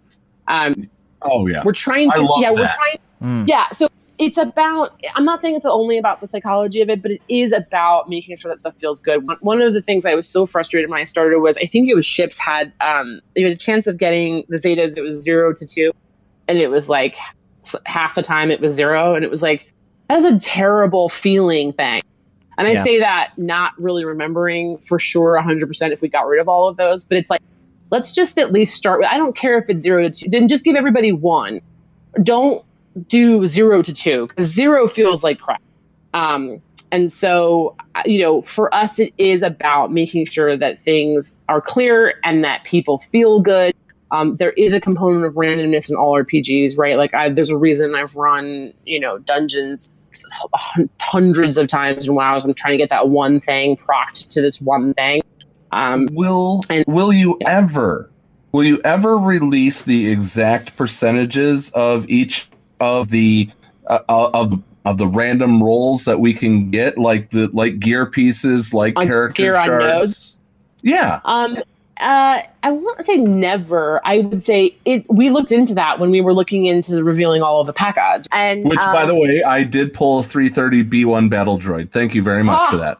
Um, oh yeah. we're trying I to love yeah, we're that. trying yeah, so it's about I'm not saying it's only about the psychology of it, but it is about making sure that stuff feels good. One, one of the things I was so frustrated when I started was I think it was ships had um it was a chance of getting the Zetas, it was zero to two, and it was like half the time it was zero, and it was like that's a terrible feeling thing. And I Yeah. say that not really remembering for sure 100% if we got rid of all of those, but it's like, let's just at least start with, I don't care if it's zero to two, then just give everybody one. Don't do zero to two because zero feels like crap. Um, and so, uh, you know, for us, it is about making sure that things are clear and that people feel good. Um, there is a component of randomness in all RPGs, right? Like, I, there's a reason I've run, you know, dungeons hundreds of times in WoWs. I'm trying to get that one thing procced to this one thing. Um, will will you ever will you ever release the exact percentages of each of the uh, of of the random rolls that we can get like the like gear pieces like On character gear on shards? nodes? yeah Um, uh, I won't say never. I would say it. We looked into that when we were looking into revealing all of the pack odds. And which by um, the way i did pull a 330 b1 battle droid thank you very much for that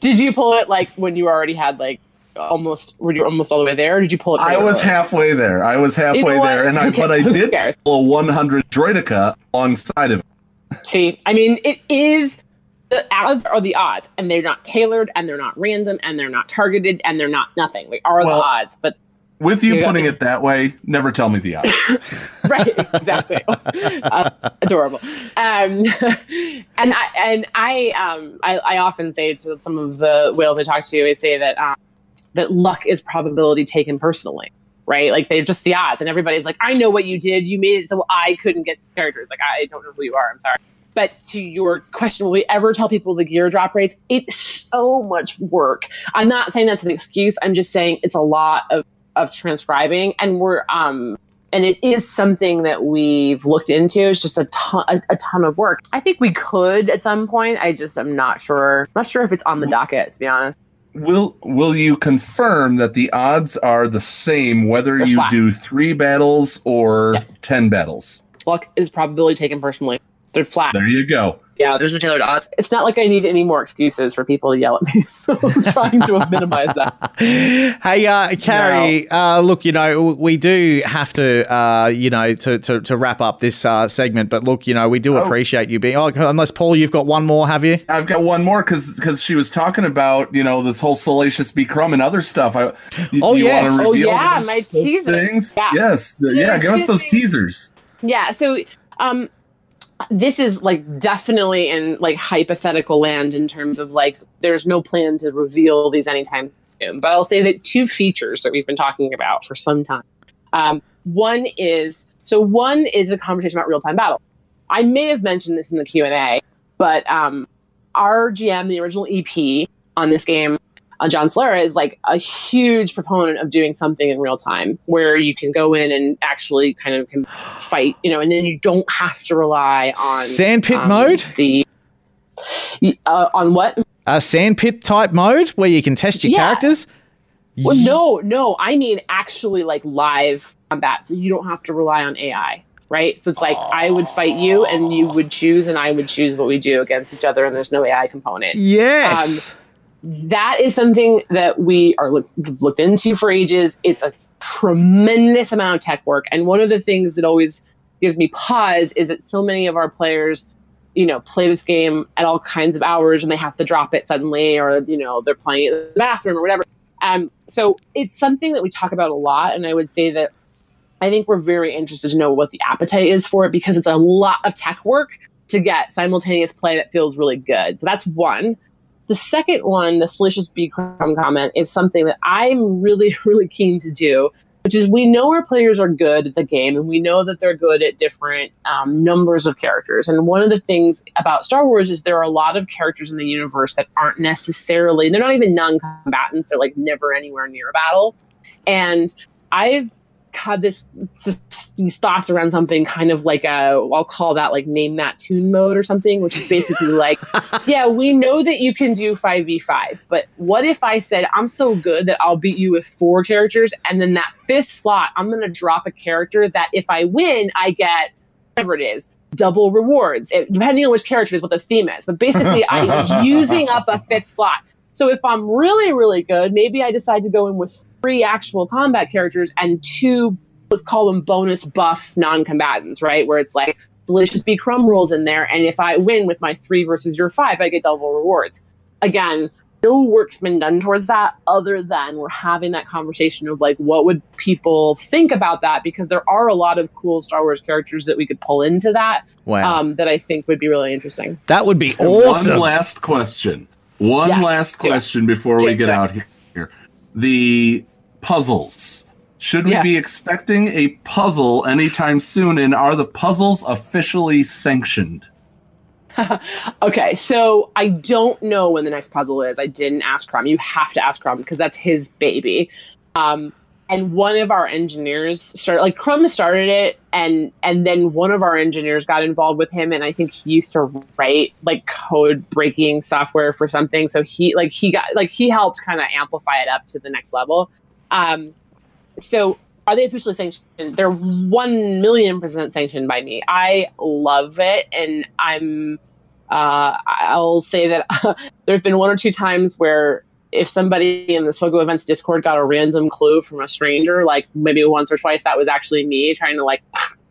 did you pull it like when you already had like almost? Were you almost all the way there? Or did you pull it? i was halfway there i was halfway You know there and i but i did pull a 100 Droideka alongside of it See, I mean, it is the odds are the odds, and they're not tailored, and they're not random, and they're not targeted, and they're not nothing. They are Well, the odds, but with you putting it that way never tell me the odds right, exactly, uh, adorable. Um, and I and I, um, I I often say to some of the whales I talk to, I say that um, that luck is probability taken personally. Right, like they're just the odds, and everybody's like, "I know what you did. You made it so I couldn't get this character." It's like I don't know who you are. I'm sorry. But to your question, will we ever tell people the gear drop rates? It's so much work. I'm not saying that's an excuse. I'm just saying it's a lot of of transcribing, and we're um and it is something that we've looked into. It's just a ton a, a ton of work. I think we could at some point. I just am not sure. not sure if it's on the docket to be honest. will will you confirm that the odds are the same whether They're you flat. do three battles or ten battles? Luck is probability taken personally. They're flat. There you go. Yeah, there's no tailored odds. It's not like I need any more excuses for people to yell at me, so I'm trying to minimize that. Hey, uh, Carrie, uh, look, you know, we do have to, uh, you know, to, to, to wrap up this uh, segment, but look, you know, we do appreciate you being, oh, unless Paul, you've got one more, have you? I've got one more because because she was talking about you know this whole Salacious B. Crumb and other stuff. I, you, Oh, you yes. wanna Oh yeah, my teasers. things? Yeah. Yes, Yeah, yeah. Give us those teasers. Yeah, so um this is like definitely in like hypothetical land in terms of like there's no plan to reveal these anytime soon. But I'll say that two features that we've been talking about for some time. Um, one is so one is a conversation about real time battle. I may have mentioned this in the Q and A, but um, our GM, the original EP on this game, uh, John Slera, is like a huge proponent of doing something in real time where you can go in and actually kind of can fight, you know, and then you don't have to rely on Sandpit um, mode? The uh, on what? A sandpit type mode where you can test your Yeah. characters? Well, no, no. I mean actually like live combat, so you don't have to rely on AI, right? So it's like I would fight you, and you would choose, and I would choose what we do against each other, and there's no AI component. Yes. Um, that is something that we are look, looked into for ages. It's a tremendous amount of tech work, and one of the things that always gives me pause is that so many of our players, you know, play this game at all kinds of hours, and they have to drop it suddenly, or you know, they're playing it in the bathroom or whatever. Um, so it's something that we talk about a lot, and I would say that I think we're very interested to know what the appetite is for it because it's a lot of tech work to get simultaneous play that feels really good. So that's one. The second one, the Salacious B. Crumb comment, is something that I'm really, really keen to do, which is we know our players are good at the game and we know that they're good at different um, numbers of characters. And one of the things about Star Wars is there are a lot of characters in the universe that aren't necessarily, they're not even non combatants, they're like never anywhere near a battle. And I've had this, this these thoughts around something kind of like a I'll call that like name that tune mode or something, which is basically like, yeah, we know that you can do five v five, but what if I said I'm so good that I'll beat you with four characters, and then that fifth slot I'm gonna drop a character that if I win I get whatever it is double rewards, it, depending on which character is what the theme is. But basically, I'm using up a fifth slot. So if I'm really, really good, maybe I decide to go in with three actual combat characters and two, let's call them bonus buff non-combatants, right? Where it's like delicious B crumb rules in there, and if I win with my three versus your five, I get double rewards. Again, no work's been done towards that other than we're having that conversation of like what would people think about that because there are a lot of cool Star Wars characters that we could pull into that Wow. um, that I think would be really interesting. That would be awesome. One last question. One Yes, last do it. question before Do we it, get do it. out here. The puzzles. Should we Yes. be expecting a puzzle anytime soon? And are the puzzles officially sanctioned? Okay, so I don't know when the next puzzle is. I didn't ask Crumb. You have to ask Crumb because that's his baby. Um, and one of our engineers started, like Crumb started it, and and then one of our engineers got involved with him, and I think he used to write like code breaking software for something. So he like he got like he helped kind of amplify it up to the next level. Um, so are they officially sanctioned? They're one million percent sanctioned by me. I love it, and I'm. Uh, I'll say that there's been one or two times where if somebody in the SWGOH Events Discord got a random clue from a stranger, like maybe once or twice, that was actually me trying to like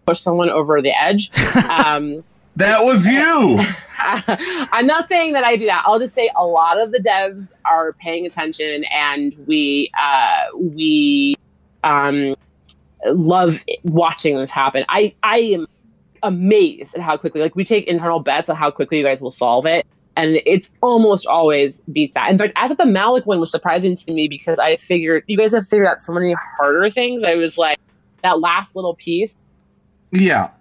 push someone over the edge. Um, That was you. I'm not saying that I do that. I'll just say a lot of the devs are paying attention, and we uh, we um, love watching this happen. I I am amazed at how quickly like we take internal bets on how quickly you guys will solve it. And it's almost always beats that. In fact, I thought the Malak one was surprising to me because I figured you guys have figured out so many harder things. I was like, that last little piece, Yeah.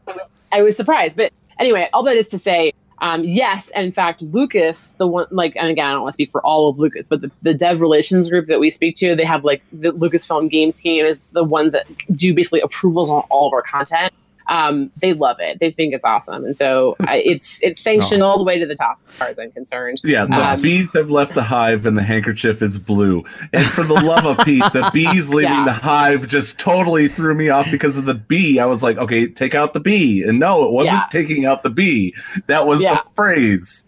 I was surprised. But anyway, all that is to say, um, yes, and in fact, Lucas, the one, like, and again, I don't want to speak for all of Lucas, but the, the dev relations group that we speak to, they have like the Lucasfilm Games team is the ones that do basically approvals on all of our content. Um, they love it. They think it's awesome, and so I, it's it's sanctioned all the way to the top, as far as I'm concerned. Yeah, the Um, bees have left the hive and the handkerchief is blue. And for the love of Pete, the bees leaving Yeah. the hive just totally threw me off because of the bee. I was like, okay, take out the bee. And no, it wasn't Yeah. taking out the bee. That was Yeah. the phrase.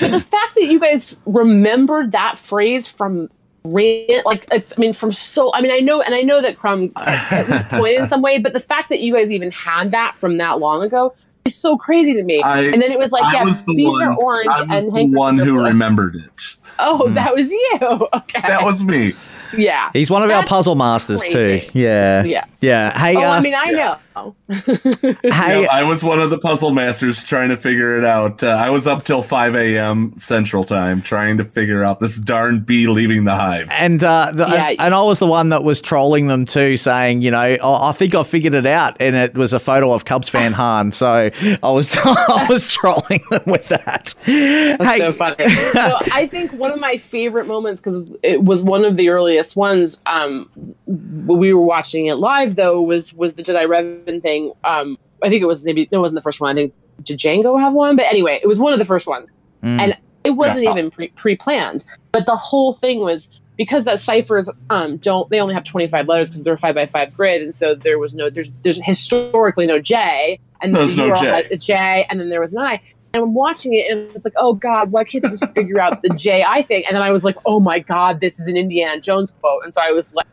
but the fact that you guys remembered that phrase from ran like it's I mean from so I mean I know and I know that Crumb uh, at least pointed in some way, but the fact that you guys even had that from that long ago is so crazy to me. I, and then it was like, I yeah, was the bees one, are orange I was and the one who blue. remembered it. Oh, hmm. that was you. Okay. That was me. Yeah. He's one of our puzzle masters crazy. too. Yeah. Yeah. Yeah. Hey, oh, uh, I mean, I know. hey, Yeah, I was one of the puzzle masters trying to figure it out. Uh, I was up till 5 a.m. Central Time trying to figure out this darn bee leaving the hive. And uh, the, Yeah. and I was the one that was trolling them too, saying, you know, oh, I think I figured it out, and it was a photo of Cubs fan Han. So I was I was trolling them with that. That's hey, so funny. so I think one of my favorite moments because it was one of the earliest ones. Um, when we were watching it live though was was the Jedi Revan thing. Um, I think it was maybe it wasn't the first one. I think did Jango have one? But anyway, it was one of the first ones, Mm. and it wasn't Yeah. even pre pre planned. But the whole thing was because that ciphers um, don't they only have 25 letters because they're a five by five grid and so there was no there's there's historically no j and then There's no you J. had a j and then there was an i and I'm watching it and it's like, oh God, why can't they just figure out the J I thing? And then I was like, oh my God, this is an Indiana Jones quote. And so I was like,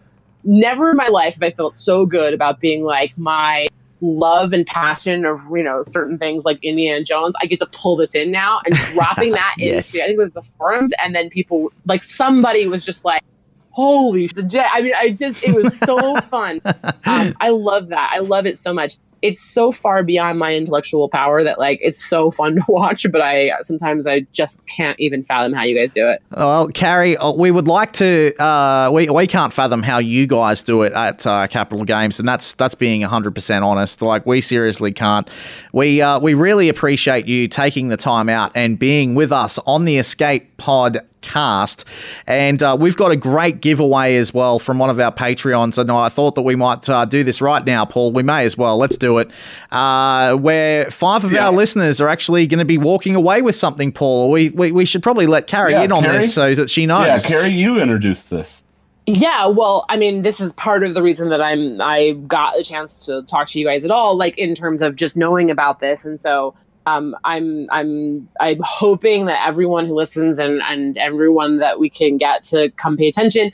never in my life have I felt so good about being like my love and passion of, you know, certain things like Indiana Jones. I get to pull this in now and dropping that Yes. into, I think it was the forums. And then people, like somebody was just like, holy J. I mean, I just, it was so fun. Um, I love that. I love it so much it's so far beyond my intellectual power that like it's so fun to watch but i sometimes i just can't even fathom how you guys do it Well, Carrie, uh, we would like to. Uh, we we can't fathom how you guys do it at uh, Capital Games, and that's that's being hundred percent honest. Like we seriously can't. We uh, we really appreciate you taking the time out and being with us on the Escape Pod cast and uh, we've got a great giveaway as well from one of our patreons. And i thought that we might uh, do this right now paul. We may as well. Let's do it. Uh, where five of Yeah. our listeners are actually going to be walking away with something paul. We, we, we should probably let carrie Yeah, in on Carrie? this so that she knows. Yeah, Carrie, you introduced this. yeah well i mean this is part of the reason that i'm i got a chance to talk to you guys at all like in terms of just knowing about this. And so um, I'm I'm I'm hoping that everyone who listens and and everyone that we can get to come pay attention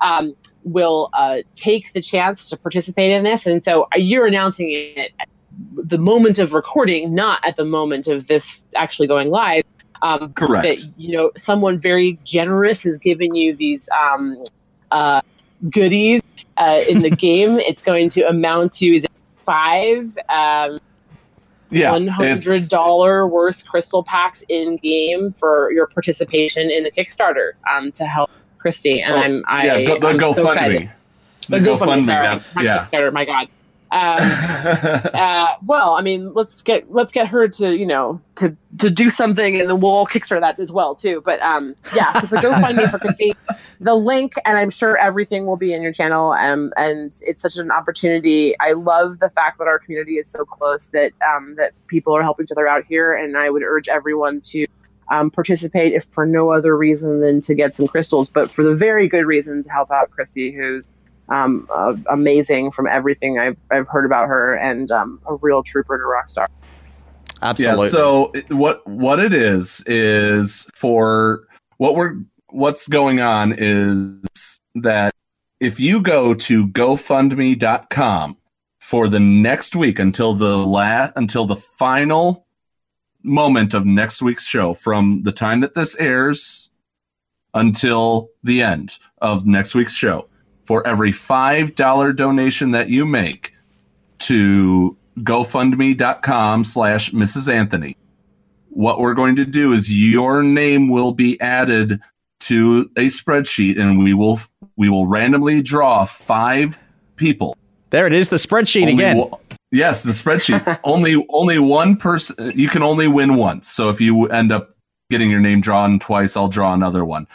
um, will uh, take the chance to participate in this. And so uh, you're announcing it at the moment of recording, not at the moment of this actually going live. Um, Correct. That you know, someone very generous has given you these um, uh, goodies uh, in the game. It's going to amount to is it five um, Yeah, one hundred dollar worth crystal packs in game for your participation in the Kickstarter um, to help Kristi. And Oh, I'm I, yeah, go, the I'm so GoFundMe. excited. The The GoFundMe, GoFundMe, sorry, yeah, not yeah. Kickstarter. My God. Um, uh, well, I mean, let's get let's get her to you know to to do something, and then we'll all Kickstarter that as well too. But um, yeah, so it's a GoFundMe for Kristi. The link, and I'm sure everything will be in your channel. Um, and it's such an opportunity. I love the fact that our community is so close that um, that people are helping each other out here, and I would urge everyone to. Um, participate if for no other reason than to get some crystals, but for the very good reason to help out Kristi, who's um, uh, amazing from everything I've, I've heard about her and um, a real trooper and a rock star. absolutely Yeah. So what what it is is for what we're what's going on is that if you go to GoFundMe.com for the next week until the last until the final moment of next week's show, from the time that this airs until the end of next week's show, for every five dollar donation that you make to gofundme.com slash mrs anthony. What we're going to do is your name will be added to a spreadsheet and we will we will randomly draw five people. There it is the spreadsheet Only again. one- yes the spreadsheet. Only only one person you can only win once. So if you end up getting your name drawn twice i'll draw another one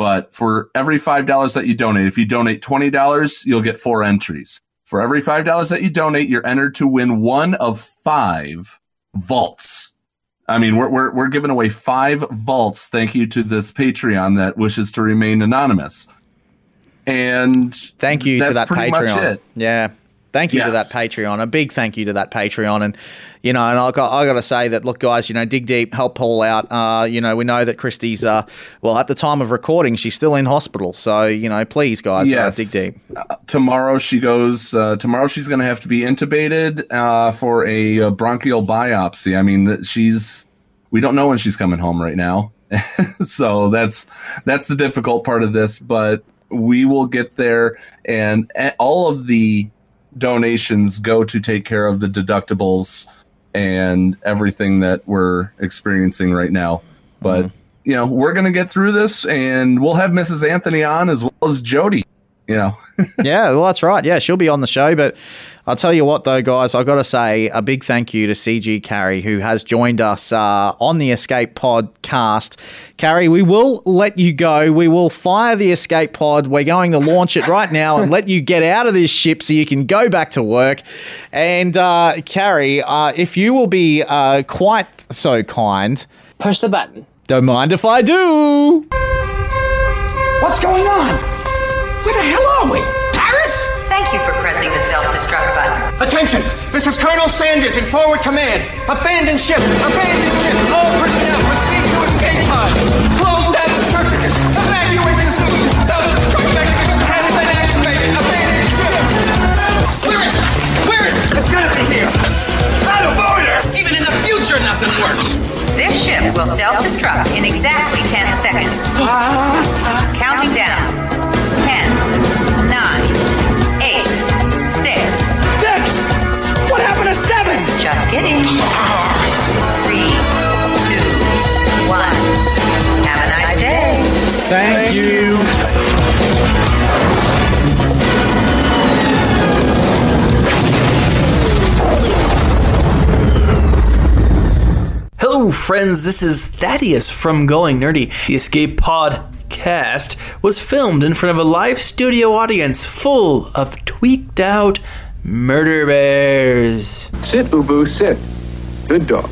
but for every five dollars that you donate if you donate twenty dollars you'll get four entries For every $5 that you donate, you're entered to win one of five vaults. I mean, we're, we're, we're giving away five vaults. Thank you to this Patreon that wishes to remain anonymous. And thank you to that pretty much Patreon. it. Yeah. Thank you to that Patreon. A big thank you to that Patreon. And, you know, and I got, I got to say that, look, guys, you know, dig deep, help Paul out. Uh, you know, we know that Kristi's, uh, well, at the time of recording, she's still in hospital. So, you know, please, guys, Yes. uh, dig deep. Uh, tomorrow she goes. Uh, tomorrow she's going to have to be intubated uh, for a, uh bronchial biopsy. I mean, she's. We don't know when she's coming home right now, so that's that's the difficult part of this. But we will get there, and all of the donations go to take care of the deductibles and everything that we're experiencing right now. But mm-hmm. you know, we're gonna get through this, and we'll have Mrs. Anthony on as well as Jody. You know. yeah, well, that's right. Yeah, she'll be on the show. But I'll tell you what, though, guys, I've got to say a big thank you to CG Carrie, who has joined us uh, on the Escape Podcast. Carrie, we will let you go. We will fire the Escape Pod. We're going to launch it right now and let you get out of this ship so you can go back to work. And uh, Carrie, uh, if you will be uh, quite so kind, push the button. Don't mind if I do. What's going on? Where the hell are we? Paris? Thank you for pressing the self-destruct button. Attention! This is Colonel Sandurz in forward command. Abandon ship! Abandon ship! All personnel proceed to escape pods. Close down the circuits. Evacuate the city. Self-destruct mechanism has been activated. Abandon ship! Where is it? Where is it? It's gotta be here. Out of order! Even in the future, nothing works. This ship will self-destruct in exactly 10 seconds. Ah, ah, ah. Counting down. Kidding. 3, 2, 1. Have a nice day. Thank you. Hello, friends. This is Thaddeus from Going Nerdy. The Escape Podcast was filmed in front of a live studio audience full of tweaked out Murder Bears. Sit, Boo Boo, sit. Good dog.